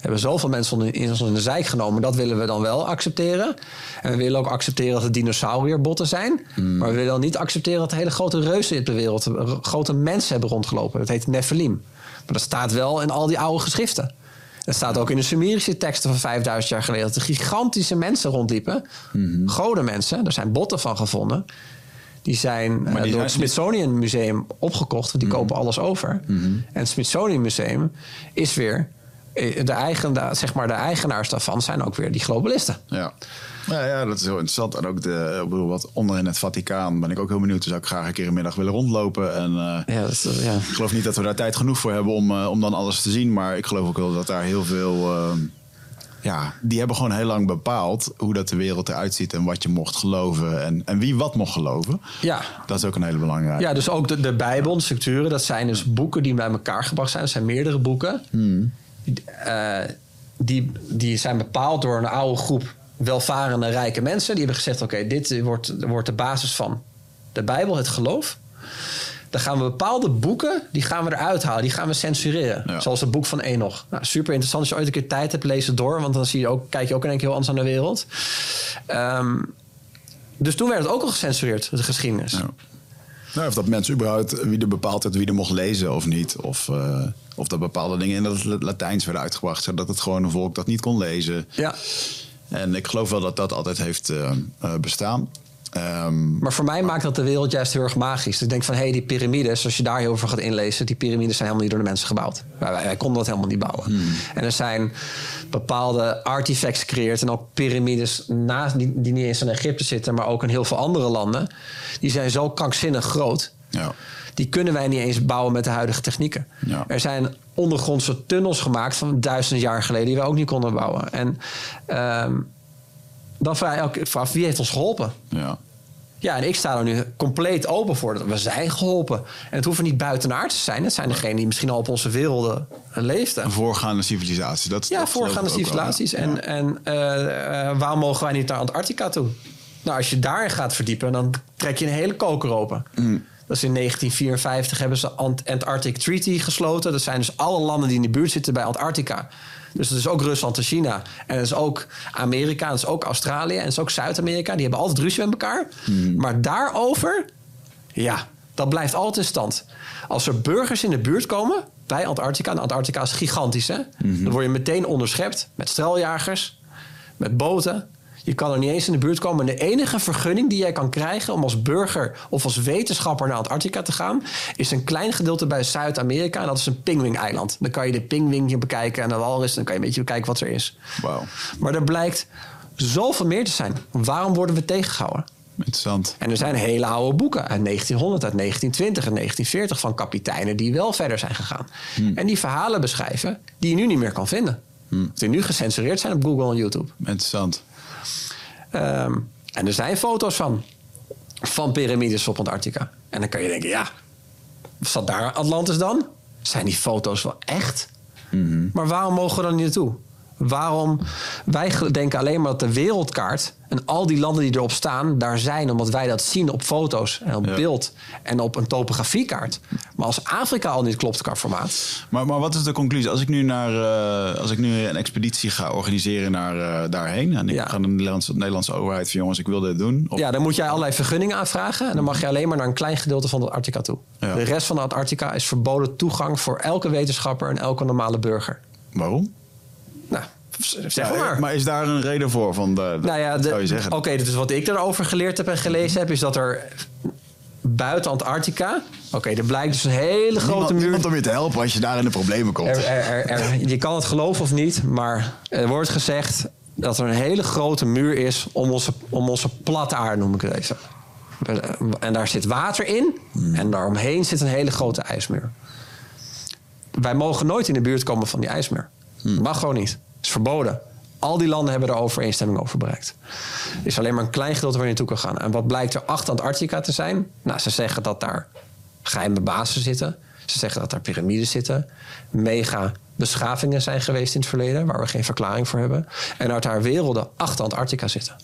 hebben zoveel mensen in ons in de zijk genomen. Dat willen we dan wel accepteren. En we willen ook accepteren dat het dinosaurierbotten zijn. Hmm. Maar we willen dan niet accepteren dat hele grote reuzen in de wereld... grote mensen hebben rondgelopen. Dat heet Nephilim. Maar dat staat wel in al die oude geschriften. Dat staat ook in de Sumerische teksten van 5000 jaar geleden... dat er gigantische mensen rondliepen. Hmm. Grote mensen. Er zijn botten van gevonden. Die zijn die uh, door het Smithsonian Museum opgekocht. Want die kopen alles over. En het Smithsonian Museum is weer... eh, De, eigen, zeg maar de eigenaars daarvan zijn ook weer die globalisten. Ja. Ja, ja, dat is heel interessant. En ook de, ik bedoel, wat onder in het Vaticaan ben ik ook heel benieuwd. Dus zou ik graag een keer een middag willen rondlopen. En eh, Ja, dat is, eh, ja. ik geloof niet dat we daar tijd genoeg voor hebben om, eh, om dan alles te zien. Maar ik geloof ook wel dat daar heel veel. eh, ja, die hebben gewoon heel lang bepaald hoe dat de wereld eruit ziet en wat je mocht geloven en, en wie wat mocht geloven. ja. Dat is ook een hele belangrijke. Ja, dus ook de, de Bijbel, de structuren, dat zijn dus boeken die bij elkaar gebracht zijn. Dat zijn meerdere boeken. Die, eh, die, die zijn bepaald door een oude groep welvarende, rijke mensen. Die hebben gezegd: oké, dit wordt, wordt de basis van de Bijbel, het geloof. Dan gaan we bepaalde boeken, die gaan we eruit halen. Die gaan we censureren. Ja. Zoals het boek van Enoch. Nou, super interessant. Als je ooit een keer tijd hebt, lees het door. Want dan zie je ook, kijk je ook in één keer heel anders naar de wereld. Ehm, dus toen werd het ook al gecensureerd, de geschiedenis. Ja. Nou, of dat mensen überhaupt wie er bepaald had wie er mocht lezen of niet. Of, eh, of dat bepaalde dingen in het Latijns werden uitgebracht. Zodat het gewoon een volk dat niet kon lezen. ja. En ik geloof wel dat dat altijd heeft eh, eh, bestaan. Ehm, Maar voor mij maakt dat de wereld juist heel erg magisch. Ik denk van, hé, hey, die piramides, als je daar heel veel gaat inlezen... die piramides zijn helemaal niet door de mensen gebouwd. Wij, wij, wij konden dat helemaal niet bouwen. En er zijn bepaalde artifacts gecreëerd... en ook piramides naast, die, die niet eens in Egypte zitten... maar ook in heel veel andere landen. Die zijn zo krankzinnig groot... ja. Die kunnen wij niet eens bouwen met de huidige technieken. Ja. Er zijn ondergrondse tunnels gemaakt van duizend jaar geleden... die wij ook niet konden bouwen. En ehm, dan vraag je ook af, wie heeft ons geholpen? ja. Ja, en ik sta er nu compleet open voor. dat We zijn geholpen. En het hoeven niet buitenaards te zijn. Het zijn degenen die misschien al op onze werelden leefden. Een voorgaande civilisatie. Dat, Ja, dat voorgaande wel, civilisaties. ja. En, en waarom mogen wij niet naar Antarctica toe? Nou, als je daarin gaat verdiepen, dan trek je een hele koker open. Mm. Dat is in 1954 hebben ze Ant- Antarctic Treaty gesloten. Dat zijn dus alle landen die in de buurt zitten bij Antarctica. Dus dat is ook Rusland en China. En dat is ook Amerika, dat is ook Australië en dat is ook Zuid-Amerika. Die hebben altijd ruzie met elkaar. Mm. Maar daarover, ja, dat blijft altijd in stand. Als er burgers in de buurt komen bij Antarctica... en Antarctica is gigantisch, hè? Mhm. Dan word je meteen onderschept met streljagers, met boten. Je kan er niet eens in de buurt komen. En de enige vergunning die jij kan krijgen om als burger of als wetenschapper naar Antarctica te gaan, is een klein gedeelte bij Zuid-Amerika. En dat is een pingwing-eiland. Dan kan je de pingwing bekijken en de walrus. Dan kan je een beetje bekijken wat er is. Wauw, Maar er blijkt zoveel meer te zijn. Waarom worden we tegengehouden? interessant. En er zijn hele oude boeken uit 1900, uit 1920 en 1940 van kapiteinen die wel verder zijn gegaan. En die verhalen beschrijven die je nu niet meer kan vinden. Die nu gecensureerd zijn op Google en YouTube. Interessant. Ehm, en er zijn foto's van. Van piramides op Antarctica. En dan kan je denken, ja, zat daar Atlantis dan? Zijn die foto's wel echt? Maar waarom mogen we dan niet naartoe? Waarom? Wij denken alleen maar dat de wereldkaart en al die landen die erop staan, daar zijn omdat wij dat zien op foto's en op Ja. beeld en op een topografiekaart. Maar als Afrika al niet klopt qua formaat, Maar, maar wat is de conclusie? Als ik nu, naar, eh, als ik nu een expeditie ga organiseren naar eh, daarheen... en ik Ja. ga naar de Nederlandse, Nederlandse overheid van... jongens, ik wil dit doen. Of, Ja, dan moet jij allerlei vergunningen aanvragen. En dan mag je alleen maar naar een klein gedeelte van de Antarctica toe. Ja. De rest van de Antarctica is verboden toegang voor elke wetenschapper en elke normale burger. Waarom? Ja, maar. is daar een reden voor? Van de, Nou ja, wat de- zou je zeggen? Oké, dus wat ik erover geleerd heb en gelezen heb, is dat er buiten Antarctica. Oké, er blijkt dus een hele grote Niemand, muur. niemand om je te helpen als je daar in de problemen komt. Er, er, er, je kan het geloven of niet, maar er wordt gezegd dat er een hele grote muur is om onze, om onze platte aarde, noem ik het even. En daar zit water in en daaromheen zit een hele grote ijsmuur. Wij mogen nooit in de buurt komen van die ijsmuur. Mag gewoon niet. Is verboden. Al die landen hebben er overeenstemming over bereikt. Er is alleen maar een klein gedeelte waar je naartoe kan gaan. En wat blijkt er achter Antarctica te zijn? Nou, ze zeggen dat daar geheime basen zitten. Ze zeggen dat daar piramides zitten. Mega beschavingen zijn geweest in het verleden... waar we geen verklaring voor hebben. En dat daar werelden achter Antarctica zitten.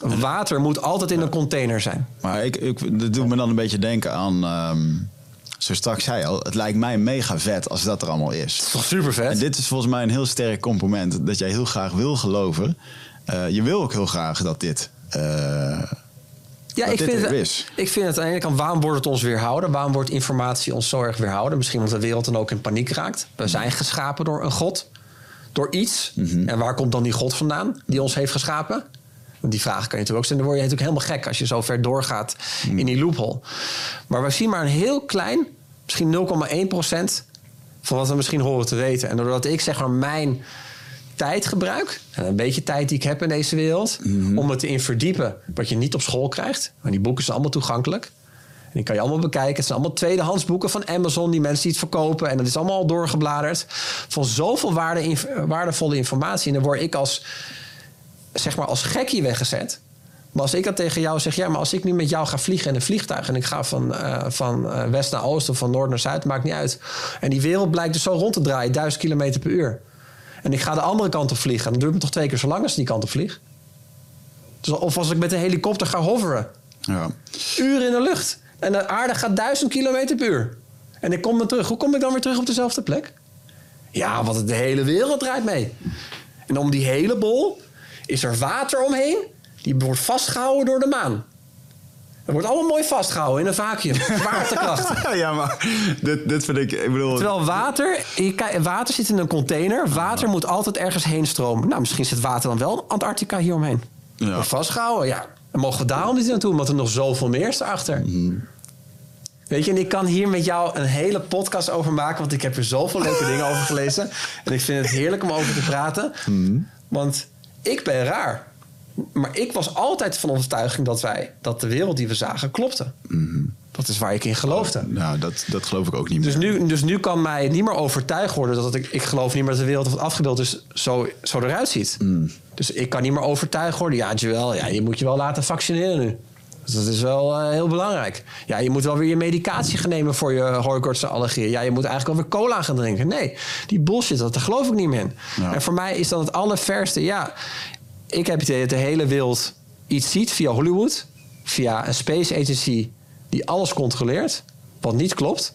Water moet altijd in een container zijn. Maar ik, ik, dat doet me dan een beetje denken aan... ehm zo straks zei al, het lijkt mij mega vet als dat er allemaal is. Is toch super vet? En dit is volgens mij een heel sterk compliment. Dat jij heel graag wil geloven. Eh, je wil ook heel graag dat dit... eh, Ja, dat ik dit vind, het, ik vind het aan de ene kant, waarom wordt het ons weerhouden? Waarom wordt informatie ons zo erg weerhouden? Misschien omdat de wereld dan ook in paniek raakt. We zijn geschapen door een god, door iets. Mhm. En waar komt dan die god vandaan die ons heeft geschapen? Want die vraag kan je natuurlijk ook stellen. Dan word je natuurlijk helemaal gek als je zo ver doorgaat Mhm. in die loophole. Maar we zien maar een heel klein, misschien 0,1 procent van wat we misschien horen te weten. En doordat ik zeg maar mijn tijd gebruik, en een beetje tijd die ik heb in deze wereld, om het in verdiepen wat je niet op school krijgt. Maar die boeken zijn allemaal toegankelijk. En die kan je allemaal bekijken. Het zijn allemaal tweedehands boeken van Amazon, die mensen die het verkopen. En dat is allemaal al doorgebladerd. Van zoveel waarde, waardevolle informatie. En dan word ik als, zeg maar, als gekkie weggezet. Maar als ik dat tegen jou zeg, ja, maar als ik nu met jou ga vliegen in een vliegtuig en ik ga van, eh, van eh, west naar oost of van noord naar zuid, maakt niet uit. En die wereld blijkt dus zo rond te draaien, 1000 kilometer per uur. En ik ga de andere kant op vliegen, dan duurt het toch twee keer zo lang als ik die kant op vlieg. Dus of als ik met een helikopter ga hoveren, ja. uren in de lucht. En de aarde gaat 1000 kilometer per uur. En ik kom dan terug. Hoe kom ik dan weer terug op dezelfde plek? Ja, want de hele wereld draait mee. En om die hele bol is er water omheen. Die wordt vastgehouden door de maan. Dat wordt allemaal mooi vastgehouden in een vacuüm. Zwaartekracht. ja, maar dit, dit vind ik... Ik bedoel... Terwijl water, water zit in een container. Water moet altijd ergens heen stromen. Nou, misschien zit water dan wel Antarctica hieromheen. Ja. Wordt vastgehouden, ja. Dan mogen we daarom niet naartoe, omdat er nog zoveel meer is erachter. Weet je, en ik kan hier met jou een hele podcast over maken, want ik heb er zoveel leuke dingen over gelezen. En ik vind het heerlijk om over te praten. Want ik ben raar. Maar ik was altijd van overtuiging dat wij, dat de wereld die we zagen, klopte. Dat is waar ik in geloofde. Nou, dat, dat geloof ik ook niet meer. Dus nu, dus nu kan mij niet meer overtuigd worden dat ik, ik geloof niet meer dat de wereld wat afgebeeld is zo, zo eruit ziet. Dus ik kan niet meer overtuigd worden. Ja, Joel, ja, je moet je wel laten vaccineren nu. Dus dat is wel eh, heel belangrijk. Ja, je moet wel weer je medicatie gaan nemen voor je hooikoorts en allergieën. Ja, je moet eigenlijk wel weer cola gaan drinken. Nee, die bullshit, dat, daar geloof ik niet meer in. Ja. En voor mij is dan het allerverste... Ja, ik heb het idee dat de hele wereld iets ziet via Hollywood. Via een space agency die alles controleert. Wat niet klopt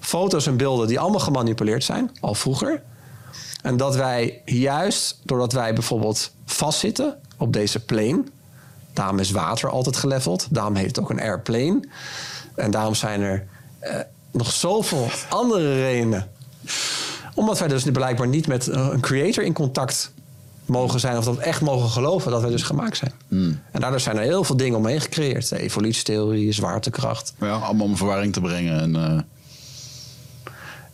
foto's en beelden die allemaal gemanipuleerd zijn, al vroeger. En dat wij juist, doordat wij bijvoorbeeld vastzitten op deze plane... daarom is water altijd geleveld, daarom heet het ook een airplane... en daarom zijn er eh, nog zoveel andere redenen. Omdat wij dus blijkbaar niet met eh, een creator in contact mogen zijn... of dat we echt mogen geloven dat wij dus gemaakt zijn. En daardoor zijn er heel veel dingen omheen gecreëerd. De evolutietheorie, zwaartekracht... Ja, allemaal om verwarring te brengen. En,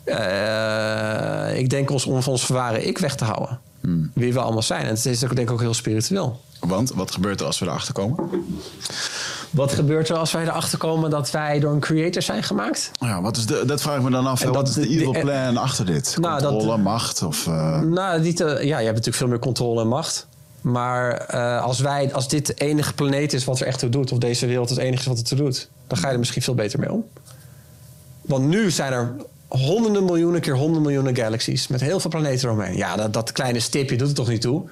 eh, ik denk ons om van ons verwaren ik weg te houden. Wie we allemaal zijn. En het is ook, denk ik ook heel spiritueel. Want wat gebeurt er als we erachter komen? Wat gebeurt er als wij erachter komen dat wij door een creator zijn gemaakt? Ja, wat is de, dat vraag ik me dan af. En hè, wat dat- is de evil de- plan achter dit? Nou, dat- Controle, macht of... eh, Nou, niet, eh, ja, je hebt natuurlijk veel meer controle en macht. Maar eh, als, wij, als dit de enige planeet is wat er echt toe doet, of deze wereld het enige is wat het toe doet, dan ga je er misschien veel beter mee om. Want nu zijn er honderden miljoenen keer honderden miljoenen galaxies met heel veel planeten eromheen. Ja, dat, dat kleine stipje doet het toch niet toe?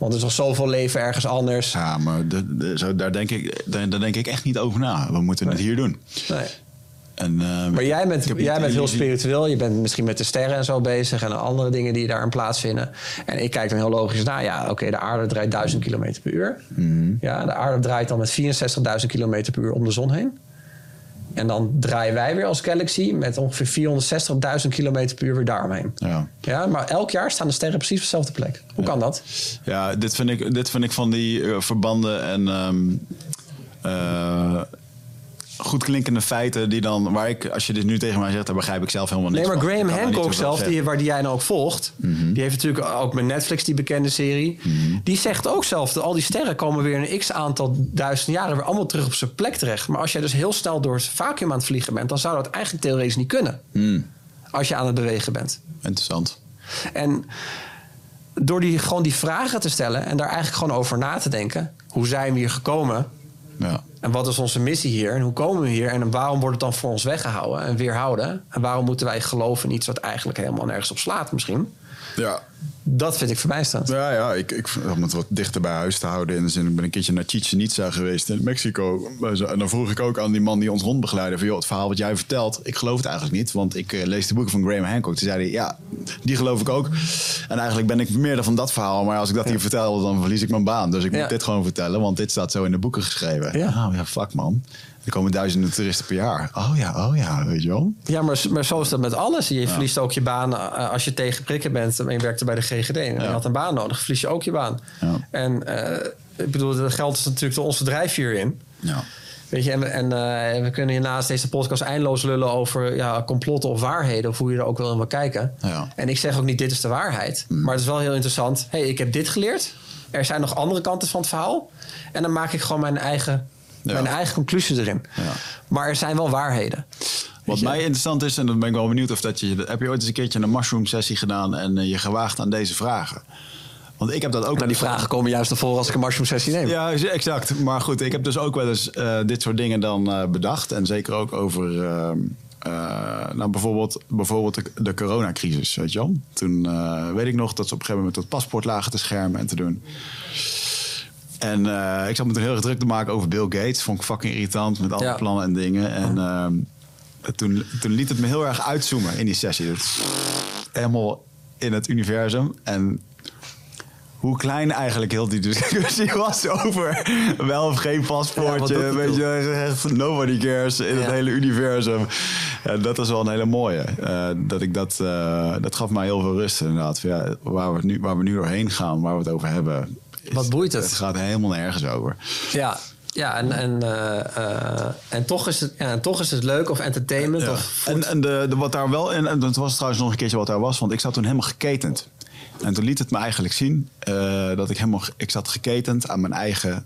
Want er is nog zoveel leven ergens anders. ja, maar de, de- zo, daar, denk ik, daar, daar denk ik echt niet over na. We moeten het hier doen. Nee. En, eh, Maar jij bent, jij bent heel spiritueel. Je bent misschien met de sterren en zo bezig en andere dingen die daarin plaatsvinden. En ik kijk dan heel logisch naar, ja, oké, de aarde draait 1000 kilometer per uur. Mhm. Ja, de aarde draait dan met 64.000 kilometer per uur om de zon heen. En dan draaien wij weer als Galaxy met ongeveer 460.000 km per uur weer daaromheen. Ja. Ja, maar elk jaar staan de sterren precies op dezelfde plek. Hoe kan dat? Ja, dit vind ik, dit vind ik van die eh, verbanden en ehm, eh, goed klinkende feiten die dan, waar ik, als je dit nu tegen mij zegt, daar begrijp ik zelf helemaal niks Nee, maar. Graham Hancock zelf, die, waar die jij nou ook volgt... die heeft natuurlijk ook met Netflix die bekende serie... die zegt ook zelf dat al die sterren komen weer een x-aantal duizend jaren... weer allemaal terug op zijn plek terecht. Maar als jij dus heel snel door het vacuüm aan het vliegen bent... dan zou dat eigenlijk theoretisch niet kunnen. Als je aan het bewegen bent. Interessant. En door die, gewoon die vragen te stellen... en daar eigenlijk gewoon over na te denken... hoe zijn we hier gekomen... Ja. En wat is onze missie hier? En hoe komen we hier? En waarom wordt het dan voor ons weggehouden en weerhouden? En waarom moeten wij geloven in iets wat eigenlijk helemaal nergens op slaat misschien? Ja. Dat vind ik verbijsterend. Ja, ja ik, ik, om het wat dichter bij huis te houden. In de zin, ik ben een keertje naar Chichen Itza geweest in Mexico. En dan vroeg ik ook aan die man die ons rondbegeleidde... van joh, het verhaal wat jij vertelt, ik geloof het eigenlijk niet. Want ik eh, lees de boeken van Graham Hancock. Toen zei hij, ja, die geloof ik ook. En eigenlijk ben ik meer dan van dat verhaal. Maar als ik dat hier vertel, dan verlies ik mijn baan. Dus ik Ja. moet dit gewoon vertellen, want dit staat zo in de boeken geschreven. Ja. Oh ja, fuck man. Er komen duizenden toeristen per jaar. Oh ja, oh ja, weet je wel. Ja, maar, maar zo is dat met alles. Je verliest ook je baan eh, als je tegen prikken bent en je werkte bij de GGD en je had een baan nodig, verlies je ook je baan. Ja. En eh, ik bedoel, dat geldt is natuurlijk ons bedrijf hierin. Ja. Weet je, en, en eh, we kunnen hier naast deze podcast eindeloos lullen over ja, complotten of waarheden, of hoe je er ook wel in wil kijken. Ja. En ik zeg ook niet, dit is de waarheid. Maar het is wel heel interessant. hey, ik heb dit geleerd. Er zijn nog andere kanten van het verhaal. En dan maak ik gewoon mijn eigen, Ja. mijn eigen conclusie erin. Ja. Maar er zijn wel waarheden. Wat mij interessant is, en dan ben ik wel benieuwd of dat je... Heb je ooit eens een keertje een mushroom sessie gedaan... en eh, je gewaagd aan deze vragen? Want ik heb dat ook... Nou, die vragen komen juist naar voren als ik een mushroom sessie neem. Ja, exact. Maar goed, ik heb dus ook wel eens eh, dit soort dingen dan eh, bedacht. En zeker ook over... eh, eh, nou, bijvoorbeeld, bijvoorbeeld de, de coronacrisis, weet je wel. Toen weet ik nog dat ze op een gegeven moment dat paspoort lagen te schermen en te doen. En eh, ik zat me toen heel erg druk te maken over Bill Gates. Vond ik fucking irritant met alle Ja. plannen en dingen. En ehm, toen, toen liet het me heel erg uitzoomen in die sessie. Dus helemaal in het universum. En hoe klein eigenlijk heel die discussie was over wel of geen paspoortje. weet je, nobody cares in het hele universum. Ja, dat is wel een hele mooie. Eh, dat, ik dat, eh, dat gaf mij heel veel rust inderdaad. Van, Ja, waar, we nu, waar we nu doorheen gaan, waar we het over hebben. Wat boeit het? Het gaat helemaal nergens over. Ja, ja en, en, eh, eh, en, toch is het, ja, en toch is het leuk of entertainment. Ja. Of En, en de, de, wat daar wel en dat was trouwens nog een keertje wat daar was, want ik zat toen helemaal geketend. En toen liet het me eigenlijk zien eh, dat ik helemaal, ik zat geketend aan mijn eigen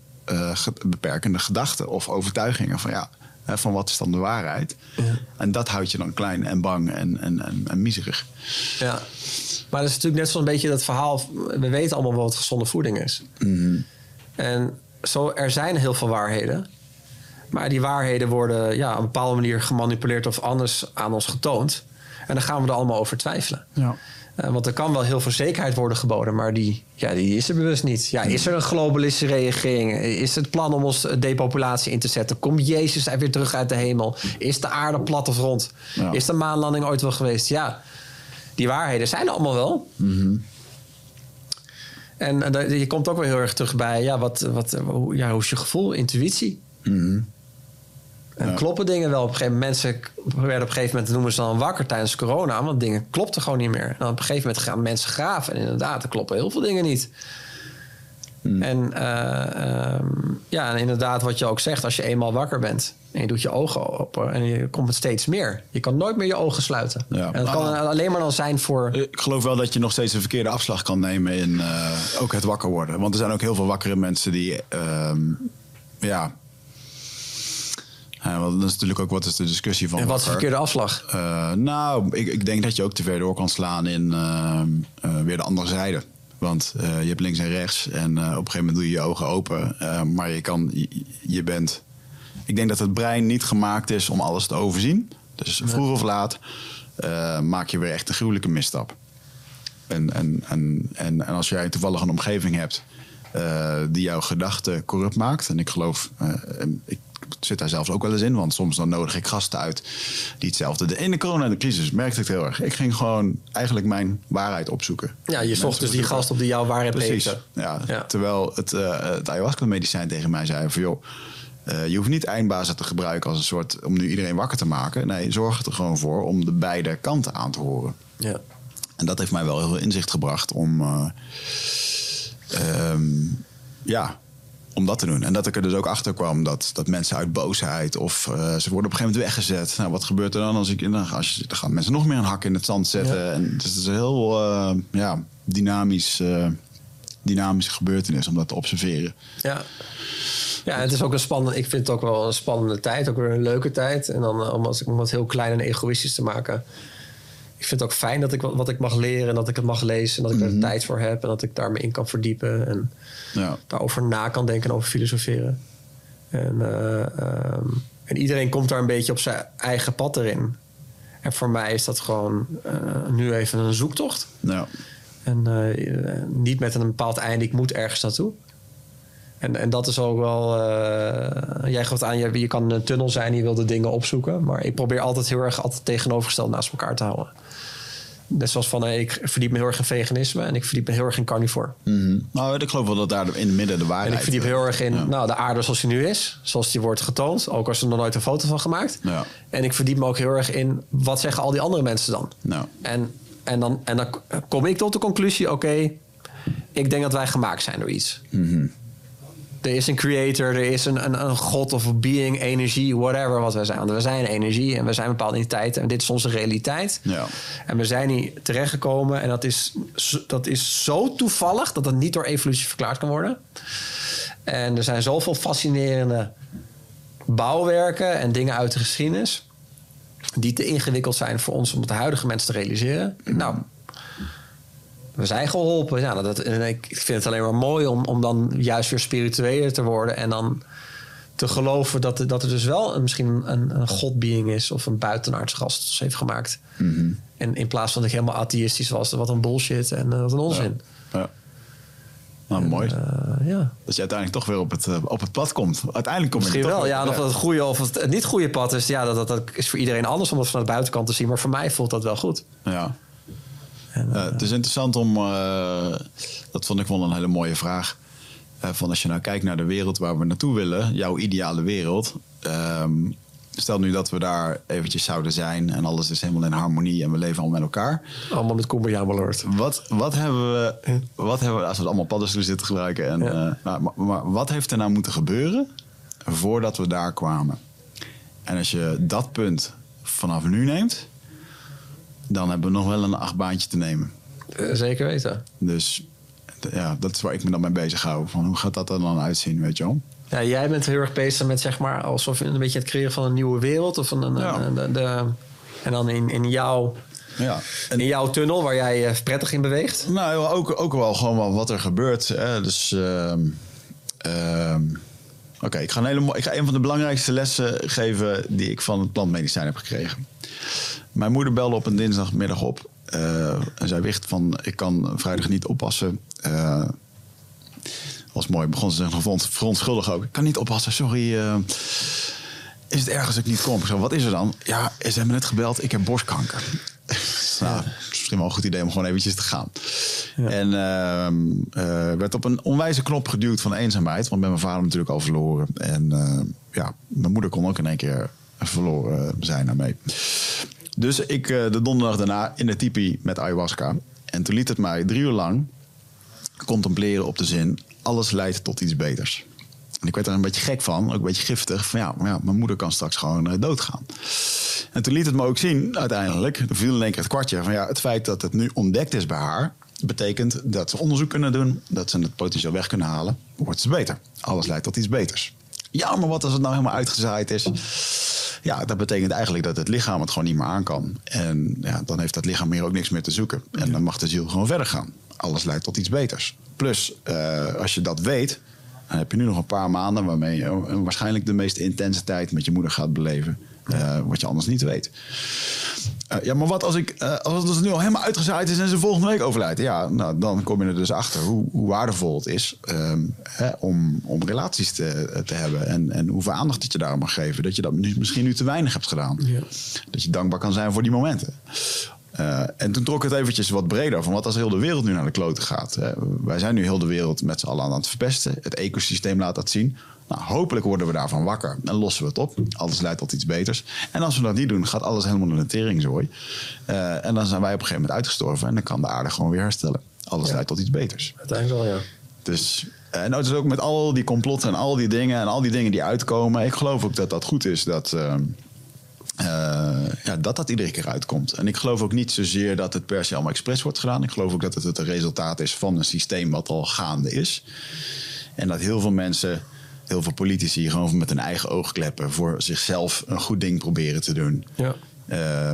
ge- beperkende gedachten of overtuigingen van ja, hè, van wat is dan de waarheid? En dat houdt je dan klein en bang en, en, en, en miserig. Ja. Maar dat is natuurlijk net zo'n beetje dat verhaal. We weten allemaal wat gezonde voeding is. En zo, er zijn heel veel waarheden. Maar die waarheden worden ja, op een bepaalde manier gemanipuleerd of anders aan ons getoond. En dan gaan we er allemaal over twijfelen. Ja. Eh, want er kan wel heel veel zekerheid worden geboden, maar die, ja, die is er bewust niet. Ja, is er een globalistische reagering? Is het plan om ons depopulatie in te zetten? Komt Jezus er weer terug uit de hemel? Is de aarde plat of rond? Ja. Is de maanlanding ooit wel geweest? Ja, die waarheden zijn er allemaal wel. En, en je komt ook wel heel erg terug bij, ja, wat, wat, hoe, ja, hoe is je gevoel, intuïtie? En Ja. kloppen dingen wel? Op een gegeven moment, mensen werden op een gegeven moment, noemen ze dan wakker tijdens corona, want dingen klopten gewoon niet meer. En op een gegeven moment gaan mensen graven. En inderdaad, er kloppen heel veel dingen niet. En eh, ehm, ja, en inderdaad, wat je ook zegt, als je eenmaal wakker bent en je doet je ogen open en je komt het steeds meer. Je kan nooit meer je ogen sluiten. Ja. En dat kan Ah. alleen maar dan zijn voor. Ik geloof wel dat je nog steeds een verkeerde afslag kan nemen in eh, ook het wakker worden. Want er zijn ook heel veel wakkere mensen die, ehm, ja. Ja, want dat is natuurlijk ook wat is de discussie van. En wat is de verkeerde afslag? Eh, nou, ik, ik denk dat je ook te ver door kan slaan in ehm, eh, weer de andere zijde. Want eh, je hebt links en rechts en eh, op een gegeven moment doe je je ogen open. eh, maar je, kan, je, je bent... Ik denk dat het brein niet gemaakt is om alles te overzien. Dus vroeg of laat eh, maak je weer echt een gruwelijke misstap. En, en, en, en, en als jij toevallig een omgeving hebt eh, die jouw gedachten corrupt maakt. En ik geloof, en ik zit daar zelfs ook wel eens in. Want soms dan nodig ik gasten uit die hetzelfde. De, in de coronacrisis merkte ik het heel erg. Ik ging gewoon eigenlijk mijn waarheid opzoeken. Ja, je zocht dus die gast op die jouw waarheid Precies. Ja, Ja. Terwijl het, eh het ayahuasca-medicijn tegen mij zei van... joh, Eh, je hoeft niet eindbazen te gebruiken als een soort om nu iedereen wakker te maken. Nee, zorg er gewoon voor om de beide kanten aan te horen. Ja. En dat heeft mij wel heel veel inzicht gebracht om, eh, ehm, ja, om dat te doen. En dat ik er dus ook achter kwam dat, dat mensen uit boosheid of eh, ze worden op een gegeven moment weggezet. Nou, wat gebeurt er dan als ik dan, als je, dan gaan mensen nog meer een hak in het zand zetten. Ja. En dus het is een heel ja, dynamisch, dynamische gebeurtenis om dat te observeren. Ja. Ja, het is ook een spannende. Ik vind het ook wel een spannende tijd. Ook weer een leuke tijd. En dan eh, om, als, om het heel klein en egoïstisch te maken. Ik vind het ook fijn dat ik wat, wat ik mag leren en dat ik het mag lezen. En dat ik er de tijd voor heb en dat ik daar me in kan verdiepen. En Ja. daarover na kan denken en over filosoferen. En, eh, ehm, en iedereen komt daar een beetje op zijn eigen pad erin. En voor mij is dat gewoon eh, nu even een zoektocht. Ja. En niet met een bepaald einde, ik moet ergens naartoe. En, en dat is ook wel. eh, jij geeft aan, je, je kan een tunnel zijn, je wil de dingen opzoeken. Maar ik probeer altijd heel erg altijd tegenovergesteld naast elkaar te houden. Net zoals van, eh, ik verdiep me heel erg in veganisme en ik verdiep me heel erg in carnivore. Mhm. Nou, ik geloof wel dat daar in het midden de waarheid En ik verdiep eh, heel erg in ja. nou, de aarde zoals die nu is. Zoals die wordt getoond. Ook als er nog nooit een foto van gemaakt. Ja. En ik verdiep me ook heel erg in wat zeggen al die andere mensen dan. Nou, En, en, dan, en dan kom ik tot de conclusie: oké, ik denk dat wij gemaakt zijn door iets. Er is een creator, er is een, een, een god of being, energie, whatever wat wij zijn. Want we zijn energie en we zijn bepaalde entiteiten en dit is onze realiteit. Ja. En we zijn hier terechtgekomen en dat is, zo- dat is zo toevallig dat het niet door evolutie verklaard kan worden. En er zijn zoveel fascinerende bouwwerken en dingen uit de geschiedenis die te ingewikkeld zijn voor ons om het huidige mensen te realiseren. Nou, we zijn geholpen. Ja, dat, en ik vind het alleen maar mooi om, om dan juist weer spiritueler te worden en dan te geloven dat, er- dat er dus wel een, misschien een, een godbeing is of een buitenaards gast heeft gemaakt. En in plaats van dat ik helemaal atheïstisch was, wat een bullshit en eh, wat een onzin. ja. Nou, mooi. Eh, ja. Dat je uiteindelijk toch weer op het, eh, op het pad komt. Uiteindelijk kom je Misschien wel. weer- Ja, of het goede of het, het niet goede pad is, ja, dat, dat, dat is voor iedereen anders om dat van de buitenkant te zien. Maar voor mij voelt dat wel goed. Ja. En, Eh, het is interessant om, eh, dat vond ik wel een hele mooie vraag. Eh, van als je nou kijkt naar de wereld waar we naartoe willen, jouw ideale wereld. ehm, stel nu dat we daar eventjes zouden zijn en alles is helemaal in harmonie en we leven allemaal met elkaar. allemaal met Kumbaya Lord. Wat, wat, hebben we, wat hebben we, als we allemaal paddenstoelen zitten gebruiken, en, Ja. eh, nou, maar, maar wat heeft er nou moeten gebeuren voordat we daar kwamen? En als je dat punt vanaf nu neemt, dan hebben we nog wel een achtbaantje te nemen. Eh, zeker weten. Dus ja, dat is waar ik me dan mee bezig hou. Van hoe gaat dat er dan uitzien, weet je wel? Ja, jij bent heel erg bezig met zeg maar alsof een beetje het creëren van een nieuwe wereld of een, een, Ja. een- de, de- en dan in, in jouw Ja. En, in jouw tunnel waar jij eh, prettig in beweegt. nou, ook, ook wel gewoon wel wat er gebeurt. Hè? Dus, ehm, ehm, oké, ik ga een hele ik ga een van de belangrijkste lessen geven die ik van het plantmedicijn heb gekregen. Mijn moeder belde op een dinsdagmiddag op eh, en zij wist van ik kan vrijdag niet oppassen. Eh, was mooi. Begon ze zich nog verontschuldigen ook. Ik kan niet oppassen, sorry. eh, is het erg als ik niet kom? Ik zei, wat is er dan? Ja, ze hebben net gebeld. Ik heb borstkanker. nou, is misschien wel een goed idee om gewoon eventjes te gaan. En ehm, eh, werd op een onwijze knop geduwd van eenzaamheid. Want ik ben mijn vader natuurlijk al verloren. En ja, mijn moeder kon ook in één keer verloren zijn daarmee. Dus ik eh, de donderdag daarna in de tipi met ayahuasca. En toen liet het mij drie uur lang contempleren op de zin... alles leidt tot iets beters. En ik werd er een beetje gek van, ook een beetje giftig. Van ja, maar ja mijn moeder kan straks gewoon eh, doodgaan. En toen liet het me ook zien, uiteindelijk... er viel in één keer het kwartje van ja, het feit dat het nu ontdekt is bij haar... betekent dat ze onderzoek kunnen doen, dat ze het potentieel weg kunnen halen. Wordt ze beter. Alles leidt tot iets beters. Ja, maar wat als het nou helemaal uitgezaaid is? Ja, dat betekent eigenlijk dat het lichaam het gewoon niet meer aan kan. En ja, dan heeft dat lichaam hier ook niks meer te zoeken. En dan mag de ziel gewoon verder gaan. Alles leidt tot iets beters. Plus, eh, als je dat weet, dan heb je nu nog een paar maanden waarmee je waarschijnlijk de meest intense tijd met je moeder gaat beleven. Eh, wat je anders niet weet. Eh, ja, maar wat als, ik, eh, als het nu al helemaal uitgezaaid is en ze volgende week overlijdt? Ja, nou, dan kom je er dus achter hoe, hoe waardevol het is ehm, hè, om, om relaties te, te hebben. En, en hoeveel aandacht dat je daar mag geven. Dat je dat nu- misschien nu te weinig hebt gedaan. Ja. Dat je dankbaar kan zijn voor die momenten. Uh, en toen trok het eventjes wat breder van wat als heel de wereld nu naar de kloten gaat. Hè? Wij zijn nu heel de wereld met z'n allen aan het verpesten. Het ecosysteem laat dat zien. Nou, hopelijk worden we daarvan wakker en lossen we het op. Alles leidt tot iets beters. En als we dat niet doen, gaat alles helemaal naar de teringzooi. Uh, en dan zijn wij op een gegeven moment uitgestorven en dan kan de aarde gewoon weer herstellen. Alles leidt tot iets beters. Uiteindelijk wel, ja. Dus, en nou, dus ook met al die complotten en al die dingen en al die dingen die uitkomen. Ik geloof ook dat dat goed is dat, uh, uh, ja, dat dat iedere keer uitkomt. En ik geloof ook niet zozeer dat het per se allemaal expres wordt gedaan. Ik geloof ook dat het het resultaat is van een systeem wat al gaande is. En dat heel veel mensen, heel veel politici gewoon met hun eigen oogkleppen voor zichzelf een goed ding proberen te doen. Ja. Uh,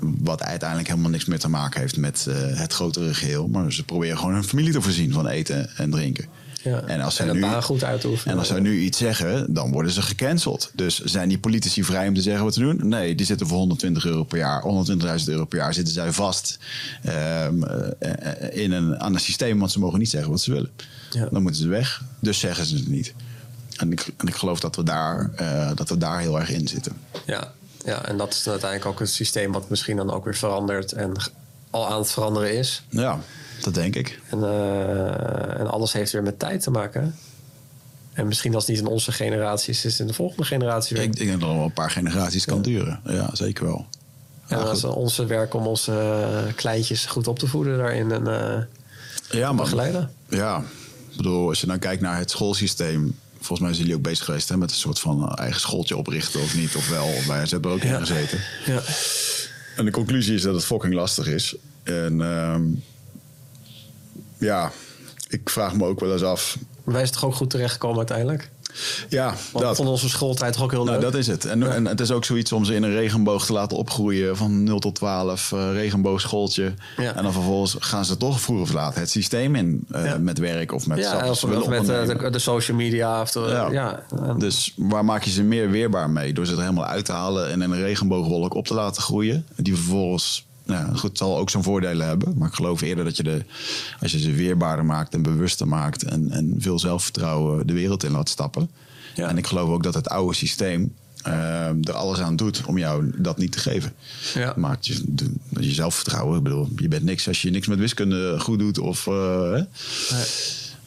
wat uiteindelijk helemaal niks meer te maken heeft met uh, het grotere geheel. Maar ze proberen gewoon hun familie te voorzien van eten en drinken. Ja. En als zij en nu, goed uitoefenen. En als zij nu iets zeggen, dan worden ze gecanceld. Dus zijn die politici vrij om te zeggen wat ze doen? Nee, die zitten voor 120 euro per jaar, 120.000 euro per jaar zitten zij vast um, uh, in een, aan een systeem, want ze mogen niet zeggen wat ze willen. Ja. Dan moeten ze weg. Dus zeggen ze het niet. En ik, en ik geloof dat we, daar, uh, dat we daar heel erg in zitten. Ja, ja, en dat is uiteindelijk ook een systeem wat misschien dan ook weer verandert en al aan het veranderen is. Ja, dat denk ik. En, uh, en alles heeft weer met tijd te maken. En misschien als het niet in onze generatie is, is het in de volgende generatie weer. Ik denk dat het nog wel een paar generaties kan duren. Ja, zeker wel. En dat is onze werk om onze kleintjes goed op te voeden daarin en uh, ja, begeleiden. Ja, ik bedoel, als je dan kijkt naar het schoolsysteem volgens mij zijn jullie ook bezig geweest hè, met een soort van eigen schooltje oprichten of niet, of wel. Wij hebben er ook in gezeten. Ja. En de conclusie is dat het fucking lastig is. En um, ja, ik vraag me ook wel eens af. Wij is toch ook goed terechtgekomen uiteindelijk? Ja, Want dat. vond onze schooltijd toch ook heel nou, leuk. dat is het. En, ja. en, het is ook zoiets om ze in een regenboog te laten opgroeien van 0 tot 12, uh, regenboogschooltje. Ja. En dan vervolgens gaan ze toch vroeg of laat het systeem in uh, ja. met werk of met ja, of, of met uh, de, de, social media. Of de, ja. Dus waar maak je ze meer weerbaar mee? Door ze er helemaal uit te halen en in een regenboogwolk op te laten groeien. Die vervolgens nou, goed, het zal ook zijn voordelen hebben. Maar ik geloof eerder dat je de, als je ze weerbaarder maakt en bewuster maakt en, en veel zelfvertrouwen de wereld in laat stappen. Ja. En ik geloof ook dat het oude systeem uh, er alles aan doet om jou dat niet te geven. Ja. Maakt je, je zelfvertrouwen. Ik bedoel, je bent niks als je niks met wiskunde goed doet. Of, uh, nee.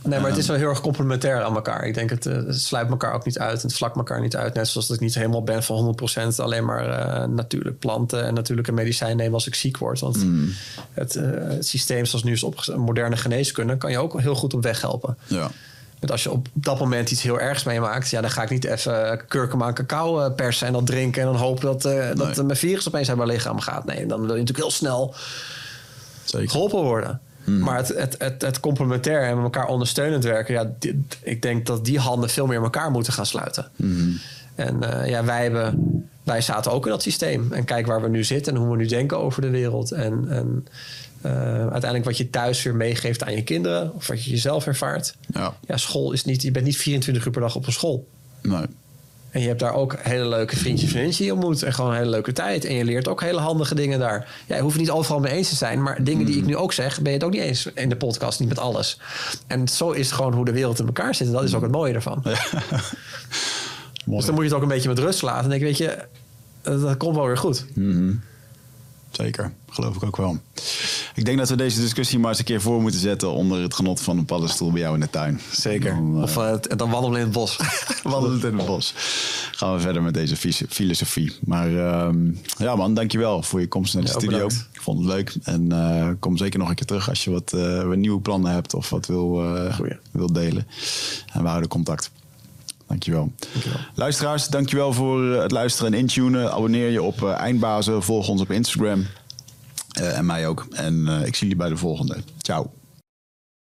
Nee, maar het is wel heel erg complementair aan elkaar. Ik denk, het, het sluit elkaar ook niet uit. Het vlakt elkaar niet uit. Net zoals dat ik niet helemaal ben van 100% alleen maar uh, natuurlijk planten en natuurlijke medicijn nemen als ik ziek word. Want mm. het, uh, het, systeem zoals nu is opgezet, moderne geneeskunde, kan je ook heel goed op weg helpen. Ja. Want als je op dat moment iets heel ergs meemaakt, ja, dan ga ik niet even kurkuma cacao persen en dat drinken en dan hopen dat, nee. dat mijn virus opeens uit mijn lichaam gaat. Nee, dan wil je natuurlijk heel snel Zeker. geholpen worden. Hmm. Maar het, het, het, het complementair en met elkaar ondersteunend werken, ja, dit, ik denk dat die handen veel meer elkaar moeten gaan sluiten. Hmm. En uh, ja, wij, hebben, wij zaten ook in dat systeem. En kijk waar we nu zitten en hoe we nu denken over de wereld. En, en uh, uiteindelijk wat je thuis weer meegeeft aan je kinderen, of wat je jezelf ervaart. Ja. ja, school is niet, je bent niet 24 uur per dag op een school. Nee. En je hebt daar ook hele leuke vriendjes je ontmoet. En gewoon een hele leuke tijd. En je leert ook hele handige dingen daar. Ja, je hoeft niet overal mee eens te zijn. Maar dingen die ik nu ook zeg, ben je het ook niet eens in de podcast. Niet met alles. En zo is het gewoon hoe de wereld in elkaar zit. En dat is ook het mooie ervan. Ja. dus dan moet je het ook een beetje met rust laten. En denk weet je, dat komt wel weer goed. Mm -hmm. Zeker, geloof ik ook wel. Ik denk dat we deze discussie maar eens een keer voor moeten zetten onder het genot van een paddenstoel bij jou in de tuin. Zeker. Dan, uh, of uh, dan wandelen in het bos. wandelen in het bos. Gaan we verder met deze filosofie. Maar uh, ja man, dankjewel voor je komst naar de ja, studio. Bedankt. Ik vond het leuk. En uh, kom zeker nog een keer terug als je wat, wat nieuwe plannen hebt of wat wil, wil delen. En we houden contact. Dankjewel. dankjewel. Luisteraars, dankjewel voor het luisteren en intunen. Abonneer je op Eindbazen. Volg ons op Instagram. Uh, en mij ook. En uh, ik zie jullie bij de volgende. Ciao.